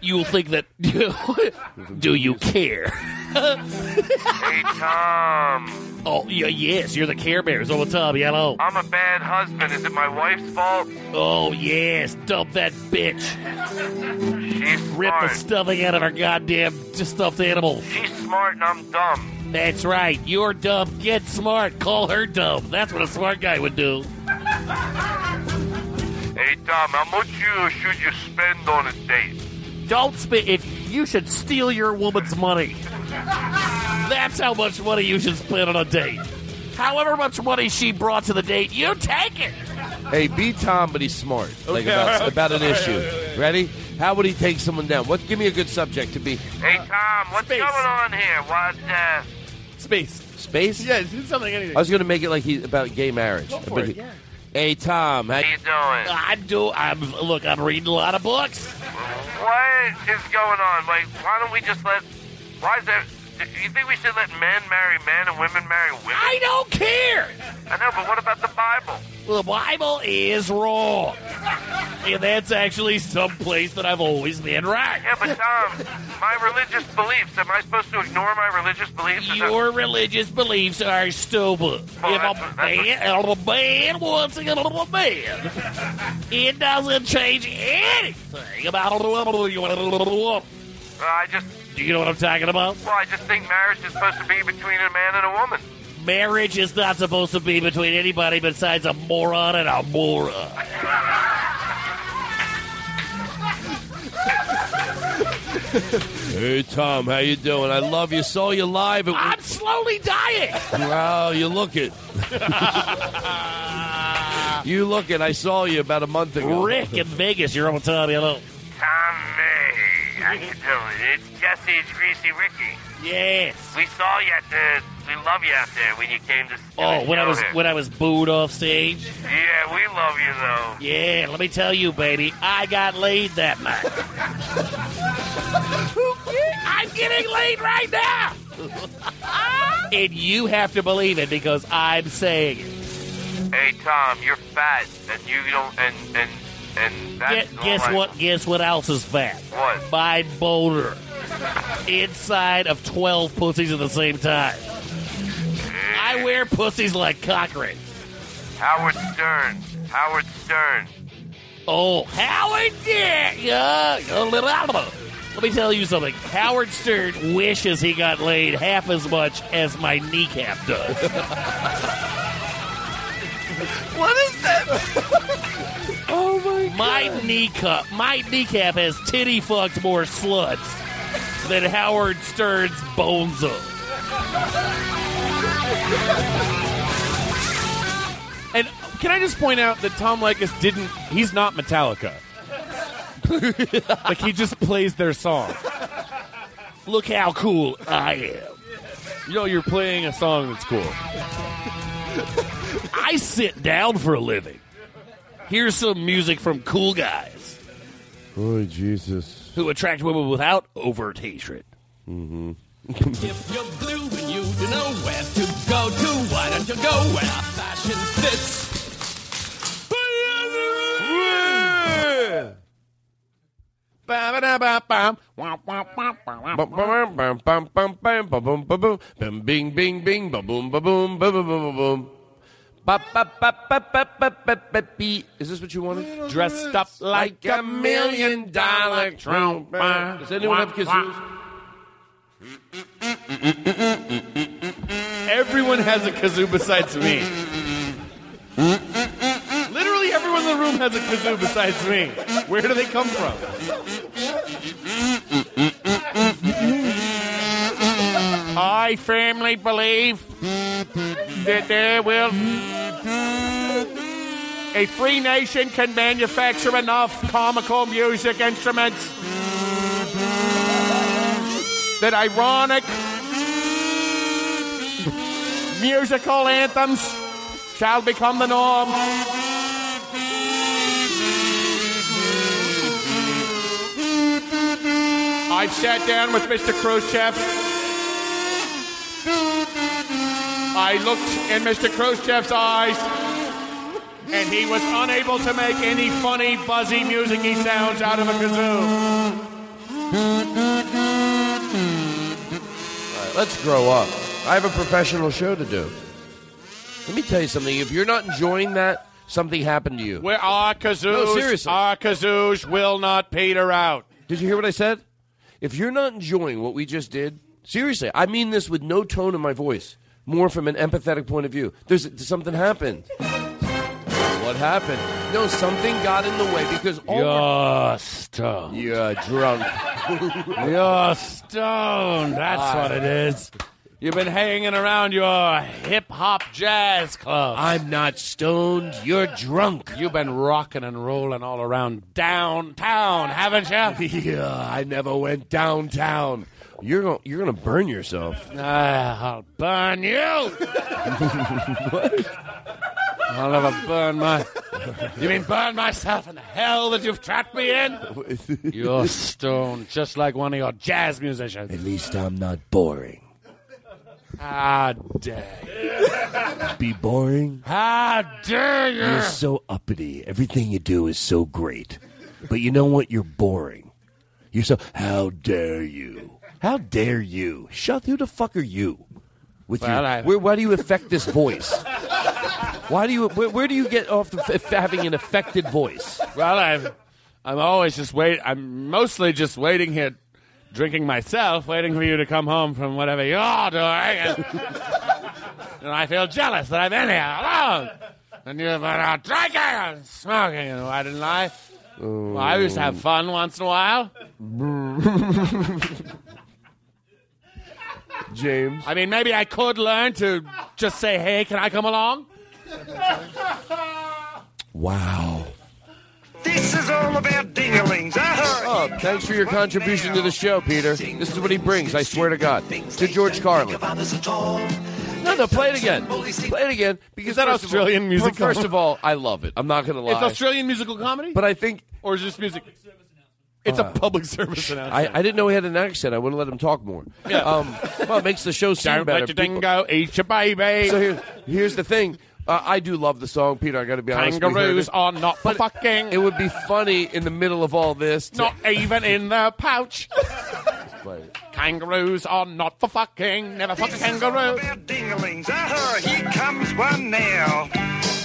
Speaker 7: You'll think that. do you care?
Speaker 25: Hey, Tom.
Speaker 7: Oh, yeah, yes, you're the Care Bears. Oh, Tom, hello.
Speaker 25: I'm a bad husband. Is it my wife's fault?
Speaker 7: Oh, yes, dump that bitch.
Speaker 25: She's
Speaker 7: Rip the stuffing out of her goddamn stuffed animal.
Speaker 25: She's smart and I'm dumb.
Speaker 7: That's right. You're dumb. Get smart. Call her dumb. That's what a smart guy would do.
Speaker 25: Hey, Tom, how much you should you spend on a date?
Speaker 7: Don't spend. If you should steal your woman's money, that's how much money you should spend on a date. However much money she brought to the date, you take it.
Speaker 2: Hey, be Tom, but he's smart. Like about, about an issue. Ready? How would he take someone down? What? Give me a good subject to be.
Speaker 25: Hey, Tom, what's going on here? What, uh...
Speaker 10: Space.
Speaker 2: Space?
Speaker 10: Yeah, it's something. Anything.
Speaker 2: I was going to make it like he about gay marriage.
Speaker 10: Go for
Speaker 2: But-
Speaker 10: it, yeah.
Speaker 2: Hey Tom, how
Speaker 25: you doing?
Speaker 7: I'm do. I'm look. I'm reading a lot of books.
Speaker 25: What is going on? Like, why don't we just let... Why is there... You think we should let men marry men and women marry women?
Speaker 7: I don't care.
Speaker 25: I know, but what about the Bible?
Speaker 7: Well, The Bible is wrong, and that's actually some place that I've always been right.
Speaker 25: Yeah, but Tom, my religious beliefs, am I supposed to ignore my religious beliefs? Is that-
Speaker 7: Your religious beliefs are stupid. if a man, if a man wants to get a man, it doesn't change anything about a woman.
Speaker 25: I just,
Speaker 7: Do you know what I'm talking about?
Speaker 25: Well, I just think marriage is supposed to be between a man and a woman.
Speaker 7: Marriage is not supposed to be between anybody besides a moron and a moron.
Speaker 2: Hey Tom, how you doing? I love you. Saw you live. At
Speaker 7: I'm slowly dying.
Speaker 2: Wow, you look it. you look it. I saw you about a month ago.
Speaker 7: Rick in Vegas, you're on Tom. Hello.
Speaker 25: How you doing? It's Jesse and Greasy Ricky.
Speaker 7: Yes.
Speaker 25: We saw you at the. We love you out there when you came to.
Speaker 7: Oh, when I was
Speaker 25: here.
Speaker 7: when I was booed off stage.
Speaker 25: Yeah, we love you though.
Speaker 7: Yeah, let me tell you, baby, I got laid that night. I'm getting laid right now. and you have to believe it because I'm saying it.
Speaker 25: Hey Tom, you're fat, and you don't, and and and that's
Speaker 7: Guess, guess
Speaker 25: all right.
Speaker 7: what? Guess what else is fat?
Speaker 25: What?
Speaker 7: My boner. Inside of 12 pussies at the same time. I wear pussies like cock rings.
Speaker 25: Howard Stern. Howard Stern.
Speaker 7: Oh, Howard yeah, yeah. Let me tell you something. Howard Stern wishes he got laid half as much as my kneecap does.
Speaker 2: what is that? Oh my god.
Speaker 7: My kneecap, my kneecap has titty fucked more sluts than Howard Stern's bones of.
Speaker 10: And can I just point out that Tom Leykis didn't? He's not Metallica. like he just plays their song.
Speaker 7: Look how cool I am.
Speaker 10: You know, you're playing a song that's cool.
Speaker 7: I sit down for a living. Here's some music from cool guys
Speaker 2: Oh Jesus.
Speaker 7: who attract women without overt hatred.
Speaker 2: Mm-hmm.
Speaker 28: If you're blue and you don't know where to go to, why don't you go where fashion fits?
Speaker 2: Bing bing bing bing ba boom ba boom ba boom ba boom boom. Ba ba Is this what you wanted?
Speaker 10: Dressed up like a million dollar trooper.
Speaker 2: Does anyone have kazoos?
Speaker 10: Everyone has a kazoo besides me. Literally everyone in the room has a kazoo besides me. Where do they come from?
Speaker 7: I firmly believe that there will. A free nation can manufacture enough comical music instruments that ironic musical anthems shall become the norm. I've sat down with Mr. Khrushchev. I looked in Mr. Khrushchev's eyes, and he was unable to make any funny, buzzy music-y sounds out of a kazoo.
Speaker 2: All right, let's grow up. I have a professional show to do. Let me tell you something. If you're not enjoying that, something happened to you.
Speaker 7: Where our kazoos,
Speaker 2: No, seriously.
Speaker 7: our kazoos will not peter out.
Speaker 2: Did you hear what I said? If you're not enjoying what we just did, seriously, I mean this with no tone in my voice, more from an empathetic point of view. There's something happened. What happened? No, something got in the way because all
Speaker 7: You're stoned.
Speaker 2: You're drunk.
Speaker 7: You're stoned. That's ah. what it is. You've been hanging around your hip hop jazz club.
Speaker 2: I'm not stoned. You're drunk.
Speaker 7: You've been rocking and rolling all around downtown, haven't you?
Speaker 2: yeah, I never went downtown. You're gonna you're gonna burn yourself.
Speaker 7: Ah, I'll burn you.
Speaker 2: what?
Speaker 7: I'll never burn my. You mean burn myself in the hell that you've trapped me in? You're stoned, just like one of your jazz musicians.
Speaker 2: At least I'm not boring.
Speaker 7: How dare you?
Speaker 2: Be boring?
Speaker 7: How dare you?
Speaker 2: You're so uppity. Everything you do is so great. But you know what? You're boring. You're so. How dare you? How dare you? Shut. Who the fuck are you? With
Speaker 7: Well,
Speaker 2: your,
Speaker 7: I-
Speaker 2: where, why do you affect this voice? Why do you? Where, where do you get off the, f- having an affected voice?
Speaker 7: Well, I'm, I'm always just wait. I'm mostly just waiting here
Speaker 10: drinking myself, waiting for you to come home from whatever you're doing. And, and I feel jealous that I've been here alone. And you've been out drinking and smoking. And why didn't I? Well, I used to have fun once in a while.
Speaker 2: James.
Speaker 10: I mean, maybe I could learn to just say, hey, can I come along?
Speaker 2: Wow.
Speaker 29: This is all about dinglings.
Speaker 2: Oh, thanks for your contribution to the show, Peter. This is what he brings, I swear to God. To George Carlin. No, no, play it again. Play it again. Because
Speaker 10: Is that
Speaker 2: first of all-
Speaker 10: Australian music
Speaker 2: First of all, I love it. I'm not going to lie.
Speaker 10: It's Australian musical comedy?
Speaker 2: But I think.
Speaker 10: Or is this music? It's a public service announcement.
Speaker 2: I, I didn't know he had an accent. I wouldn't let him talk more.
Speaker 10: Yeah.
Speaker 2: Um, well, it makes the show seem
Speaker 10: Don't
Speaker 2: better.
Speaker 10: let your dingo eat your baby.
Speaker 2: So here, here's the thing. Uh, I do love the song, Peter. I got to be honest. we heard
Speaker 10: Kangaroos are not for fucking.
Speaker 2: It would be funny in the middle of all this. To,
Speaker 10: Not even in the pouch. Kangaroos are not for fucking. Never fuck a kangaroo.
Speaker 29: Dinglings. Ah, here comes one now.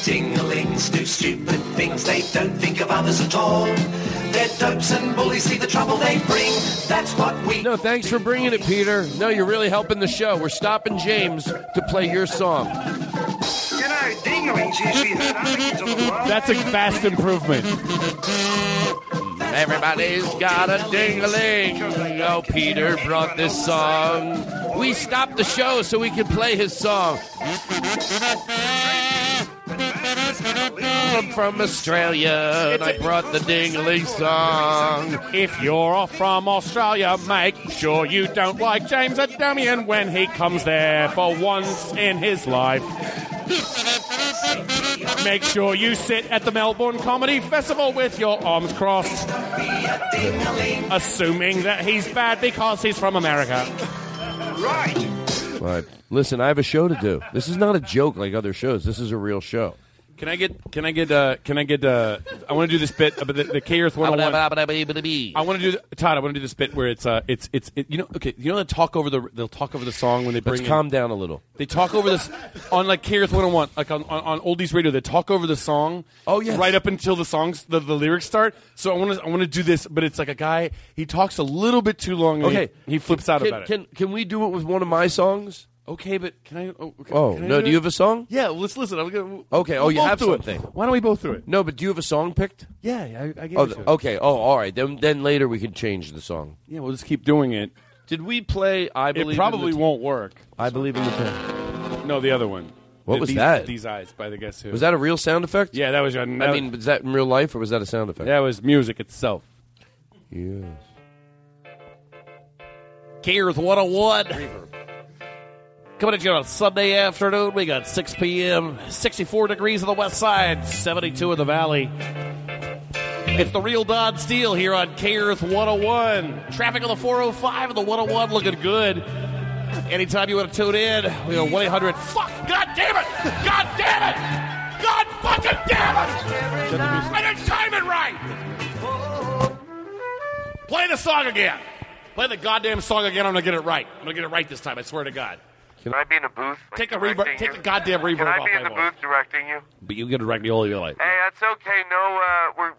Speaker 30: Dinglings do stupid things, they don't think of others at all. They're dopes and bullies, see the trouble they bring. That's what we.
Speaker 2: no, thanks for bringing it, Peter. No, you're really helping the show. We're stopping James to play your song.
Speaker 29: You know, dinglings usually hurt other kids on the road.
Speaker 10: That's a vast improvement.
Speaker 2: Everybody's got a ding-a-ling. Oh, Peter brought this song. We stopped the show so we could play his song. I'm from Australia, and I brought the ding-a-ling song.
Speaker 10: If you're from Australia, make sure you don't like James Adomian when he comes there for once in his life. Make sure you sit at the Melbourne Comedy Festival with your arms crossed, assuming that he's bad because he's from America.
Speaker 29: Right.
Speaker 2: But listen, I have a show to do. This is not a joke like other shows. This is a real show.
Speaker 10: Can I get? Can I get? Uh, can I get? Uh, I want to do this bit about the, the K Earth 101. I want to do Todd. I want to do this bit where it's uh, it's it's it, you know okay you know they talk over the they'll talk over the song when they bring
Speaker 2: Let's
Speaker 10: in-
Speaker 2: calm down a little.
Speaker 10: They talk over this on like K Earth 101 like on, on, on oldies radio. They talk over the song.
Speaker 2: Oh, yes.
Speaker 10: right up until the songs the, the lyrics start. So I want to I want to do this, but it's like a guy he talks a little bit too long.
Speaker 2: Okay,
Speaker 10: he, he flips out
Speaker 2: can,
Speaker 10: about it.
Speaker 2: Can can we do it with one of my songs?
Speaker 10: Okay, but can I? Oh, okay,
Speaker 2: Oh
Speaker 10: can I
Speaker 2: no!
Speaker 10: do
Speaker 2: Do you have a song?
Speaker 10: Yeah, let's listen. I'm gonna,
Speaker 2: Okay. Oh,
Speaker 10: we'll
Speaker 2: you have
Speaker 10: do it.
Speaker 2: something.
Speaker 10: Why don't we both do it?
Speaker 2: No, but do you have a song picked?
Speaker 10: Yeah, I, I gave
Speaker 2: Oh,
Speaker 10: it to
Speaker 2: th- okay. Oh, all right. Then then later we can change the song.
Speaker 10: Yeah, we'll just keep doing it.
Speaker 2: Did we play? I believe
Speaker 10: It
Speaker 2: in
Speaker 10: probably
Speaker 2: the
Speaker 10: won't work.
Speaker 2: I believe in the ten.
Speaker 10: No, the other one.
Speaker 2: What
Speaker 10: The-
Speaker 2: was
Speaker 10: these,
Speaker 2: that?
Speaker 10: These eyes by the Guess Who.
Speaker 2: Was that a real sound effect?
Speaker 10: Yeah, that was. Your,
Speaker 2: I mean, was that in real life or was that a sound effect?
Speaker 10: that was music itself.
Speaker 2: Yes.
Speaker 10: K Earth 101. Coming at you on Sunday afternoon. We got 6 p.m., 64 degrees on the west side, 72 in the valley. It's the real Don Steele here on K Earth 101. Traffic on the 405 and the 101 looking good. Anytime you want to tune in, we are 1 800 Fuck! God damn it! God damn it! God fucking damn it! I didn't time it right! Play the song again. Play the goddamn song again. I'm gonna get it right. I'm gonna get it right this time. I swear to God.
Speaker 25: Can I be in a booth? like,
Speaker 10: Take a
Speaker 25: directing
Speaker 10: reverb. Take a goddamn reverb
Speaker 25: Can I
Speaker 10: off
Speaker 25: be in
Speaker 10: my
Speaker 25: the
Speaker 10: voice.
Speaker 25: booth directing you?
Speaker 10: But you get it directly all of your life.
Speaker 25: Hey, that's okay. No, uh, we're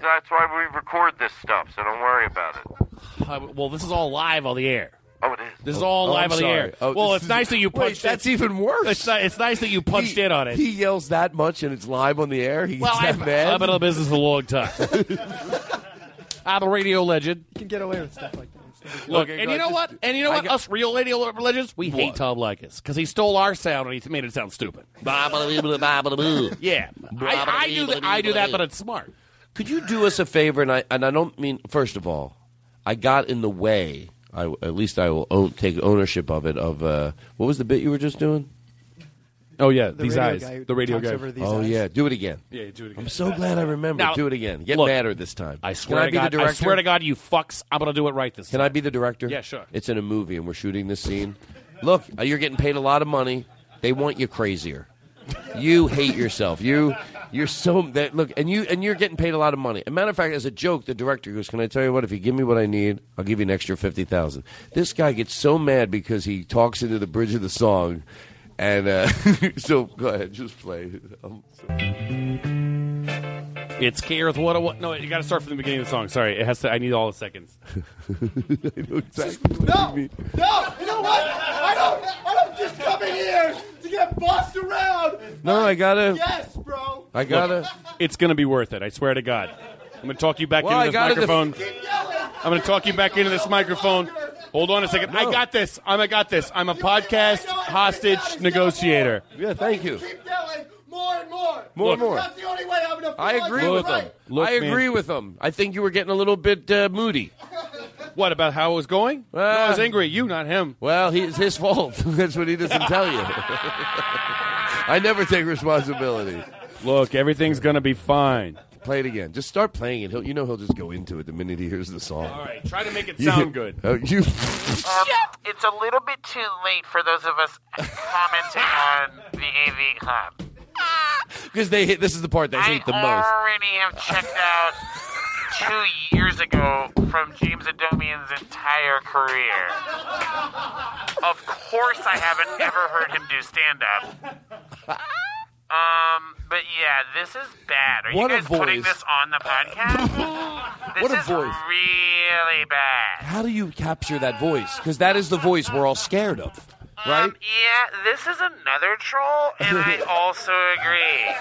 Speaker 25: that's why we record this stuff, so don't worry about it.
Speaker 10: Uh, well, this is all live on the air.
Speaker 25: Oh, it is.
Speaker 10: This is all
Speaker 2: Oh,
Speaker 10: live on the air.
Speaker 2: Oh,
Speaker 10: well, it's
Speaker 2: is-
Speaker 10: nice that you
Speaker 2: Wait,
Speaker 10: punched.
Speaker 2: that's
Speaker 10: in.
Speaker 2: even worse.
Speaker 10: It's, ni- it's nice that you punched
Speaker 2: He-
Speaker 10: in on it.
Speaker 2: He yells that much and it's live on the air. He
Speaker 10: well,
Speaker 2: gets that
Speaker 10: I've,
Speaker 2: mad.
Speaker 10: I've been in the business a long time. I'm a radio legend.
Speaker 16: You can get away with stuff like that.
Speaker 10: Look, and you know what? And you know what? Us real radio legends, we hate Tom Leykis because he stole our sound and he made it sound stupid. yeah, I, I do that. I do that, but it's smart.
Speaker 2: Could you do us a favor? And I and I don't mean. First of all, I got in the way. I at least I will own, take ownership of it. Of uh, what was the bit you were just doing?
Speaker 10: Oh yeah,
Speaker 16: The
Speaker 10: these
Speaker 16: radio
Speaker 10: eyes.
Speaker 16: guy
Speaker 10: the radio
Speaker 16: talks
Speaker 10: guy.
Speaker 16: over these
Speaker 2: oh
Speaker 16: eyes.
Speaker 2: yeah, do it again.
Speaker 10: Yeah, do it again.
Speaker 2: I'm so glad I remember.
Speaker 10: Now,
Speaker 2: do it again. Get
Speaker 10: look,
Speaker 2: madder this time.
Speaker 10: I swear
Speaker 2: Can I
Speaker 10: to
Speaker 2: be
Speaker 10: God.
Speaker 2: the director?
Speaker 10: I swear to God, you fucks. I'm gonna do it right this time.
Speaker 2: Can
Speaker 10: time.
Speaker 2: I be the director?
Speaker 10: Yeah, sure.
Speaker 2: It's in a movie, and we're shooting this scene. Look, uh, you're getting paid a lot of money. They want you crazier. You hate yourself. You, you're so that look, and you and you're getting paid a lot of money. As a matter of fact, as a joke, the director goes, "Can I tell you what? If you give me what I need, I'll give you an extra fifty thousand. This guy gets so mad because he talks into the bridge of the song, and uh, so go ahead, just play. Um,
Speaker 10: It's Care with what? a- What? No, you got to start from the beginning of the song. Sorry, it has to. I need all the seconds.
Speaker 16: No, no, you know what? I don't, I don't just come in here to get bossed around.
Speaker 2: No, I gotta.
Speaker 16: Yes, bro.
Speaker 2: I gotta.
Speaker 10: Look, it's going to be worth it. I swear to God. I'm going to talk you back
Speaker 2: Well,
Speaker 10: into this
Speaker 2: gotta def-
Speaker 10: microphone. I'm going to talk you back into this microphone. Hold on a second. I got this. I'm. I got this. I'm a podcast hostage negotiator.
Speaker 2: Yeah, thank you.
Speaker 16: Keep yelling more and more.
Speaker 2: More and more.
Speaker 16: That's the only way I'm gonna.
Speaker 2: I agree
Speaker 16: I'm
Speaker 2: with
Speaker 16: right.
Speaker 2: him.
Speaker 10: Look,
Speaker 2: I
Speaker 10: man.
Speaker 2: agree with him. I think you were getting a little bit uh, moody.
Speaker 10: What about how it was going? no, I was angry at you, not him.
Speaker 2: Well, he, it's his fault. That's what he doesn't tell you. I never take responsibility.
Speaker 10: Look, everything's going to be fine.
Speaker 2: Play it again. Just start playing it. He'll, you know he'll just go into it the minute he hears the song.
Speaker 10: All right, try to make it
Speaker 2: You-
Speaker 10: sound good.
Speaker 2: Oh, you.
Speaker 7: Um, it's a little bit too late for those of us commenting on the AV Club.
Speaker 2: Because they hit. This is the part they hate the most.
Speaker 7: I
Speaker 2: most.
Speaker 7: already have checked out two years ago from James Adomian's entire career. Of course, I haven't ever heard him do stand up. Um, but yeah, this is bad. Are
Speaker 2: What
Speaker 7: you guys putting
Speaker 2: voice.
Speaker 7: this on the podcast? this
Speaker 2: What a
Speaker 7: is
Speaker 2: voice.
Speaker 7: really bad.
Speaker 2: How do you capture that voice? Because that is the voice we're all scared of, right?
Speaker 7: Um, yeah, this is another troll, and I also agree.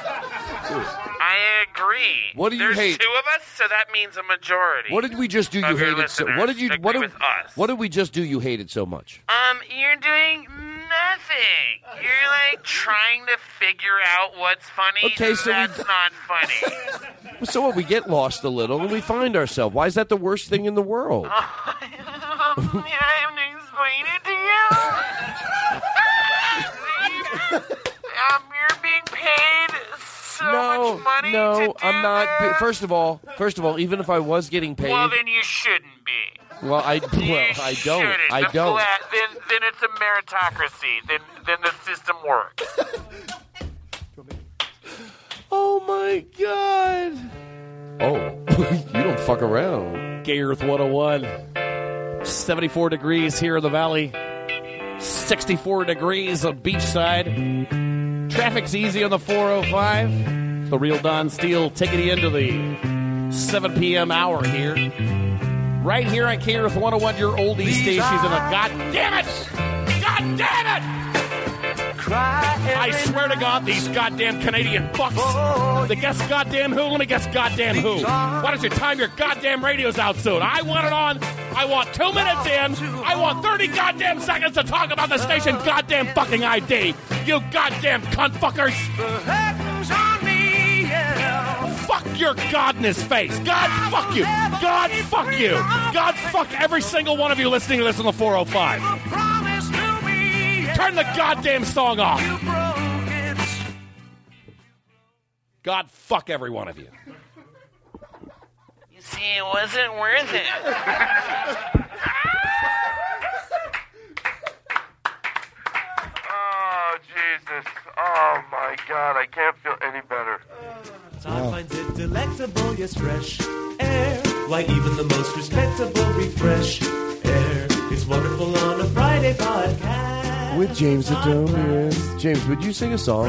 Speaker 7: I agree.
Speaker 2: What do you
Speaker 7: There's
Speaker 2: hate?
Speaker 7: two of us, so that means a majority.
Speaker 2: What did we just do? You hated so. What did you? What did, what did we just do? You hated so much.
Speaker 7: Um, you're doing nothing. You're like trying to figure out what's funny.
Speaker 2: Okay, so we-
Speaker 7: that's not funny.
Speaker 2: So what? We get lost a little and we find ourselves. Why is that the worst thing in the world?
Speaker 7: I have to explain it to you. um, you're being paid so
Speaker 2: no,
Speaker 7: much money to
Speaker 2: no,
Speaker 7: do
Speaker 2: I'm not.
Speaker 7: this.
Speaker 2: First of all, first of all, even if I was getting paid,
Speaker 7: Well, then you shouldn't be.
Speaker 2: well, I
Speaker 7: You
Speaker 2: well, I don't.
Speaker 7: shouldn't.
Speaker 2: I don't.
Speaker 7: flat- then, then it's a meritocracy. Then, then the system works.
Speaker 2: Oh my god! Oh, you don't fuck around.
Speaker 10: K Earth 101. 74 degrees here in the valley. 64 degrees on beachside. Traffic's easy on the 405. It's the real Don Steele taking you into the 7 p.m. hour here. Right here on K Earth 101, your oldie stations in the God damn it! God damn it! I swear to God, these goddamn Canadian fucks. They guess goddamn who? Let me guess goddamn who. Why don't you time your goddamn radios out soon? I want it on. I want two minutes in. I want 30 goddamn seconds to talk about the station goddamn fucking ID. You goddamn cunt fuckers. Fuck your God in his face. God fuck you. God fuck you. God fuck every single one of you listening to this on the 405. Turn the goddamn song off. God fuck every one of you.
Speaker 7: You see, it wasn't worth it.
Speaker 25: Oh, Jesus. Oh, my God. I can't feel any better.
Speaker 14: Todd finds it delectable, yes, fresh air. Why, even the most respectable refresh air is wonderful on a Friday podcast.
Speaker 2: With James Adomian. James, would you sing a song?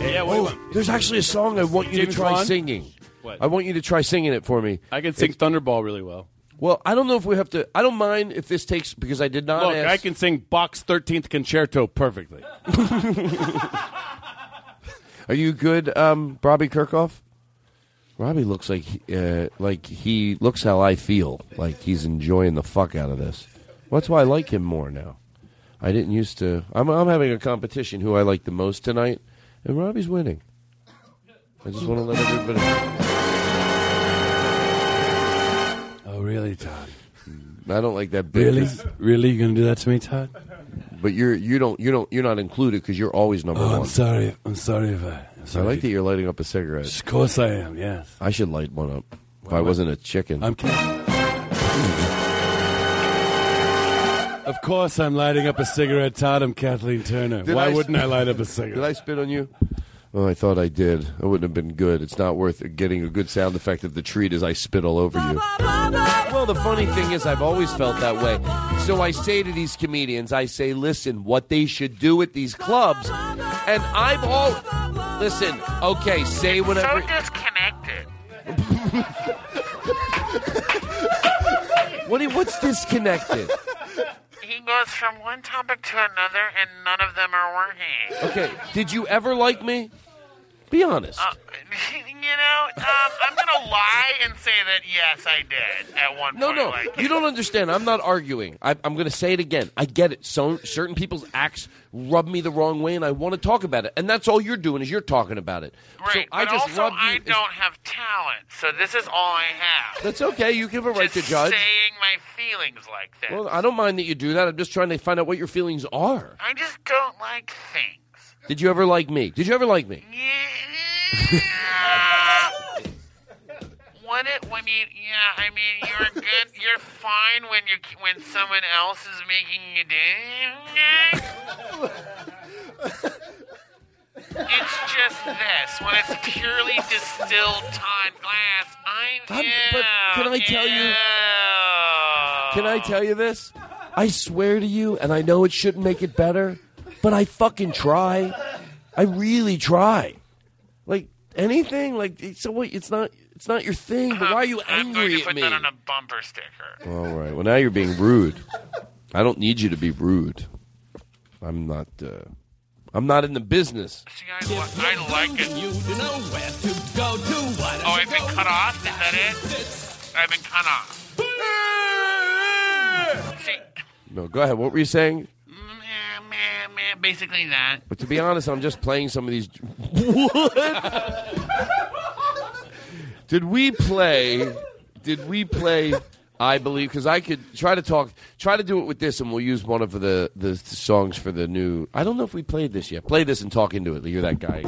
Speaker 10: Yeah,
Speaker 2: oh, there's actually a song I want you
Speaker 10: James
Speaker 2: to try
Speaker 10: Bond?
Speaker 2: singing.
Speaker 10: What?
Speaker 2: I want you to try singing it for me.
Speaker 10: I can sing Thunderball really well.
Speaker 2: Well, I don't know if we have to. I don't mind if this takes because I did not.
Speaker 10: Look,
Speaker 2: ask.
Speaker 10: I can sing Bach's 13th Concerto perfectly.
Speaker 2: Are you good, um, Robbie Kirkhoff? Robbie looks like uh, like he looks how I feel. Like he's enjoying the fuck out of this. That's why I like him more now. I didn't used to. I'm, I'm having a competition who I like the most tonight, and Robbie's winning. I just want to let everybody.
Speaker 31: Oh, really, Todd?
Speaker 2: Hmm, I don't like that. bit
Speaker 31: Really? Really? You gonna do that to me, Todd?
Speaker 2: But you're you don't you don't you're not included because you're always number
Speaker 31: Oh,
Speaker 2: one.
Speaker 31: I'm sorry. I'm sorry if I. I'm
Speaker 2: I like that you're lighting up a cigarette.
Speaker 31: Of course I am. Yes.
Speaker 2: I should light one up if I wasn't a chicken.
Speaker 31: I'm kidding. Of course, I'm lighting up a cigarette, Todd. I'm Kathleen Turner.
Speaker 2: Did
Speaker 31: Why
Speaker 2: I-
Speaker 31: wouldn't I light up a cigarette?
Speaker 2: Did I spit on you? Oh, I thought I did. It wouldn't have been good. It's not worth getting a good sound effect of the treat as I spit all over you. Well, the funny thing is, I've always felt that way. So I say to these comedians, I say, listen, what they should do at these clubs, and I've all listen. Okay, say whatever.
Speaker 7: So disconnected.
Speaker 2: what? do you- What's disconnected?
Speaker 7: He goes from one topic to another, and none of them are working.
Speaker 2: Okay. Did you ever like me? Be honest.
Speaker 7: Uh, you know, um, I'm gonna lie and say that yes, I did at one
Speaker 2: No,
Speaker 7: point.
Speaker 2: no,
Speaker 7: like,
Speaker 2: you don't understand. I'm not arguing. I, I'm going to say it again. I get it. So certain people's acts rub me the wrong way, and I want to talk about it. And that's all you're doing is you're talking about it.
Speaker 7: Great,
Speaker 2: so I
Speaker 7: but
Speaker 2: just
Speaker 7: also
Speaker 2: rub you.
Speaker 7: I don't have talent, so this is all I have.
Speaker 2: That's okay. You have a right
Speaker 7: Just
Speaker 2: to judge.
Speaker 7: saying my feelings like that.
Speaker 2: Well, I don't mind that you do that. I'm just trying to find out what your feelings are.
Speaker 7: I just don't like things.
Speaker 2: Did you ever like me? Did you ever like me?
Speaker 7: What it? I mean, yeah. I mean, you're good. You're fine when you when someone else is making you do. It's just this. When it's purely distilled Todd Glass, I
Speaker 2: I'm- but can I tell you? Can I tell you this? I swear to you, and I know it shouldn't make it better, but I fucking try. I really try. Like anything, like so. What? It's not. It's not your thing. But why are you
Speaker 7: I'm going
Speaker 2: angry
Speaker 7: to
Speaker 2: at
Speaker 7: put
Speaker 2: me?
Speaker 7: that on a bumper sticker.
Speaker 2: All right. Well, now you're being rude. I don't need you to be rude. I'm not. Uh, I'm not in the business.
Speaker 7: See, I, li- I like it.
Speaker 14: You to know where to go to. Why don't
Speaker 7: Oh,
Speaker 14: you
Speaker 7: I've been cut off. Is that it? I've been cut off. See,
Speaker 2: No, go ahead. What were you saying?
Speaker 7: meh, meh, meh, basically that.
Speaker 2: But to be honest, I'm just playing some of these. What? did we play? Did we play? I believe because I could try to talk, try to do it with this, and we'll use one of the the songs for the new. I don't know if we played this yet. Play this and talk into it. You're that guy.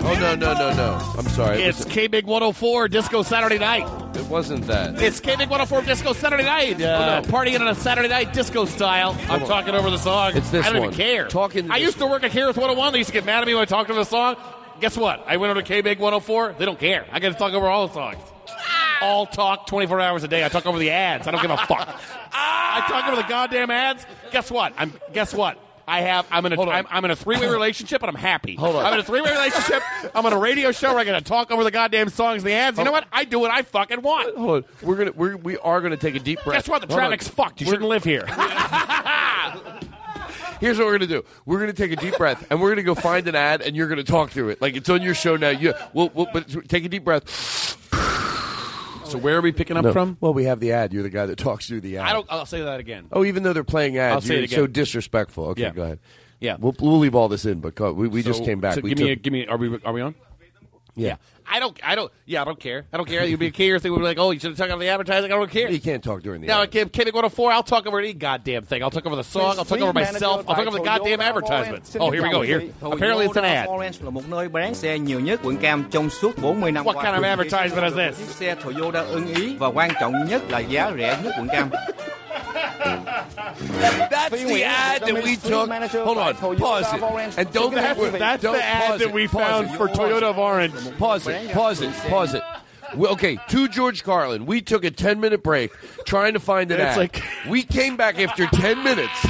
Speaker 2: again. Oh no no no no! I'm sorry.
Speaker 10: It's K Big 104 Disco Saturday Night.
Speaker 2: It wasn't that.
Speaker 10: It's K Big 104 Disco Saturday Night. Uh, partying on a Saturday night disco style. I'm talking over the song.
Speaker 2: It's this
Speaker 10: I don't
Speaker 2: one.
Speaker 10: even care.
Speaker 2: Talking.
Speaker 10: I used to work at Harris 101. They used to get mad at me when I talked over the song. Guess what? I went over to K Big 104. They don't care. I got to talk over all the songs. Ah. All talk 24 hours a day. I talk over the ads. I don't give a fuck. Ah. I talk over the goddamn ads. Guess what? I'm. Guess what? I have. I'm in a. I'm, I'm in a three way relationship, and I'm happy.
Speaker 2: Hold on.
Speaker 10: I'm in a three way relationship. I'm on a radio show where I got to talk over the goddamn songs, and the ads. You know what? I do what I fucking want.
Speaker 2: Hold on. We're gonna we're, we are gonna take a deep breath.
Speaker 10: Guess what? The
Speaker 2: Hold on.
Speaker 10: traffic's fucked. You
Speaker 2: We're-
Speaker 10: shouldn't live here.
Speaker 2: Here's what we're gonna do. We're gonna take a deep breath, and we're gonna go find an ad, and you're gonna talk through it. Like it's on your show now. You, we'll, we'll, but take a deep breath.
Speaker 10: So where are we picking up
Speaker 2: No.
Speaker 10: from?
Speaker 2: Well, we have the ad. You're the guy that talks through the ad.
Speaker 10: I don't. I'll say that again.
Speaker 2: Oh, even though they're playing ads,
Speaker 10: I'll say
Speaker 2: you're
Speaker 10: it
Speaker 2: so disrespectful. Okay,
Speaker 10: Yeah.
Speaker 2: go ahead.
Speaker 10: Yeah.
Speaker 2: we'll, we'll leave all this in, but go- we, we just
Speaker 10: So-
Speaker 2: came back.
Speaker 10: So
Speaker 2: we
Speaker 10: give
Speaker 2: took,
Speaker 10: me. A, give me. Are we? Are we on?
Speaker 2: yeah.
Speaker 10: I don't. I don't. Yeah, I don't care. I don't care. You'd be a care thing. We'd be like, oh, you should have talked on the advertising. I don't care.
Speaker 2: You can't talk during the
Speaker 10: No,
Speaker 2: ad.
Speaker 10: K Big 104. I'll talk over any goddamn thing. I'll talk over the song. I'll talk over myself. I'll talk over the goddamn advertisements. Oh, here we go. Here. Apparently, it's an ad.
Speaker 32: Orange là một nơi bán xe nhiều nhất quận Cam trong suốt 40 năm
Speaker 10: What
Speaker 32: qua.
Speaker 10: kind of advertisement is this?
Speaker 32: Chiếc xe Toyota ưng ý và quan trọng nhất là giá rẻ nhất quận Cam.
Speaker 2: That's the ad that we took. Hold on, pause it, and don't.
Speaker 10: That's-
Speaker 2: we're-
Speaker 10: that's
Speaker 2: don't
Speaker 10: the ad that we
Speaker 2: pause
Speaker 10: found for Toyota of Orange.
Speaker 2: Pause it, pause it, pause it. Well, okay, to George Carlin, we took a ten minute break trying to find an
Speaker 10: It's
Speaker 2: ad.
Speaker 10: like-
Speaker 2: we came back after ten minutes,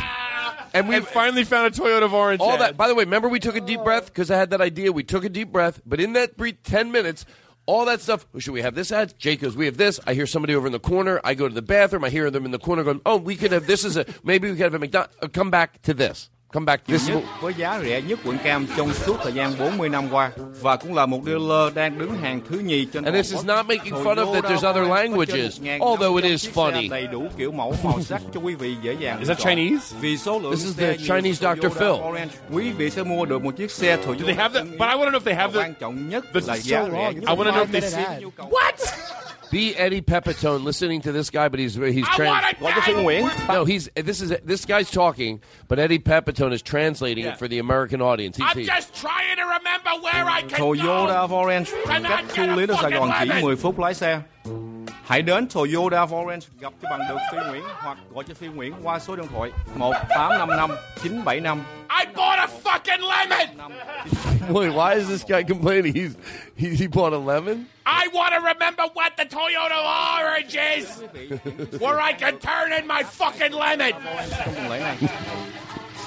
Speaker 2: and we
Speaker 10: And finally found a Toyota of Orange.
Speaker 2: all
Speaker 10: ad.
Speaker 2: that. By the way, remember we took a deep breath because I had that idea. We took a deep breath, but in that brief ten minutes. All that stuff. Who should we have this ad? Jake goes, we have this. I hear somebody over in the corner. I go to the bathroom. I hear them in the corner going, oh, we could have this as a maybe we could have a McDonald's. Uh, come back to this. Come back. This is
Speaker 32: nhất với giá rẻ nhất quận Cam trong suốt thời gian 40 năm qua và cũng là một dealer đang đứng hàng thứ nhì trên
Speaker 2: And this is not making fun of that there's other languages, although it is funny.
Speaker 32: đầy đủ kiểu mẫu màu sắc cho quý vị dễ dàng
Speaker 10: Is that. Chinese?
Speaker 32: Vì số lượng
Speaker 2: This is the Chinese Dr. Phil.
Speaker 32: Orange, quý vị sẽ mua được một chiếc xe Toyota.
Speaker 10: Do they have the? But I want to know if they have the.
Speaker 32: quan trọng nhất là giá rẻ.
Speaker 10: I want to know if they. What?
Speaker 2: Be Eddie Pepitone listening to this guy, but he's he's
Speaker 10: I
Speaker 2: trans-
Speaker 10: want to
Speaker 32: Gọi cho
Speaker 2: no, he's this is this guy's talking, but Eddie Pepitone is translating
Speaker 10: Yeah.
Speaker 2: it for the American audience. He's,
Speaker 33: I'm
Speaker 2: he-
Speaker 33: just trying to remember where I can
Speaker 32: Toyota
Speaker 33: go.
Speaker 32: of Orange cách khu lý đến Sài Gòn chỉ 10 phút lái xe. Hãy đến Toyota of Orange gặp cho bằng được Phi Nguyễn hoặc gọi cho Phi Nguyễn qua số điện thoại 1855 975
Speaker 33: I bought a fucking lemon.
Speaker 2: Wait, why is this guy complaining? He's he, he bought a lemon.
Speaker 33: I want to remember what the Toyota Orange is, where I can turn in my fucking lemon.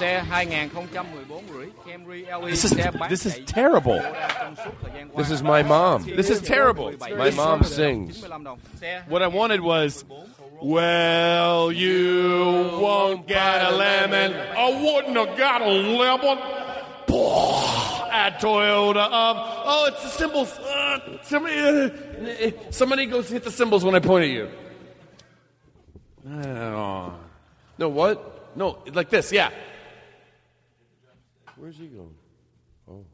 Speaker 32: Trong tuần lễ này. Xe 2014 rưỡi Camry LE
Speaker 10: This is
Speaker 32: xe bán
Speaker 10: this is
Speaker 32: chạy
Speaker 10: terrible.
Speaker 32: trong suốt thời gian qua.
Speaker 2: This is my mom.
Speaker 10: This is terrible.
Speaker 2: My mom sings.
Speaker 32: 95 đồng. Xe
Speaker 10: What I wanted was, well, you won't get a lemon. I wouldn't have got a lemon. At Toyota of oh, it's the symbols. Uh, somebody, uh, somebody goes hit the symbols when I point at you. Oh.
Speaker 2: No, what?
Speaker 10: No, like this. Yeah.
Speaker 2: Where's he going? Oh.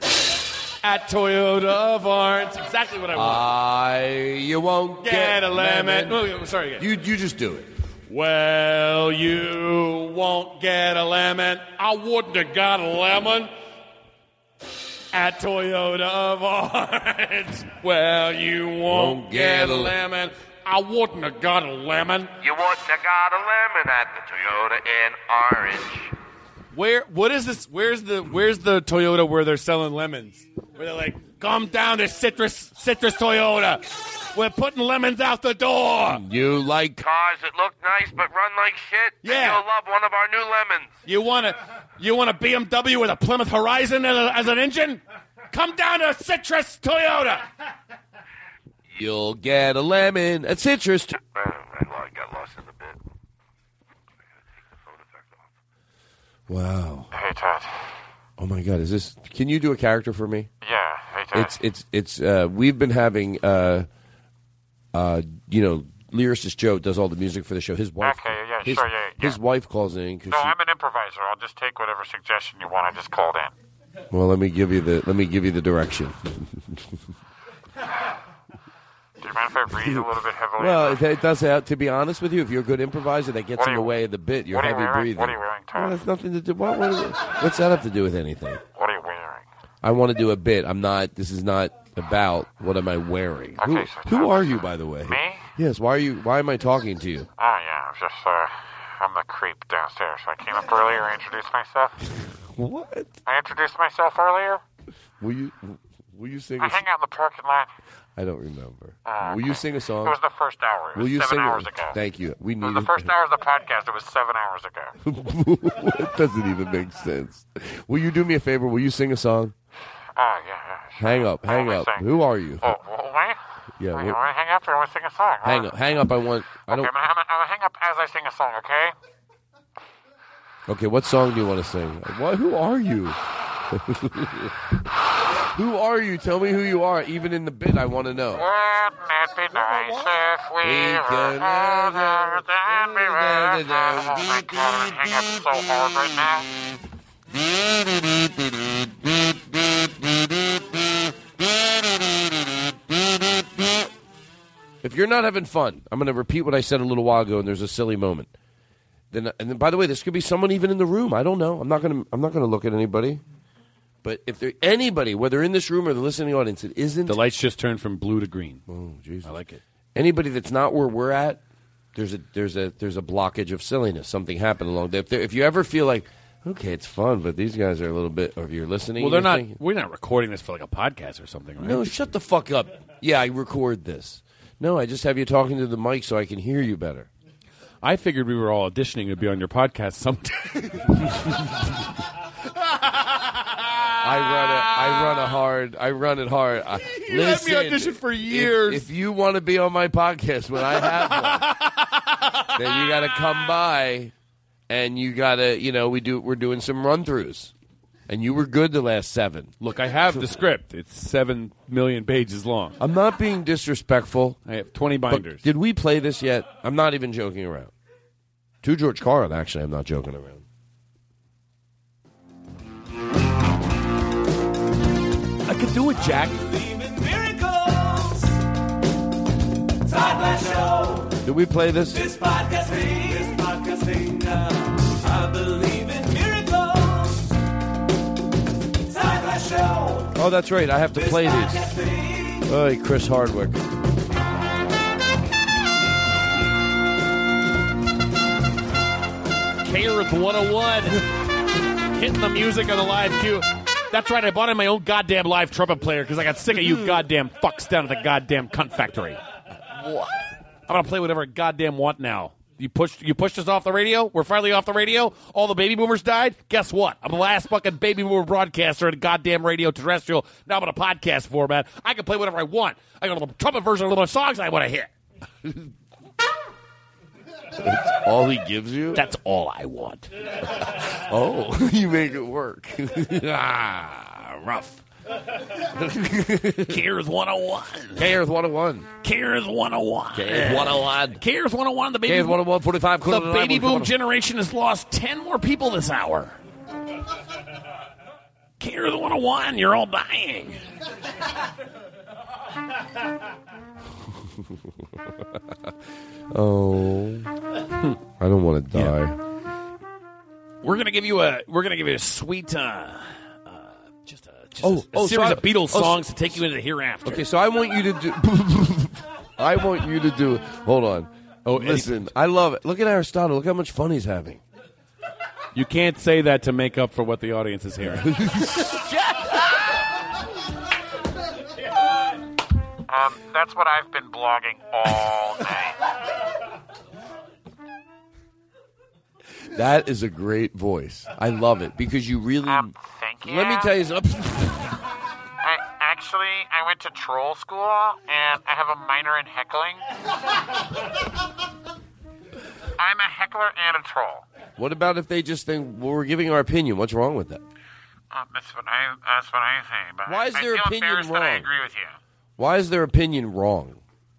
Speaker 10: At Toyota of Orange. Exactly what I want.
Speaker 2: I you won't
Speaker 10: Get
Speaker 2: get,
Speaker 10: a lemon. No, oh, sorry again.
Speaker 2: You you just do it.
Speaker 10: Well, you won't get a lemon. I wouldn't have got a lemon at Toyota of Orange. Well, you won't, get, a lemon. I wouldn't have got a lemon.
Speaker 25: You wouldn't have got a lemon at the Toyota in orange.
Speaker 10: Where? What is this? Where's the Where's the Toyota where they're selling lemons? Where they're like, come down to citrus citrus Toyota. We're putting lemons out the door.
Speaker 2: You like
Speaker 25: Cars that look nice but run like shit.
Speaker 10: Yeah.
Speaker 25: You'll love one of our new lemons.
Speaker 10: You want a, you want a BMW with a Plymouth Horizon as, a, as an engine? Come down to Citrus Toyota.
Speaker 2: You'll get a lemon at citrus. T-
Speaker 25: I got lost in the bit.
Speaker 2: wow.
Speaker 8: Hey, Todd.
Speaker 2: Oh my God! Is this? Can you do a character for me?
Speaker 8: Yeah. Hey, Todd.
Speaker 2: It's it's it's. Uh, we've been having. Uh, uh, you know, lyricist Joe does all the music for the show. His wife.
Speaker 8: Okay, yeah,
Speaker 2: his,
Speaker 8: sure, yeah, yeah.
Speaker 2: His wife calls in
Speaker 8: no, I'm an improviser. I'll just take whatever suggestion you want. I just called in.
Speaker 2: Well, let me give you the let me give you the direction.
Speaker 8: You mind if I breathe a little bit heavily?
Speaker 2: well, it, it does. Have, to be honest with you, if you're a good improviser, that gets in the
Speaker 8: you-
Speaker 2: way of the bit. You're
Speaker 8: what you
Speaker 2: heavy
Speaker 8: wearing?
Speaker 2: breathing.
Speaker 8: What are you wearing, Todd?
Speaker 2: Well, that's nothing to do. What, what, what's that have to do with anything?
Speaker 8: What are you wearing?
Speaker 2: I want to do a bit. I'm not. This is not about what am I wearing. who,
Speaker 8: Okay, so
Speaker 2: who are you, by the way?
Speaker 8: Me?
Speaker 2: Yes. Why are you? Why am I talking to you?
Speaker 8: Oh, yeah. I'm just, uh, I'm the creep downstairs. So I came up earlier and introduced myself.
Speaker 2: What?
Speaker 8: I introduced myself earlier.
Speaker 2: Will you? Will you sing?
Speaker 8: I
Speaker 2: A,
Speaker 8: hang out in the parking lot.
Speaker 2: I don't remember.
Speaker 8: Oh,
Speaker 2: Will you sing a song?
Speaker 8: It was the first hour. It
Speaker 2: Will
Speaker 8: was
Speaker 2: you
Speaker 8: seven
Speaker 2: sing?
Speaker 8: hours ago.
Speaker 2: Thank you. We
Speaker 8: It
Speaker 2: need
Speaker 8: was the first hour of the podcast. It was seven hours ago.
Speaker 2: it doesn't even make sense. Will you do me a favor? Will you sing a song?
Speaker 8: Oh, yeah, yeah. sure.
Speaker 2: Hang up. Hang up.
Speaker 8: saying?
Speaker 2: Who are you?
Speaker 8: Oh, well, wait.
Speaker 2: Yeah.
Speaker 8: I
Speaker 2: what-
Speaker 8: want to hang up or I want to sing a song.
Speaker 2: hang up. Hang up. I want. I
Speaker 8: Okay,
Speaker 2: don't.
Speaker 8: I'm I'm, I'm gonna hang up as I sing a song, okay?
Speaker 2: Okay. What song do you want to sing? What? Who are you? who are you? Tell me who you are. Even in the bit, I want to know.
Speaker 8: If.
Speaker 2: If you're not having fun, I'm going to repeat what I said a little while ago, and there's a silly moment. Then, and then, by the way, this could be someone even in the room. I don't know. I'm not going to. I'm not going to look at anybody. But if there anybody, whether in this room or the listening audience, it isn't.
Speaker 10: The lights just turned from blue to green.
Speaker 2: Oh, Jesus.
Speaker 10: I like it.
Speaker 2: Anybody that's not where we're at, there's a there's a there's a blockage of silliness. Something happened along there. If, there, if you ever feel like, okay, it's fun, but these guys are a little bit, or if you're listening,
Speaker 10: Well, they're not.
Speaker 2: thinking,
Speaker 10: We're not recording this for like a podcast or something, right?
Speaker 2: no, shut the fuck up. Yeah, I record this. No, I just have you talking to the mic so I can hear you better.
Speaker 10: I figured we were all auditioning to be on your podcast someday.
Speaker 2: I run a, I run a hard, I run it hard. I,
Speaker 10: You let me audition for
Speaker 2: if-
Speaker 10: years.
Speaker 2: If, you want to be on my podcast when I have one, then you got to come by, and you got to, you know, we do, we're doing some run throughs, and you were good the last seven.
Speaker 10: Look, I have the script. It's seven million pages long.
Speaker 2: I'm not being disrespectful.
Speaker 10: I have twenty binders.
Speaker 2: did we play this yet? I'm not even joking around. To George Carlin, actually, I'm not joking around.
Speaker 10: I could do it, Jack.
Speaker 14: Todd Glass Show.
Speaker 2: Did we play this?
Speaker 14: This podcast thing. This podcast thing now. Uh, I believe in miracles. Todd Show.
Speaker 2: Oh, that's right. I have to
Speaker 14: This
Speaker 2: play
Speaker 14: podcast
Speaker 2: these.
Speaker 14: thing.
Speaker 2: Oh, Chris Hardwick.
Speaker 10: K Earth 101. Hitting the music on the live cue. That's right, I bought in my own goddamn live trumpet player because I got sick of you hmm. goddamn fucks down at the goddamn cunt factory. What? I'm gonna play whatever I goddamn want now.
Speaker 7: You pushed you pushed us off the radio. We're finally off the radio. All the baby boomers died. Guess what? I'm the last fucking baby boomer broadcaster in goddamn radio terrestrial. Now I'm in a podcast format. I can play whatever I want. I got a little trumpet version of the songs I want to hear.
Speaker 2: That's all he gives you?
Speaker 7: That's all I want.
Speaker 2: oh, you make it work. ah, rough.
Speaker 7: K Earth 101.
Speaker 2: K Earth 101.
Speaker 7: K Earth 101.
Speaker 2: K Earth 101.
Speaker 7: K Earth 101. The baby
Speaker 2: K Earth 101, 45.
Speaker 7: The baby boom generation has lost 10 more people this hour. K Earth 101. You're all dying.
Speaker 2: oh. I don't want to die.
Speaker 7: We're gonna give you a we're gonna give you a sweet uh, uh just a just
Speaker 2: Oh,
Speaker 7: a, a
Speaker 2: oh, so
Speaker 7: series
Speaker 2: I-
Speaker 7: of Beatles
Speaker 2: oh, so-
Speaker 7: songs to take you into the hereafter.
Speaker 2: Okay, so I want you to do. I want you to do. Hold on. Oh, listen. I love it. Look at Aristotle. Look how much fun he's having.
Speaker 7: You can't say that to make up for what the audience is hearing.
Speaker 8: Um, that's what I've been blogging all night.
Speaker 2: That is a great voice. I love it because you really.
Speaker 8: thank you.
Speaker 2: Let me tell you something.
Speaker 8: I, actually, I went to troll school and I have a minor in heckling. I'm a heckler and a troll.
Speaker 2: What about if they just think well, we're giving our opinion? What's wrong with that?
Speaker 8: Um, that's what I. That's what I say. But
Speaker 2: Why is
Speaker 8: I
Speaker 2: their
Speaker 8: feel
Speaker 2: opinion
Speaker 8: that I
Speaker 2: wrong?
Speaker 8: agree with you.
Speaker 2: Why is their opinion wrong?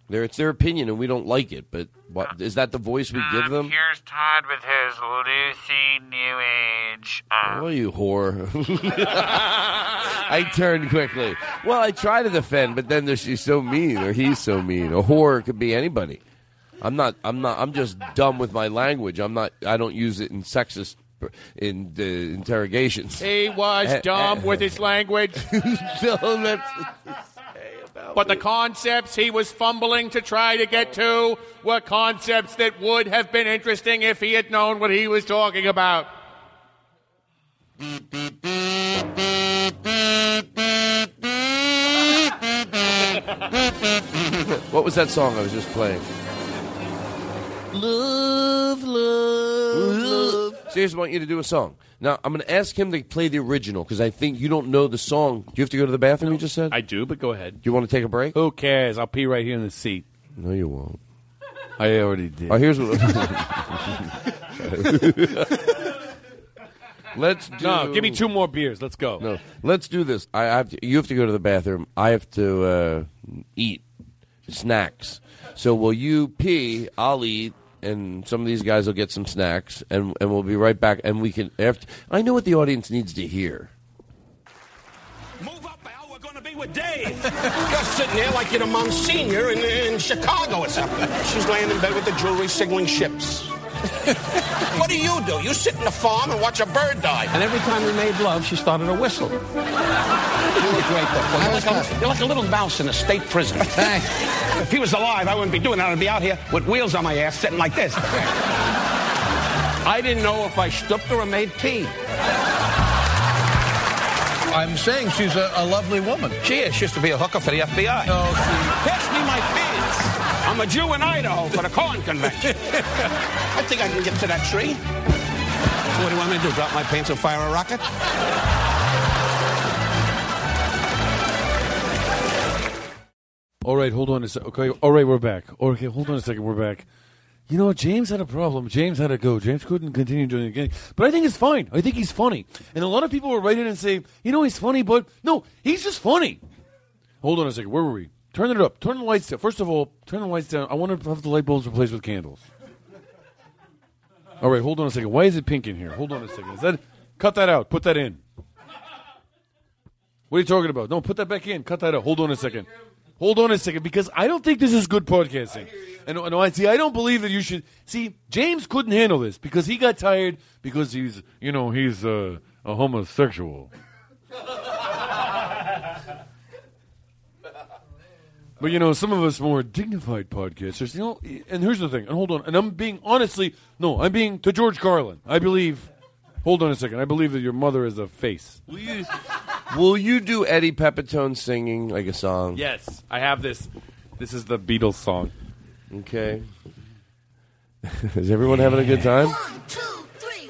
Speaker 2: There, it's their opinion, and we don't like it. But what is that the voice we give them?
Speaker 8: Here's Todd with his Lucy New Age. Um,
Speaker 2: Oh, you whore! I turned quickly. Well, I try to defend, but then she's so mean, or he's so mean. A whore could be anybody. I'm not. I'm not. I'm just dumb with my language. I'm not. I don't use it in sexist in uh, interrogations.
Speaker 7: He was dumb with his language. but the concepts he was fumbling to try to get to were concepts that would have been interesting if he had known what he was talking about.
Speaker 2: what was that song I was just playing?
Speaker 7: Love, love, love.
Speaker 2: Seriously, I want you to do a song. Now, I'm going to ask him to play the original because I think you don't know the song. Do you have to go to the bathroom? You just said.
Speaker 7: I do, but go ahead.
Speaker 2: Do you want to take a break?
Speaker 7: Who cares? I'll pee right here in the seat.
Speaker 2: No, you won't.
Speaker 7: I already did.
Speaker 2: Oh, here's what. Let's do.
Speaker 7: No, give me two more beers. Let's go.
Speaker 2: No, let's do this. I have to, you have to go to the bathroom. I have to uh, eat snacks. So will you pee? I'll eat, and some of these guys will get some snacks, and and we'll be right back. And we can after. I know what the audience needs to hear. Move up, Al.
Speaker 23: We're going to be with Dave. You're sitting there like you're the Monsignor in, in Chicago or something. She's laying in bed with the jewelry signaling ships. What do you do? You sit in the farm and watch a bird die. And every time we made love, she started to whistle. You were great, though. You're like, a, you're like a little mouse in a state prison. if he was alive, I wouldn't be doing that. I'd be out here with wheels on my ass, sitting like this. I didn't know if I stooped or made tea.
Speaker 34: I'm saying she's a, a lovely woman.
Speaker 23: She is. She used to be a hooker for the FBI.
Speaker 34: No,
Speaker 23: Pass me my pants. I'm a Jew in Idaho for the corn convention. I think I can get to that tree. So what do you want me to do? Drop my pants and fire a rocket?
Speaker 10: All right, hold on a second. Okay, all right, we're back. Okay, hold on a second, we're back. You know, James had a problem. James had to go. James couldn't continue doing it again. But I think it's fine. I think he's funny. And a lot of people will write in and say, you know, he's funny, but no, he's just funny. Hold on a second. Where were we? Turn it up. Turn the lights down. First of all, turn the lights down. I want to have the light bulbs replaced with candles. All right, hold on a second. Why is it pink in here? Hold on a second. Is that cut that out? Put that in. What are you talking about? No, put that back in. Cut that out. Hold on a second. Hold on a second, because I don't think this is good podcasting. And, and I see. I don't believe that you should see. James couldn't handle this because he got tired because he's, you know, he's a homosexual. But you know, some of us more dignified podcasters, you know. And here's the thing. And hold on. And I'm being honestly, no, I'm being to George Carlin. I believe. Hold on a second. I believe that your mother is a face.
Speaker 2: Will you, will you do Eddie Pepitone singing like a song?
Speaker 7: Yes, I have this. This is the Beatles song.
Speaker 2: Okay. Is everyone having a good time? One, two, three.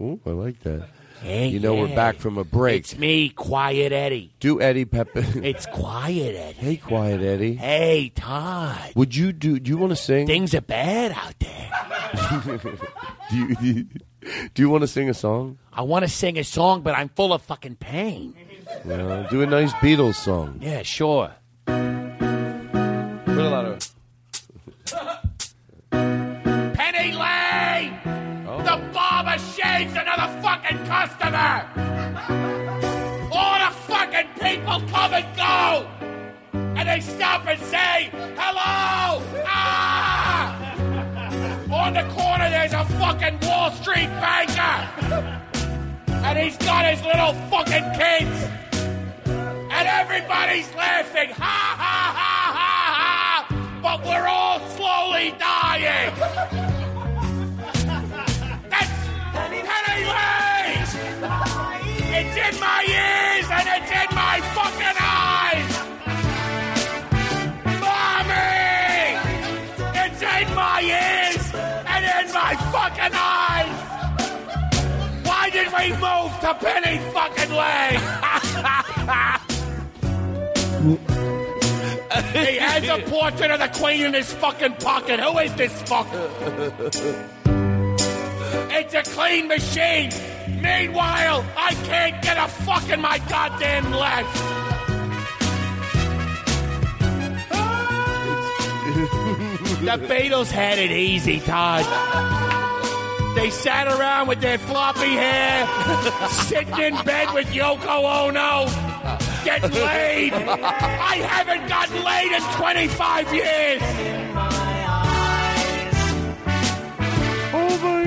Speaker 2: Ooh, I like that.
Speaker 7: Hey,
Speaker 2: you know we're back from a break.
Speaker 7: It's me, Quiet Eddie.
Speaker 2: Do Eddie Pepe.
Speaker 7: It's Quiet Eddie.
Speaker 2: hey, quiet Eddie.
Speaker 7: Hey, Todd.
Speaker 2: Would you do? Do you want to sing?
Speaker 7: Things are bad out there.
Speaker 2: do you do you, do you want to sing a song?
Speaker 7: I want to sing a song, but I'm full of fucking pain.
Speaker 2: Well, do a nice Beatles song.
Speaker 7: Yeah, sure.
Speaker 2: Put a lot of.
Speaker 7: Penny Lane! Oh. The barber shaves another fucking customer! All the fucking people come and go! And they stop and say, hello! Ah! On the corner there's a fucking Wall Street banker! And he's got his little fucking kids! And everybody's laughing! Ha ha ha ha ha! But we're all in my ears and it's in my fucking eyes! Mommy! It's in my ears and in my fucking eyes! Why did we move to Penny fucking Lane? he has a portrait of the queen in his fucking pocket. Who is this fuck? It's a clean machine. Meanwhile, I can't get a fuck in my goddamn life. the Beatles had it easy, Todd. They sat around with their floppy hair, sitting in bed with Yoko Ono, getting laid. I haven't gotten laid in 25 years.
Speaker 2: Oh my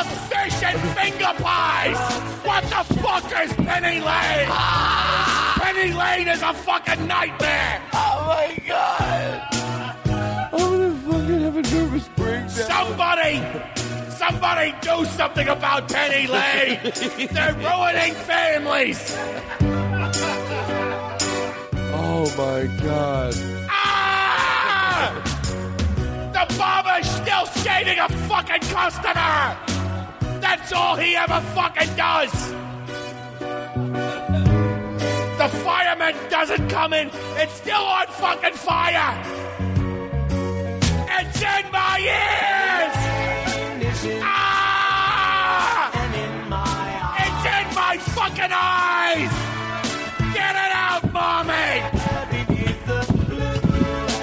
Speaker 7: of fish and finger pies. What the fuck is Penny Lane? Penny Lane is a fucking nightmare.
Speaker 2: Oh my god. I'm gonna fucking have a nervous breakdown.
Speaker 7: Somebody, somebody do something about Penny Lane. They're ruining families.
Speaker 2: Oh my god.
Speaker 7: Ah! The barber's still shaving a fucking customer. That's all he ever fucking does. The fireman doesn't come in. It's still on fucking fire. It's in my ears. Ah! It's in my fucking eyes. Get it out, mommy.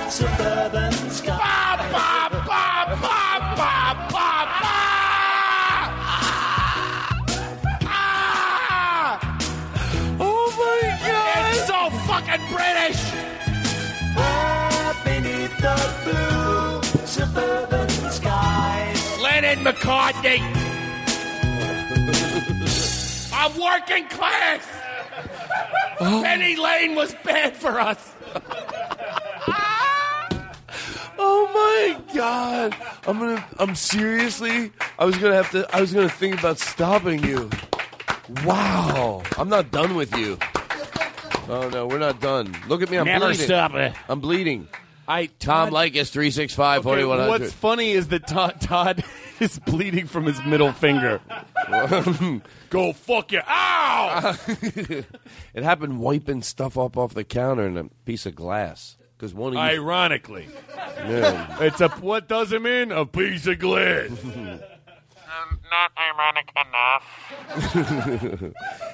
Speaker 35: Suburban
Speaker 7: fucking British.
Speaker 35: Beneath the blue suburban skies.
Speaker 7: Lennon McCartney. I'm working class. Oh. Penny Lane was bad for us.
Speaker 2: Oh my god! I'm gonna. I'm seriously. I was gonna have to. I was gonna think about stopping you. Wow! I'm not done with you. Oh no, we're not done. Look at me. I'm
Speaker 7: Never
Speaker 2: bleeding.
Speaker 7: stop it.
Speaker 2: I'm bleeding.
Speaker 10: I
Speaker 2: Tom
Speaker 10: Todd-
Speaker 2: Leykis three six five
Speaker 10: Okay,
Speaker 2: forty one hundred.
Speaker 10: What's funny is that Todd, Todd is bleeding from his middle finger. Go fuck you! Ow!
Speaker 2: it happened wiping stuff up off the counter and a piece of glass. Because one of you.
Speaker 10: Ironically,
Speaker 2: Yeah.
Speaker 10: it's a what does it mean? A piece of glass.
Speaker 8: Not ironic enough.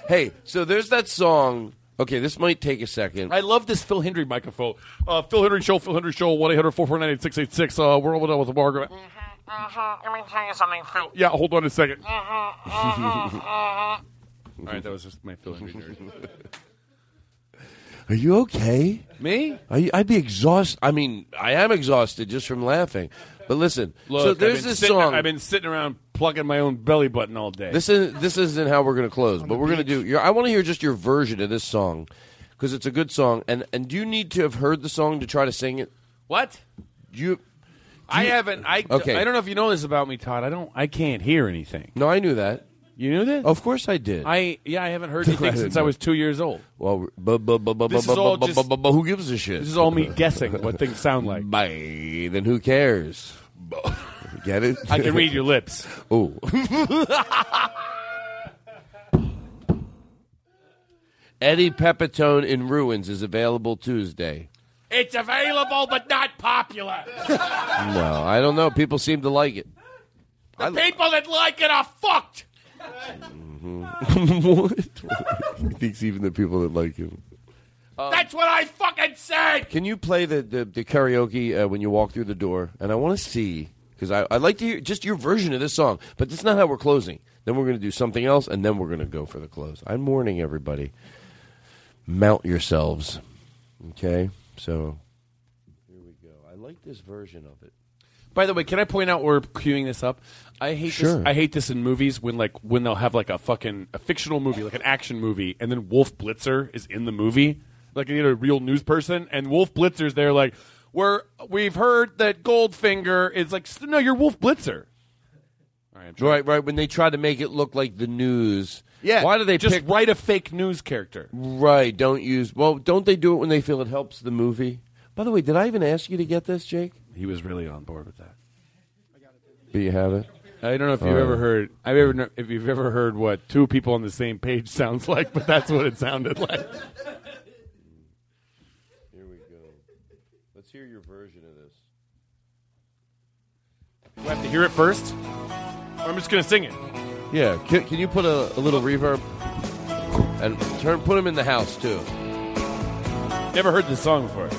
Speaker 2: hey, so there's that song. Okay, this might take a second.
Speaker 10: I love this Phil Hendrie microphone. Uh, Phil Hendrie Show, Phil Hendrie Show, 1 800 449 8686. Uh, we're over done with Margaret.
Speaker 8: Mhm. Let me tell you something, Phil.
Speaker 10: Yeah, hold on a second.
Speaker 8: Mhm, mhm, mhm.
Speaker 10: All right, that was just my Phil Hendrie nerd.
Speaker 2: Are you okay?
Speaker 10: Me?
Speaker 2: Are you, I'd be exhausted. I mean, I am exhausted just from laughing. But listen,
Speaker 10: Look,
Speaker 2: so
Speaker 10: I've
Speaker 2: there's
Speaker 10: been
Speaker 2: this
Speaker 10: sitting-
Speaker 2: song.
Speaker 10: I've been sitting around plugging my own belly button all day.
Speaker 2: This is this isn't how we're going to close, but we're going to do. Your, I want to hear just your version of this song because it's a good song. And and do you need to have heard the song to try to sing it?
Speaker 10: What?
Speaker 2: You?
Speaker 10: I haven't. I
Speaker 2: Okay.
Speaker 10: I don't know if you know this about me, Todd. I don't. I can't hear anything.
Speaker 2: No, I knew that.
Speaker 10: You knew that?
Speaker 2: Of course I did.
Speaker 10: I yeah. I haven't heard anything since I was two years old.
Speaker 2: Well, bu- bu- bu- bu-
Speaker 10: This
Speaker 2: bu-
Speaker 10: is all
Speaker 2: bu-
Speaker 10: just-
Speaker 2: bu- bu- who gives a shit?
Speaker 10: This is all me guessing what things sound like.
Speaker 2: Bye. Then who cares? Get it?
Speaker 10: I can read your lips.
Speaker 2: Oh. Eddie Pepitone in Ruins is available Tuesday.
Speaker 10: It's available but not popular.
Speaker 2: No, I don't know. People seem to like it.
Speaker 10: The people that like it are fucked.
Speaker 2: what? he thinks even the people that like him.
Speaker 10: That's what I fucking said.
Speaker 2: Can you play the, the, the karaoke uh, when you walk through the door? And I want to see, because I'd like to hear just your version of this song, but that's not how we're closing. Then we're going to do something else, and then we're going to go for the close. I'm warning everybody. Mount yourselves. Okay? So, here we go. I like this version of it.
Speaker 10: By the way, can I point out we're queuing this up? I hate
Speaker 2: Sure.
Speaker 10: this. I hate this in movies when like when they'll have like a fucking a fictional movie, like an action movie, and then Wolf Blitzer is in the movie, like you need a real news person, and Wolf Blitzer's there, like we're we've heard that Goldfinger is like no, you're Wolf Blitzer.
Speaker 2: Right, right. When they try to make it look like the news.
Speaker 10: Yeah,
Speaker 2: Why do they
Speaker 10: just
Speaker 2: pick
Speaker 10: write a fake news character?
Speaker 2: Right. Don't use. Well, don't they do it when they feel it helps the movie? By the way, did I even ask you to get this, Jake?
Speaker 10: He was really on board with that.
Speaker 2: Do you have it?
Speaker 10: I don't know if you've ever heard. I've ever if you've ever heard what two people on the same page sounds like, but that's what it sounded like.
Speaker 2: Here we go. Let's hear your version of this.
Speaker 10: Do I have to hear it first? Or I'm just gonna sing it.
Speaker 2: Yeah. Can, can you put a, a little reverb and turn? Put him in the house too.
Speaker 10: Never heard this song before.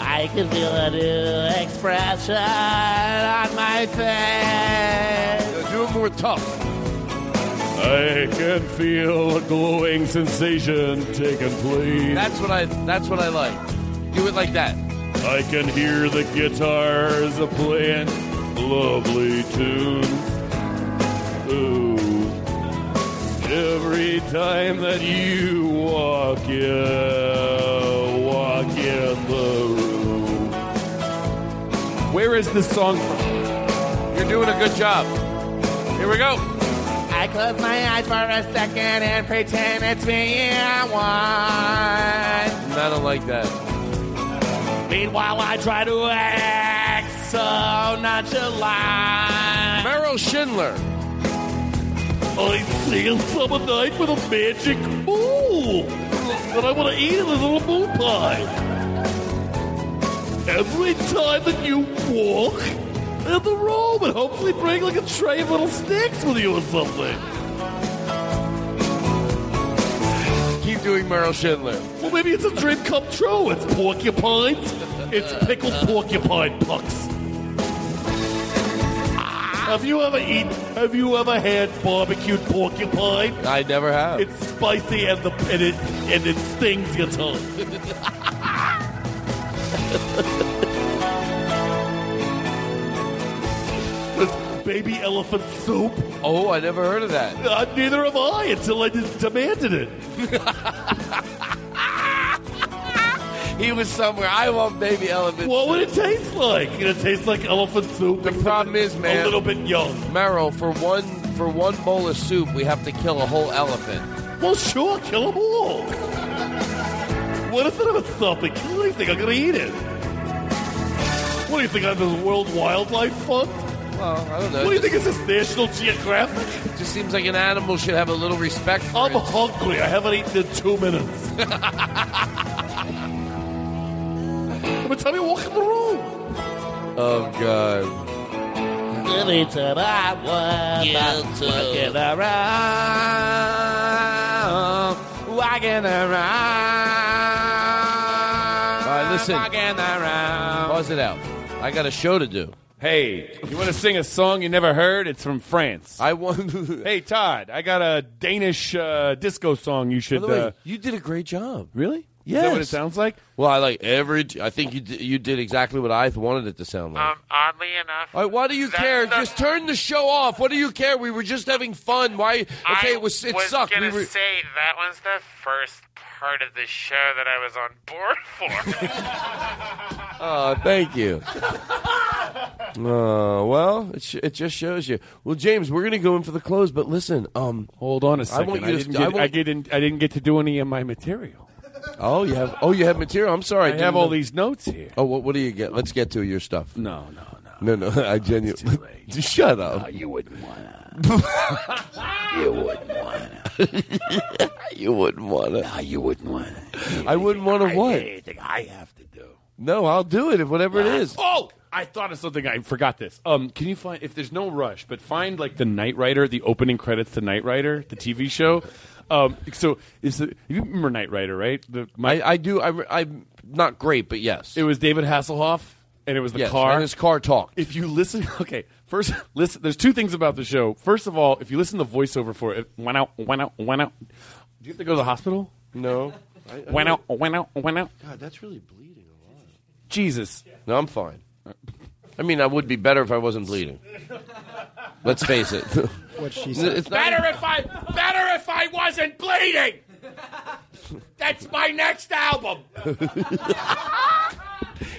Speaker 7: I can feel a new expression on my face.
Speaker 2: Do it more tough.
Speaker 10: I can feel a glowing sensation taking place.
Speaker 2: That's what I. That's what I like. Do it like that.
Speaker 10: I can hear the guitars a playing lovely tunes. Ooh. Every time that you walk in, walk in the room. Where is this song from?
Speaker 2: You're doing a good job. Here we go.
Speaker 7: I close my eyes for a second and pretend it's me I want.
Speaker 2: I don't like that.
Speaker 7: Meanwhile, I try to act so nonchalant.
Speaker 2: Merrill Shindler.
Speaker 36: I see a summer night with a magic moon that I want to eat in a little moon pie. Every time that you walk in the room and hopefully bring like a tray of little snacks with you or something.
Speaker 2: Doing Merrill Shindler.
Speaker 36: Well, maybe it's a dream come true. It's porcupines. It's pickled porcupine pucks. Have you ever eaten? Have you ever had barbecued porcupine?
Speaker 2: I never have.
Speaker 36: It's spicy and the and it and it stings your tongue. this baby elephant soup.
Speaker 2: Oh, I never heard of that.
Speaker 36: Uh, neither have I until I just demanded it.
Speaker 2: He was somewhere. I want baby elephant.
Speaker 36: What would it taste like? It taste like elephant soup.
Speaker 2: The problem is, man,
Speaker 36: a little bit young.
Speaker 2: Merrill, for one for one bowl of soup, we have to kill a whole elephant.
Speaker 36: Well, sure, kill them all. What if it was something? Kill anything, I'm gonna eat it. What do you think? I'm this World Wildlife Fund?
Speaker 2: Well, I don't know.
Speaker 36: What do you think is this National Geographic?
Speaker 2: It just seems like an animal should have a little respect. For
Speaker 36: I'm
Speaker 2: it.
Speaker 36: hungry. I haven't eaten in two minutes. Every time you walk in the room.
Speaker 2: Oh God.
Speaker 7: Anytime I want, walking around, walking around.
Speaker 2: All right, listen.
Speaker 7: Walking around.
Speaker 2: Pause it out. I got a show to do.
Speaker 10: Hey, you want to sing a song you never heard? It's from France.
Speaker 2: I want.
Speaker 10: hey, Todd, I got a Danish uh, disco song you
Speaker 2: By
Speaker 10: should.
Speaker 2: the way,
Speaker 10: uh,
Speaker 2: you did a great job.
Speaker 10: really?
Speaker 2: Yes.
Speaker 10: Is that what it sounds like?
Speaker 2: Well, I like every. I think you did, you did exactly what I wanted it to sound like.
Speaker 8: Um, oddly enough,
Speaker 2: All right, why do you care?
Speaker 8: the-
Speaker 2: Just turn the show off. What do you care? We were just having fun. Why? Okay,
Speaker 8: I
Speaker 2: it was it
Speaker 8: was
Speaker 2: sucked.
Speaker 8: gonna
Speaker 2: We were,
Speaker 8: say that was the first part of the show that I was on board for.
Speaker 2: Oh, thank you. Oh well, it, sh- it just shows you. Well, James, we're gonna go in for the close, but listen, um,
Speaker 10: Hold on a
Speaker 2: I
Speaker 10: second.
Speaker 2: want
Speaker 10: I,
Speaker 2: to.
Speaker 10: didn't
Speaker 2: I
Speaker 10: get, I,
Speaker 2: want-
Speaker 10: didn't, I didn't get to do any of my material.
Speaker 2: oh, you have. Oh, you have material. I'm sorry.
Speaker 10: I
Speaker 2: didn't
Speaker 10: have all
Speaker 2: know-
Speaker 10: these notes here.
Speaker 2: Oh, what, what do you get? Let's get to your stuff.
Speaker 10: No, no, no.
Speaker 2: No, no, no I genuinely. Shut up.
Speaker 7: you wouldn't wanna. you wouldn't wanna.
Speaker 2: you wouldn't wanna.
Speaker 7: No, you wouldn't wanna.
Speaker 2: I wouldn't want to what?
Speaker 7: Anything I have to do.
Speaker 2: No, I'll do it if whatever it is.
Speaker 10: Oh, I thought of something. I forgot this. Um, can you find if there's no rush, but find like the Knight Rider, the opening credits to Knight Rider, the TV show. Um, so is the you remember Knight Rider, right? The
Speaker 2: I, I do. I, I'm not great, but yes.
Speaker 10: It was David Hasselhoff, and it was the
Speaker 2: Yes,
Speaker 10: car.
Speaker 2: and his car talked.
Speaker 10: If you listen, okay. First, listen. There's two things about the show. First of all, if you listen to the voiceover for it, went out, went out, went out. Do you have to go to the hospital?
Speaker 2: No.
Speaker 10: i Went out, went out, went out.
Speaker 2: God, that's really bleeding a lot.
Speaker 10: Jesus.
Speaker 2: No, I'm fine. I mean, I would be better if I wasn't bleeding. Let's face it.
Speaker 16: What she
Speaker 2: It's
Speaker 16: said.
Speaker 2: not-
Speaker 37: Better if I better if I wasn't bleeding. That's my next album.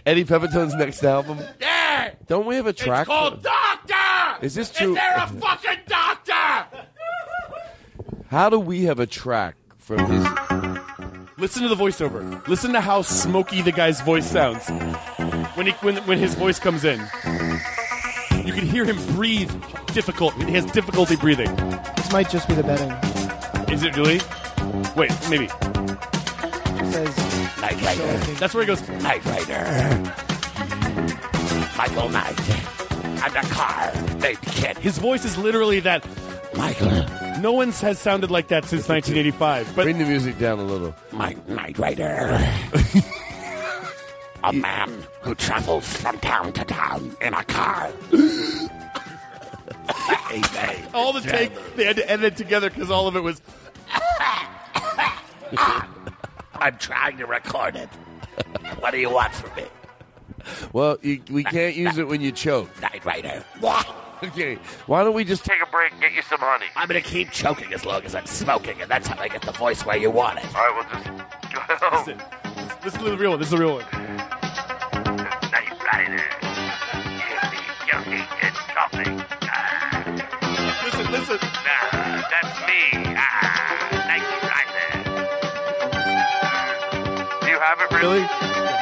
Speaker 2: Eddie Pepitone's next album.
Speaker 37: Yeah.
Speaker 2: Don't we have a track?
Speaker 37: It's called
Speaker 2: for-
Speaker 37: Doctor.
Speaker 2: Is this true?
Speaker 37: Is there a fucking doctor?
Speaker 2: How do we have a track from his?
Speaker 10: Listen to the voiceover. Listen to how smoky the guy's voice sounds when he when when his voice comes in. You can hear him breathe. Difficult. He has difficulty breathing.
Speaker 16: This might just be the betting.
Speaker 10: Is it really? Wait, maybe.
Speaker 16: It says
Speaker 7: Knight Rider.
Speaker 10: That's where he goes.
Speaker 7: Knight Rider. Michael Knight. And the car named KITT.
Speaker 10: His voice is literally that.
Speaker 7: Michael.
Speaker 10: No one has sounded like that since 1985. But
Speaker 2: Bring the music down a little.
Speaker 7: My Knight Rider. a man who travels from town to town in a car.
Speaker 10: All the take they had to edit it together because all of it was.
Speaker 7: I'm trying to record it. What do you want from me?
Speaker 2: Well, you, we can't use it when you choke.
Speaker 7: Knight Rider.
Speaker 2: Okay. Why don't we just
Speaker 25: Take a break and get you some honey.
Speaker 7: I'm going to keep choking as long as I'm smoking, and that's how I get the voice where you want it.
Speaker 25: All right, we'll just go.
Speaker 10: Listen, listen to the real one. This is the real one.
Speaker 25: Knight Rider. Yippee, yuppie, it's coming.
Speaker 10: Listen, listen.
Speaker 25: nah, that's me. Really?
Speaker 2: really?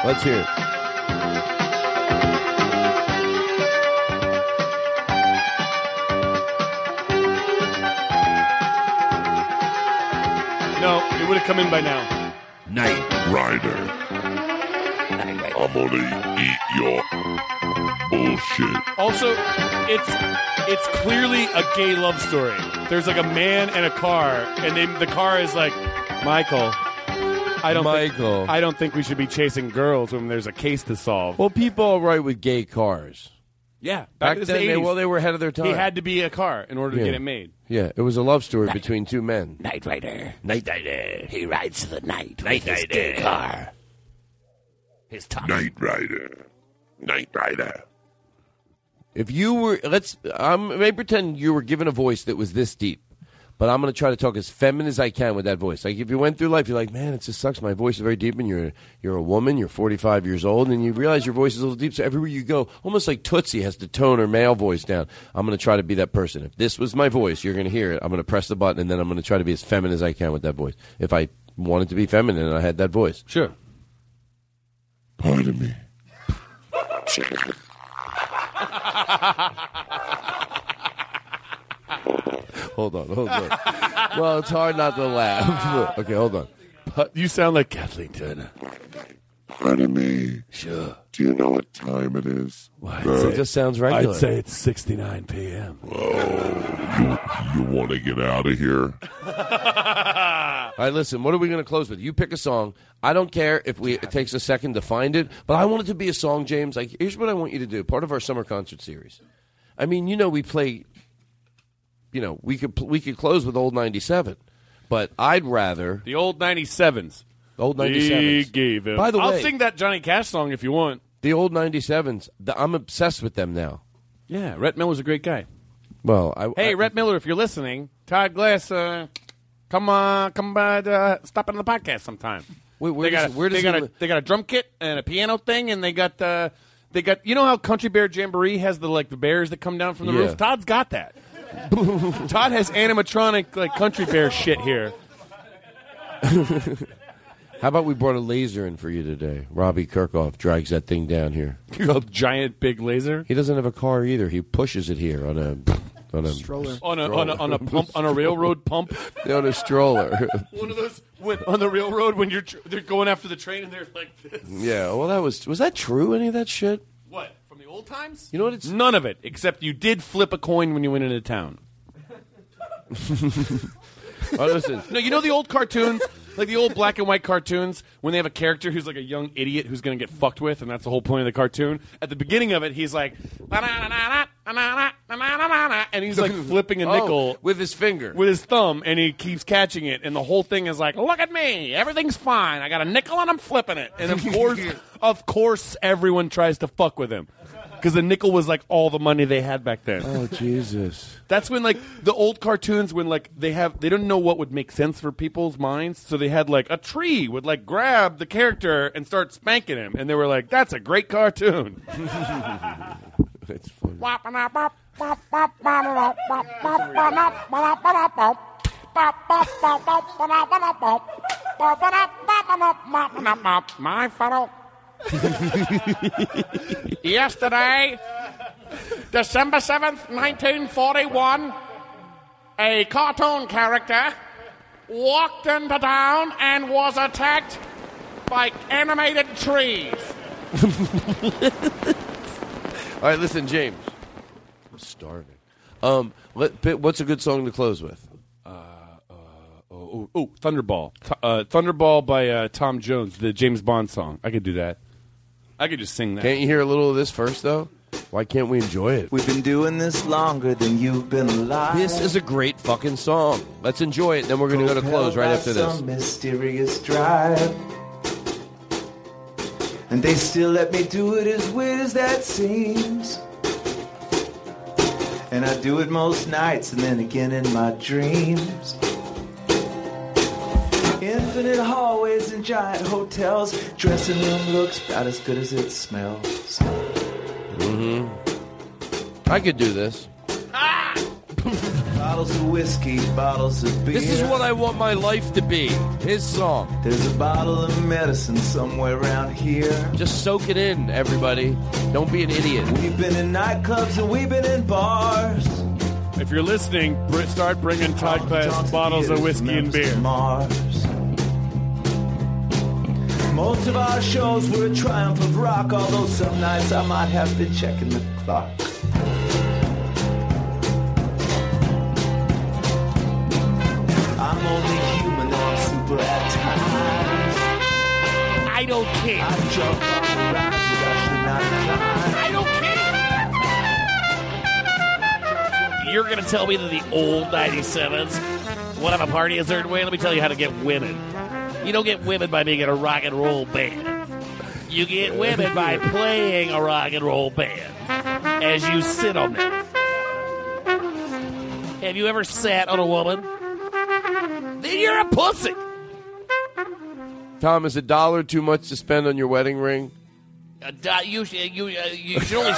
Speaker 2: Let's hear it.
Speaker 10: No, it would have come in by now.
Speaker 17: Knight Rider. I'm gonna eat your bullshit.
Speaker 10: Also, it's it's clearly a gay love story. There's like a man and a car, and they, the car is like, Michael. I don't
Speaker 2: Michael.
Speaker 10: Think, I don't think we should be chasing girls when there's a case to solve.
Speaker 2: Well, people are right with gay cars.
Speaker 10: yeah,
Speaker 2: Back
Speaker 10: in the
Speaker 2: then, they, well, they were ahead of their time.
Speaker 10: he had to be a car in order to get it made.
Speaker 2: Yeah, it was a love story between two men.
Speaker 7: Knight Rider.
Speaker 17: Knight Rider.
Speaker 7: He rides the night
Speaker 17: Knight
Speaker 7: with his gay
Speaker 17: Rider.
Speaker 7: car. His tongue.
Speaker 17: Knight Rider. Knight Rider.
Speaker 2: If you were, let's, I'm, I may pretend you were given a voice that was this deep, but I'm going to try to talk as feminine as I can with that voice. Like if you went through life, you're like, man, it just sucks. My voice is very deep, and you're you're a woman, you're 45 years old, and you realize your voice is a little deep. So everywhere you go, almost like Tootsie has to tone her male voice down. I'm going to try to be that person. If this was my voice, you're going to hear it. I'm going to press the button, and then I'm going to try to be as feminine as I can with that voice. If I wanted to be feminine and I had that voice,
Speaker 10: sure.
Speaker 17: Pardon me.
Speaker 2: hold on, hold on. well, it's hard not to laugh. okay, hold on.
Speaker 10: You sound like Kathleen Turner.
Speaker 17: Pardon me.
Speaker 10: Sure.
Speaker 17: Do you know what time it is? Why?
Speaker 2: It just sounds regular.
Speaker 38: I'd say it's 69 p.m.
Speaker 17: You, you want to get out of here?
Speaker 2: All right, listen. What are we going to close with? You pick a song. I don't care if we it takes a second to find it, but I want it to be a song, James. Like, here's what I want you to do. Part of our summer concert series. I mean, you know, we play. You know, we could we could close with old '97, but I'd rather
Speaker 10: The old 97s.
Speaker 2: old
Speaker 10: He
Speaker 2: '97s.
Speaker 10: gave him.
Speaker 2: By the way, I'll
Speaker 10: sing that Johnny Cash song if you want.
Speaker 2: the old '97s. The, I'm obsessed with them now.
Speaker 10: Yeah, Rhett Miller's a great guy.
Speaker 2: Well, I,
Speaker 10: Hey,
Speaker 2: I,
Speaker 10: Rhett Miller, if you're listening, Todd Glass, uh, come on, come by, uh, stop in the podcast sometime.
Speaker 2: Wait, where
Speaker 10: they
Speaker 2: does-
Speaker 10: got a,
Speaker 2: where does
Speaker 10: they got a they got a drum kit and a piano thing, and they got uh, they got you know how Country Bear Jamboree has the like the bears that come down from the
Speaker 2: Yeah.
Speaker 10: roof. Todd's got that. Todd has animatronic like Country Bear shit here.
Speaker 2: How about we brought a laser in for you today? Robbie Kirkhoff drags that thing down here.
Speaker 10: a giant big laser.
Speaker 2: He doesn't have a car either. He pushes it here on a on a
Speaker 16: Stroller.
Speaker 10: On a, on a on a pump on a railroad pump.
Speaker 2: on a stroller.
Speaker 10: One of those when, on the railroad when you're tr- they're going after the train and they're like this.
Speaker 2: yeah. Well, that was was that true? Any of that shit?
Speaker 10: What from the old times?
Speaker 2: You know what? It's
Speaker 10: None of it, except you did flip a coin when you went into town.
Speaker 2: Oh, listen.
Speaker 10: No, you know the old cartoons, like the old black and white cartoons, when they have a character who's like a young idiot who's going to get fucked with, and that's the whole point of the cartoon. At the beginning of it, he's like, and he's like flipping a
Speaker 2: Oh,
Speaker 10: nickel
Speaker 2: with his finger.
Speaker 10: with his thumb, and he keeps catching it, and the whole thing is like, look at me, everything's fine. I got a nickel and I'm flipping it, and of course, of course, everyone tries to fuck with him. Because the nickel was like all the money they had back then.
Speaker 2: Oh Jesus!
Speaker 10: That's when like the old cartoons when like they have they don't know what would make sense for people's minds, so they had like a tree would like grab the character and start spanking him, and they were like, "That's a great cartoon."
Speaker 2: It's funny.
Speaker 7: My fellow. Yesterday, December 7th, 1941, a cartoon character walked into town and was attacked by animated trees.
Speaker 2: All right, listen, James. I'm starving. Um, let, what's a good song to close with?
Speaker 10: Oh, oh, Thunderball, Th- uh, Thunderball by uh, Tom Jones, the James Bond song. I could do that. I could just sing that.
Speaker 2: Can't you hear a little of this first, though? Why can't we enjoy it?
Speaker 35: We've been doing this longer than you've been alive.
Speaker 2: This is a great fucking song. Let's enjoy it, then we're going to go to close right after this.
Speaker 35: Some mysterious drive. And they still let me do it as weird as that seems. And I do it most nights and then again in my dreams. Infinite hallways and giant hotels. Dressing room looks about as good as it smells.
Speaker 2: hmm I could do this.
Speaker 35: Bottles of whiskey, bottles of beer.
Speaker 2: This is what I want my life to be. His song.
Speaker 35: There's a bottle of medicine somewhere around here.
Speaker 2: Just soak it in, everybody. Don't be an idiot.
Speaker 35: We've been in nightclubs and we've been in bars.
Speaker 10: If you're listening, start bringing Todd Glass bottles of whiskey and beer.
Speaker 35: Mars. Most of our shows were a triumph of rock, although some nights I might have been checking the clock. I'm only human, I'm super at times.
Speaker 7: I don't care.
Speaker 35: I jump on the ride I should not climb.
Speaker 7: I don't care. You're going to tell me that the old 97s would have a party a certain way? Let me tell you how to get women. You don't get women by being in a rock and roll band. You get women by playing a rock and roll band as you sit on them. Have you ever sat on a woman? Then you're a pussy.
Speaker 2: Tom, is a dollar too much to spend on your wedding ring?
Speaker 7: A do- you, sh- you, uh, you should only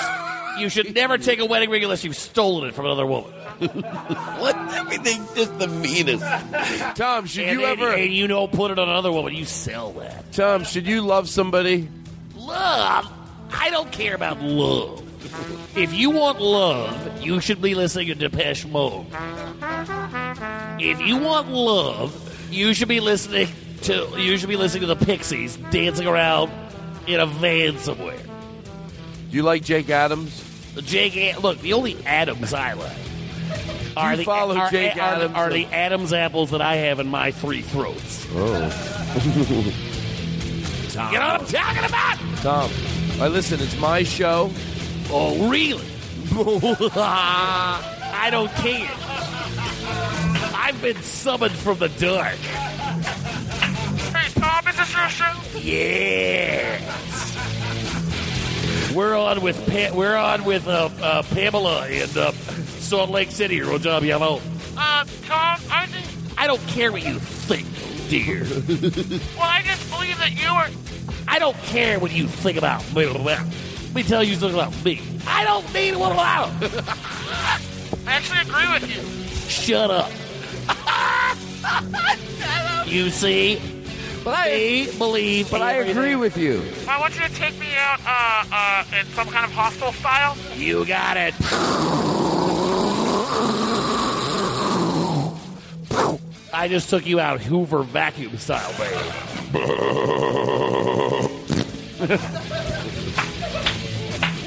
Speaker 7: you should never take a wedding ring unless you've stolen it from another woman.
Speaker 2: what? Everything's just the meanest. Tom, should
Speaker 7: and,
Speaker 2: you
Speaker 7: and-
Speaker 2: ever?
Speaker 7: And you don't put it on another woman. You sell that.
Speaker 2: Tom, should you love somebody?
Speaker 7: Love? I don't care about love. If you want love, you should be listening to Depeche Mode. If you want love, you should be listening to you should be listening to the Pixies dancing around in a van somewhere.
Speaker 2: Do you like Jake Adams?
Speaker 7: The Jake, look, the only Adams I like are
Speaker 2: you
Speaker 7: the
Speaker 2: follow
Speaker 7: are,
Speaker 2: Jake
Speaker 7: are,
Speaker 2: Adams?
Speaker 7: are the Adams apples that I have in my three throats.
Speaker 2: Oh.
Speaker 7: You know what I'm talking about?
Speaker 2: Tom, I listen. It's my show.
Speaker 7: Oh, really? I don't care. I've been summoned from the dark.
Speaker 39: Hey, Tom, is this your show?
Speaker 7: Yes. We're on with pa- we're on with uh, uh, Pamela in uh, Salt Lake City or WMO.
Speaker 39: Uh, Tom, I think.
Speaker 7: I don't care what you think, dear.
Speaker 39: Well, I just believe that you were.
Speaker 7: I don't care what you think about me. Let me tell you something about me. I don't need one about.
Speaker 39: I actually agree with you.
Speaker 7: Shut up. You see,
Speaker 2: But I
Speaker 35: believe.
Speaker 2: But I agree with you.
Speaker 7: I want you to take me out uh, uh, in some kind of hostile style.
Speaker 35: You got it. I just took you out Hoover vacuum style, baby.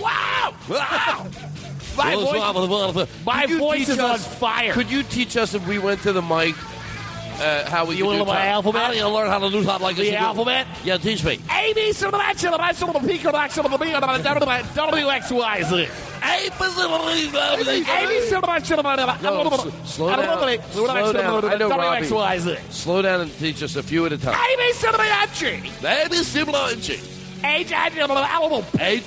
Speaker 35: wow! Wow! My voice, my voice
Speaker 2: teach
Speaker 35: is on fire.
Speaker 2: Could you teach us if we went to the mic uh, how we
Speaker 35: You want
Speaker 2: to
Speaker 35: learn my alphabet?
Speaker 2: I need to learn how to do that like this.
Speaker 35: The alphabet?
Speaker 2: Yeah, teach me.
Speaker 35: A, B, C, the X, the Y, the P, the X,
Speaker 2: the B, the
Speaker 35: W, X, Y, Z.
Speaker 2: Slow down and teach us a few at a time.
Speaker 35: Amy Simulachi. Amy Simulachi. Age animal. Eight.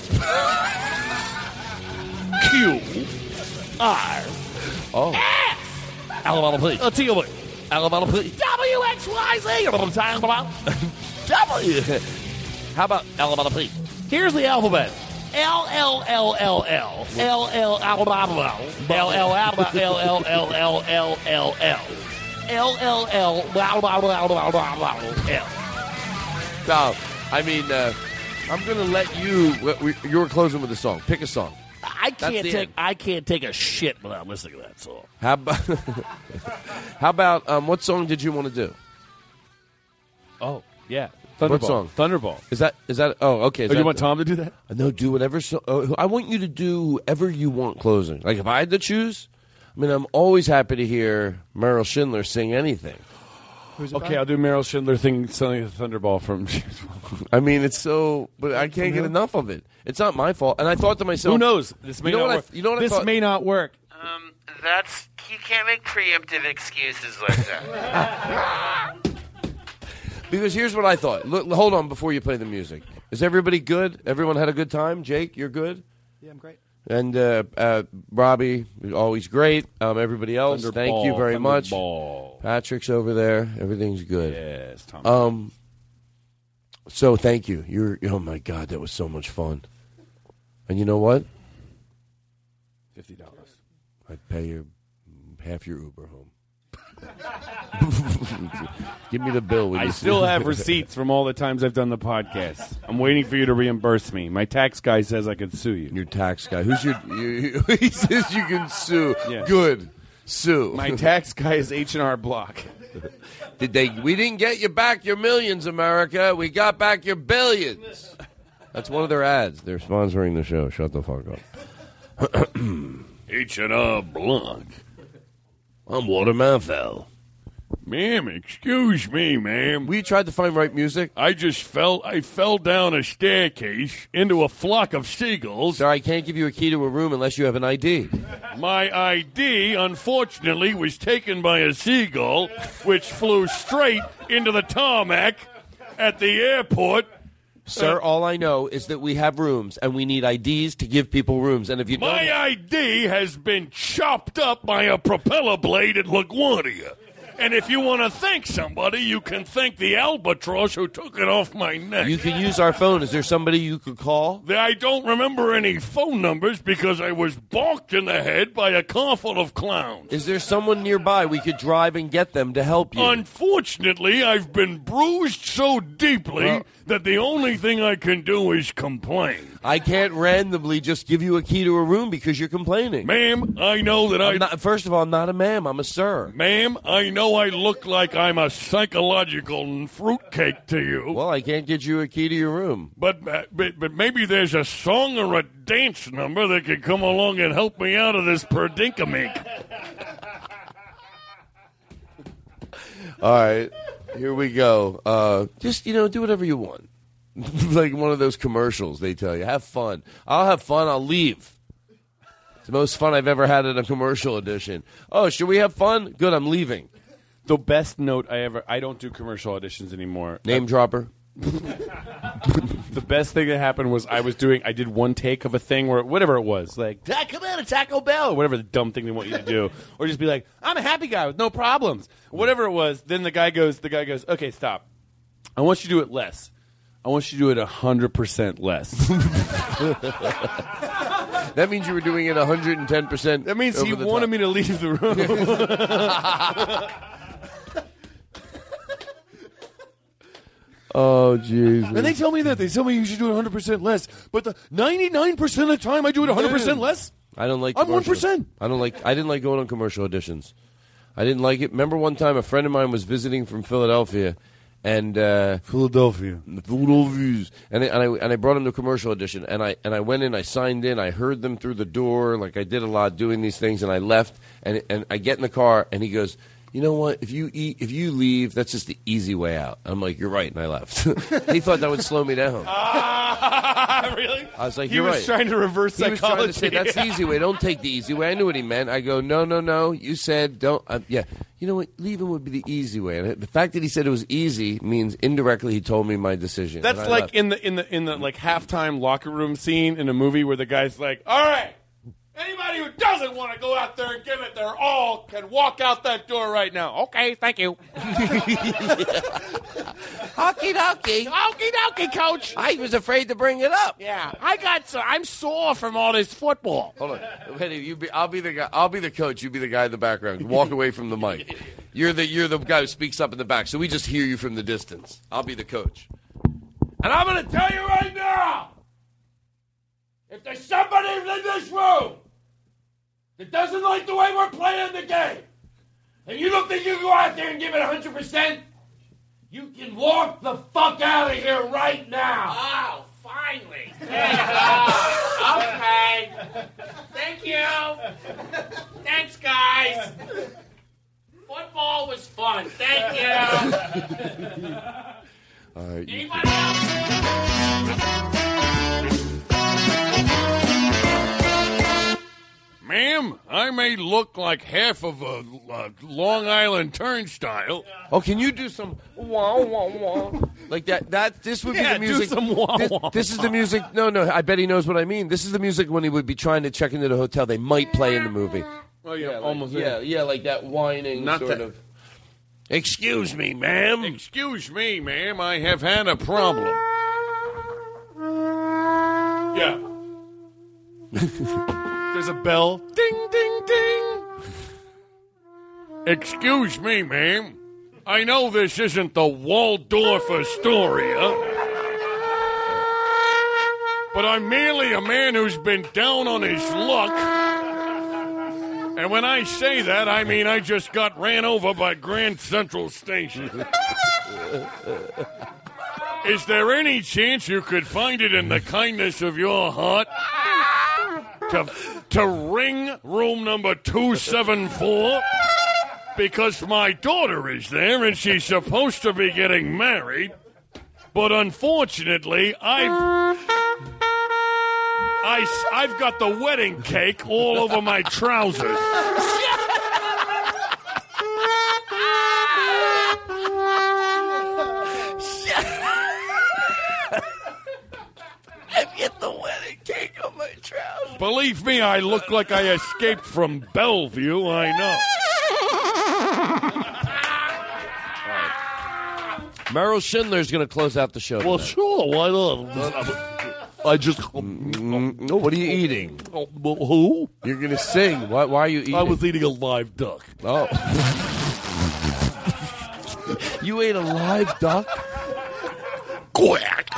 Speaker 35: Q. R.
Speaker 2: Oh.
Speaker 35: S.
Speaker 2: Alabama, please.
Speaker 35: A T.
Speaker 2: Please.
Speaker 35: W.
Speaker 2: How about Alabama, please?
Speaker 35: Here's the alphabet. L L L L L L L Alabama L L Alabama L L L L L L L L L L L
Speaker 2: No, I mean, uh, I'm going to let you. You were closing with a song. Pick a song.
Speaker 35: I can't take
Speaker 2: end.
Speaker 35: I can't take a shit without listening to that song.
Speaker 2: How about? how about? Um, what song did you want to do?
Speaker 10: Oh, yeah.
Speaker 2: What
Speaker 10: Thunderball.
Speaker 2: song?
Speaker 10: Thunderball.
Speaker 2: Is that? Is that? Oh, okay. Is
Speaker 10: Oh, you
Speaker 2: that-
Speaker 10: want Tom to do that?
Speaker 2: No, do whatever. So, uh, I want you to do whoever you want closing. Like if I had to choose, I mean, I'm always happy to hear Merrill Shindler sing anything.
Speaker 10: Okay, I'll do Merrill Shindler thing, selling a Thunderball from.
Speaker 2: I mean, it's so, but I can't get enough of it. It's not my fault. And I thought to myself,
Speaker 10: Who knows? This may
Speaker 2: you know
Speaker 10: not
Speaker 2: what
Speaker 10: work.
Speaker 2: I, you know what
Speaker 10: this
Speaker 2: I thought?
Speaker 10: may not work.
Speaker 40: Um, that's you can't make preemptive excuses like that.
Speaker 2: Because here's what I thought. Look, hold on before you play the music. Is everybody good? Everyone had a good time? Jake, you're good?
Speaker 16: Yeah, I'm great.
Speaker 2: And uh, uh, Robbie, always great. Um, everybody else, thank you very much.
Speaker 10: Thunderball.
Speaker 2: Patrick's over there. Everything's good.
Speaker 10: Yes, Tom.
Speaker 2: Um. So thank you. You're. Oh my God, that was so much fun. And you know what?
Speaker 10: Fifty dollars.
Speaker 2: I'd pay you half your Uber home. Give me the bill.
Speaker 10: I still have receipts from all the times I've done the podcast. I'm waiting for you to reimburse me. My tax guy says I can sue you.
Speaker 2: Your tax guy. Who's your? You, he says you can sue.
Speaker 10: Yeah.
Speaker 2: Good. Sue.
Speaker 10: My tax guy is H and R Block.
Speaker 2: Did they? We didn't get you back your millions, America. We got back your billions. That's one of their ads. They're sponsoring the show. Shut the fuck up.
Speaker 10: H and R Block.
Speaker 2: I'm Walter Manfell.
Speaker 10: Ma'am, excuse me, ma'am.
Speaker 2: We tried to find right music.
Speaker 10: I just fell. I fell down a staircase into a flock of seagulls.
Speaker 2: Sir, I can't give you a key to a room unless you have an ID.
Speaker 10: My ID, unfortunately, was taken by a seagull, which flew straight into the tarmac at the airport.
Speaker 2: Sir, all I know is that we have rooms and we need IDs to give people rooms. And if you don't,
Speaker 10: My ID has been chopped up by a propeller blade at LaGuardia. And if you want to thank somebody, you can thank the albatross who took it off my neck.
Speaker 2: you can use our phone. Is there somebody you could call?
Speaker 10: I don't remember any phone numbers because I was balked in the head by a car full of clowns.
Speaker 2: Is there someone nearby we could drive and get them to help you?
Speaker 10: Unfortunately, I've been bruised so deeply
Speaker 2: Well-
Speaker 10: that the only thing I can do is complain.
Speaker 2: I can't randomly just give you a key to a room because you're complaining.
Speaker 10: Ma'am, I know that I.
Speaker 2: I'm not, first of all, I'm not a ma'am. I'm a sir.
Speaker 10: Ma'am, I know I look like I'm a psychological fruitcake to you.
Speaker 2: Well, I can't get you a key to your room.
Speaker 10: But, uh, but but maybe there's a song or a dance number that could come along and help me out of this predicament.
Speaker 2: All right, here we go. Uh, just you know, do whatever you want. like one of those commercials they tell you, have fun. I'll have fun. I'll leave. It's the most fun I've ever had in a commercial edition. Oh, should we have fun? Good, I'm leaving.
Speaker 10: The best note I ever. I don't do commercial auditions anymore.
Speaker 2: Name dropper.
Speaker 10: The best thing that happened was I was doing. I did one take of a thing where whatever it was, like "Dad, come in to Taco Bell, or whatever the dumb thing they want you to do, or just be like, "I'm a happy guy with no problems," whatever it was. Then the guy goes, the guy goes, "Okay, stop. I want you to do it less. I want you to do it hundred percent less."
Speaker 2: That means you were doing it 110. percent
Speaker 10: That means he wanted me to leave the room.
Speaker 2: Oh, jeez.
Speaker 10: And they tell me that. They tell me you should do it 100% less. But the 99% of the time I do it 100% less.
Speaker 2: I don't like.
Speaker 10: I'm 1%.
Speaker 2: I don't like. I didn't like going on commercial auditions. I didn't like it. Remember one time a friend of mine was visiting from Philadelphia, and uh,
Speaker 10: Philadelphia,
Speaker 2: Philadelphia, and I, and I and I brought him to commercial audition, and I and I went in, I signed in, I heard them through the door, like I did a lot doing these things, and I left, and and I get in the car, and he goes. You know what? If you eat, if you leave, that's just the easy way out. I'm like, you're right, and I left. he thought that would slow me down.
Speaker 10: really?
Speaker 2: I was like,
Speaker 10: He
Speaker 2: you're
Speaker 10: was
Speaker 2: right.
Speaker 10: trying to reverse
Speaker 2: He was trying to say that's the easy way. Don't take the easy way. I knew what he meant. I go, no, no, no. You said don't. Uh, yeah, you know what? Leaving would be the easy way. And the fact that he said it was easy means indirectly he told me my decision.
Speaker 10: That's like
Speaker 2: left.
Speaker 10: in the in the in the like halftime locker room scene in a movie where the guy's like, "All right, anybody who doesn't want to go out there and give it their all can walk out that door right now."
Speaker 6: Okay, thank you.
Speaker 2: Hockey dokie.
Speaker 6: Okie dokie, coach.
Speaker 2: I was afraid to bring it up.
Speaker 6: Yeah, I got. So, I'm sore from all this football.
Speaker 2: Hold on, Eddie, you be. I'll be the guy. I'll be the coach. You be the guy in the background. Walk away from the mic. You're the you're the guy who speaks up in the back, so we just hear you from the distance. I'll be the coach.
Speaker 12: And I'm going to tell you right now if there's somebody in this room that doesn't like the way we're playing the game, and you don't think you can go out there and give it 100%, you can walk the fuck out of here right now.
Speaker 6: Oh, finally. There you go. okay. Thank you. Thanks, guys. Football was fun. Thank you.
Speaker 2: All right.
Speaker 6: Anybody else?
Speaker 10: Ma'am, I may look like half of a, a Long Island turnstile.
Speaker 2: Oh, can you do some wah wah wah like that? That this would
Speaker 10: Yeah,
Speaker 2: be the
Speaker 10: do
Speaker 2: music.
Speaker 10: some wah,
Speaker 2: this,
Speaker 10: wah,
Speaker 2: this is the music. No, no. I bet he knows what I mean. This is the music when he would be trying to check into the hotel. They might play in the movie.
Speaker 10: Oh yeah,
Speaker 2: like-
Speaker 10: almost.
Speaker 2: yeah, yeah, like that whining
Speaker 10: Not
Speaker 2: sort
Speaker 10: that-
Speaker 2: of. Excuse me, ma'am.
Speaker 10: Excuse me, ma'am. I have had a problem. Yeah. There's a bell. Ding, ding, ding. Excuse me, ma'am. I know this isn't the Waldorf Astoria, but I'm merely a man who's been down on his luck. And when I say that, I mean I just got ran over by Grand Central Station. Is there any chance you could find it in the kindness of your heart to, to ring room number 274? Because my daughter is there and she's supposed to be getting married, but unfortunately, I've. I, I've got the wedding cake all over my trousers. Believe me, I look like I escaped from Bellevue. I know.
Speaker 2: Merrill Shindler's going to close out the show.
Speaker 27: Well,
Speaker 2: tonight.
Speaker 27: sure. Why not? I just.
Speaker 2: Mm, no, what are you eating?
Speaker 27: Who?
Speaker 2: You're going to sing. Why, why are you eating?
Speaker 27: I was eating a live duck.
Speaker 2: Oh. you ate a live duck?
Speaker 27: Quack.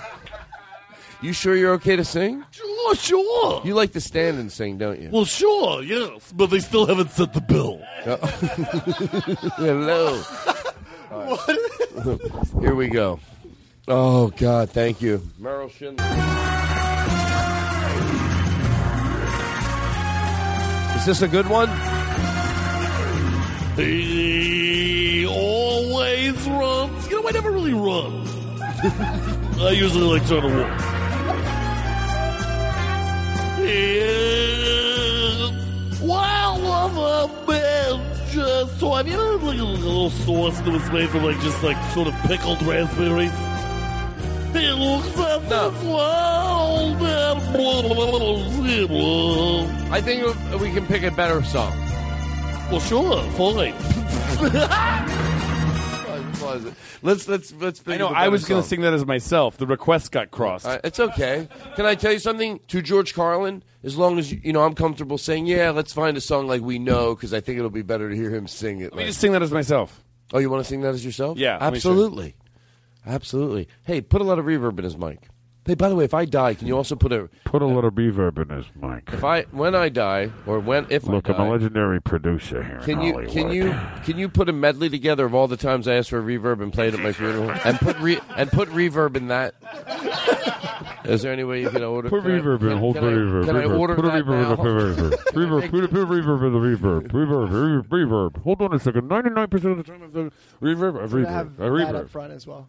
Speaker 2: You sure you're okay to sing?
Speaker 27: Sure, sure.
Speaker 2: You like to stand and sing, don't you?
Speaker 27: Well, sure, yes, but they still haven't set the bill.
Speaker 2: Uh, Hello. All right. Here we go. Oh God, thank you, Merrill Shindler. Is this a good one?
Speaker 27: He always runs. You know, I never really run. I usually like trying to walk. He Well, other men just so have you ever had like a little sauce that was made from like just like sort of pickled raspberries? He looks at this world and.
Speaker 2: I think we can pick a better song.
Speaker 27: Well, sure, fine.
Speaker 2: Let's let's let's.
Speaker 10: I know. I was going to sing that as myself. The request got crossed.
Speaker 2: Uh, it's okay. Can I tell you something? To George Carlin, as long as you, you know, I'm comfortable saying, yeah, let's find a song like we know, because I think it'll be better to hear him sing it.
Speaker 10: Let me just sing that as myself.
Speaker 2: Oh, you want to sing that as yourself?
Speaker 10: Yeah,
Speaker 2: absolutely, Absolutely. Hey, put a lot of reverb in his mic. Hey, by the way, if I die, can you also put a
Speaker 41: Put a little reverb in his mic.
Speaker 2: if I when I die or when if
Speaker 41: Look,
Speaker 2: I
Speaker 41: I'm a legendary producer here.
Speaker 2: can
Speaker 41: in
Speaker 2: you
Speaker 41: Hollywood.
Speaker 2: can you can you put a medley together of all the times I asked for a reverb and played at my funeral and put re- and put reverb in that? Is there any way you can order?
Speaker 41: Put
Speaker 2: can I-
Speaker 41: reverb in. Hold
Speaker 2: can
Speaker 41: the reverb.
Speaker 2: Can I
Speaker 41: reverb.
Speaker 2: order
Speaker 41: put a
Speaker 2: that
Speaker 41: reverb in the reverb. Reverb. Put a, put a reverb in the reverb. Reverb. Reverb. Reverb. Reverb. Hold on a second. Ninety-nine percent of the time, the reverb. A
Speaker 16: We're gonna
Speaker 41: reverb.
Speaker 16: have
Speaker 41: A
Speaker 16: that
Speaker 41: reverb.
Speaker 16: up front as well.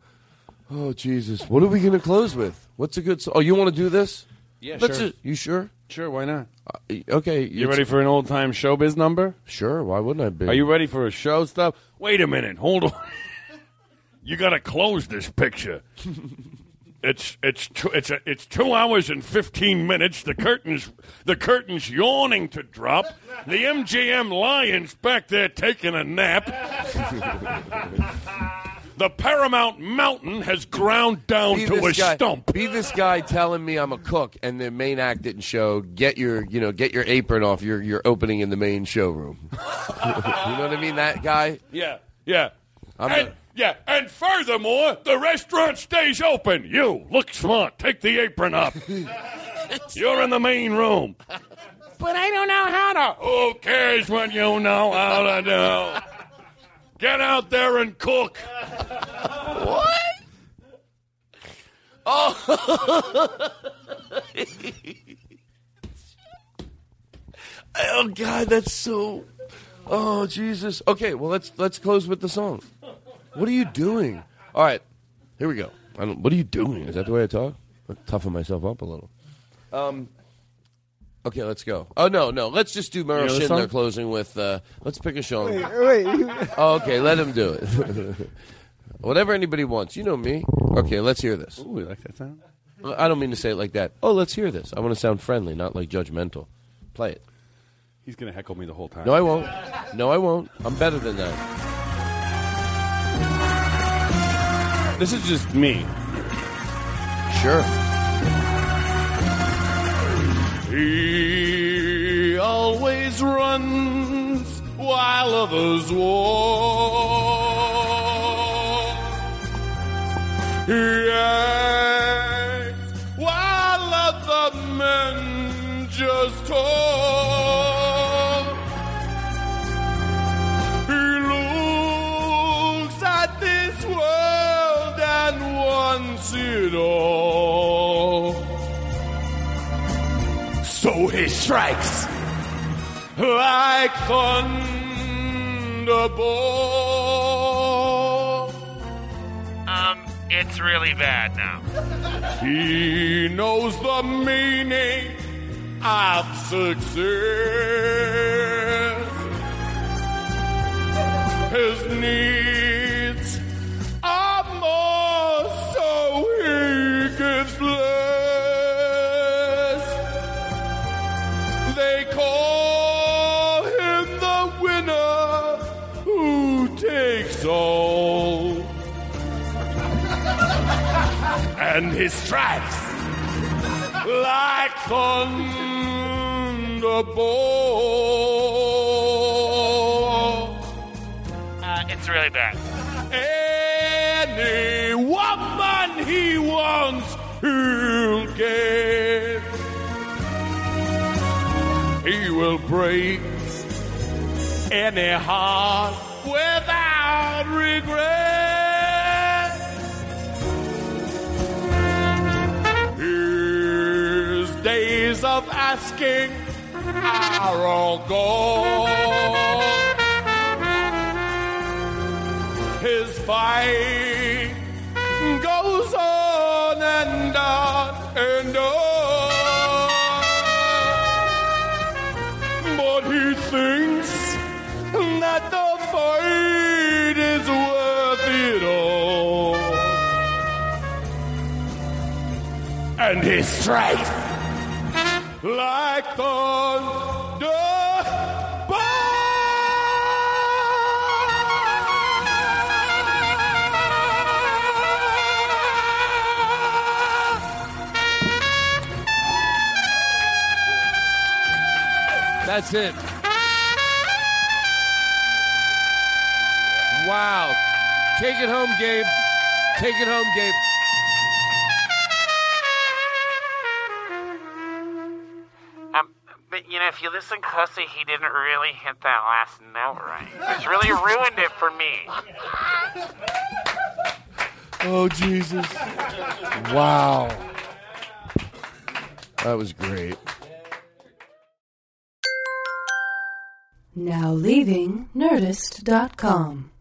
Speaker 2: Oh Jesus! What are we going to close with? What's a good? So- oh, you want to do this?
Speaker 10: Yeah,
Speaker 2: Let's
Speaker 10: sure.
Speaker 2: just- you sure?
Speaker 10: Sure, why not?
Speaker 2: Uh, okay,
Speaker 10: You ready for an old time showbiz number?
Speaker 2: Sure, why wouldn't I be?
Speaker 10: Are you ready for a show stuff? Wait a minute, hold on. you got to close this picture. It's it's two, it's a, it's two hours and fifteen minutes. The curtains the curtains yawning to drop. The MGM Lions back there taking a nap. the Paramount Mountain has ground down
Speaker 2: Be
Speaker 10: to a
Speaker 2: guy,
Speaker 10: stump.
Speaker 2: Be this guy telling me I'm a cook, and the main act didn't show. Get your, you know, get your apron off. You're you're opening in the main showroom. you know what I mean? That guy.
Speaker 10: Yeah, yeah.
Speaker 2: I'm
Speaker 10: and,
Speaker 2: not-
Speaker 10: yeah, and furthermore, the restaurant stays open. You look smart. Take the apron off. You're in the main room.
Speaker 7: But I don't know how to.
Speaker 10: Who cares what you know how to do? Get out there and cook.
Speaker 2: What? Oh. oh God, that's so. Oh Jesus. Okay, well let's let's close with the song. What are you doing? All right, here we go. I don't, what are you doing? Is that the way I talk? I toughen myself up a little. Um. Okay, let's go. Oh no, no. Let's just do Merrill
Speaker 10: You know the Shindler
Speaker 2: closing with. Uh, let's pick a song.
Speaker 16: Wait, wait.
Speaker 2: Oh, okay, let him do it. Whatever anybody wants. You know me. Okay, let's hear this.
Speaker 10: Ooh, you like that sound?
Speaker 2: I don't mean to say it like that. Oh, let's hear this. I want to sound friendly, not like judgmental. Play it.
Speaker 10: He's gonna heckle me the whole time.
Speaker 2: No, I won't. No, I won't. I'm better than that.
Speaker 10: This is just me.
Speaker 2: Sure.
Speaker 10: He always runs while others walk. He acts while other men just talk. He looks at this world and wants it all. So he strikes like thunderbolt.
Speaker 40: Um, it's really bad now.
Speaker 10: He knows the meaning of success. His needs all. and he strikes like thunderbolt.
Speaker 40: Uh, it's really bad.
Speaker 10: Any woman he wants, he'll get. He will break any heart without regret. His days of asking are all gone. His fight goes on and on and on. But he thinks that the fight And his strength like thunder.
Speaker 2: That's it. Wow. Take it home, Gabe. Take it home, Gabe.
Speaker 7: If you listen closely, he didn't really hit that last note right. It's really ruined it for me.
Speaker 2: Oh, Jesus. Wow. That was great.
Speaker 42: Now leaving Nerdist.com.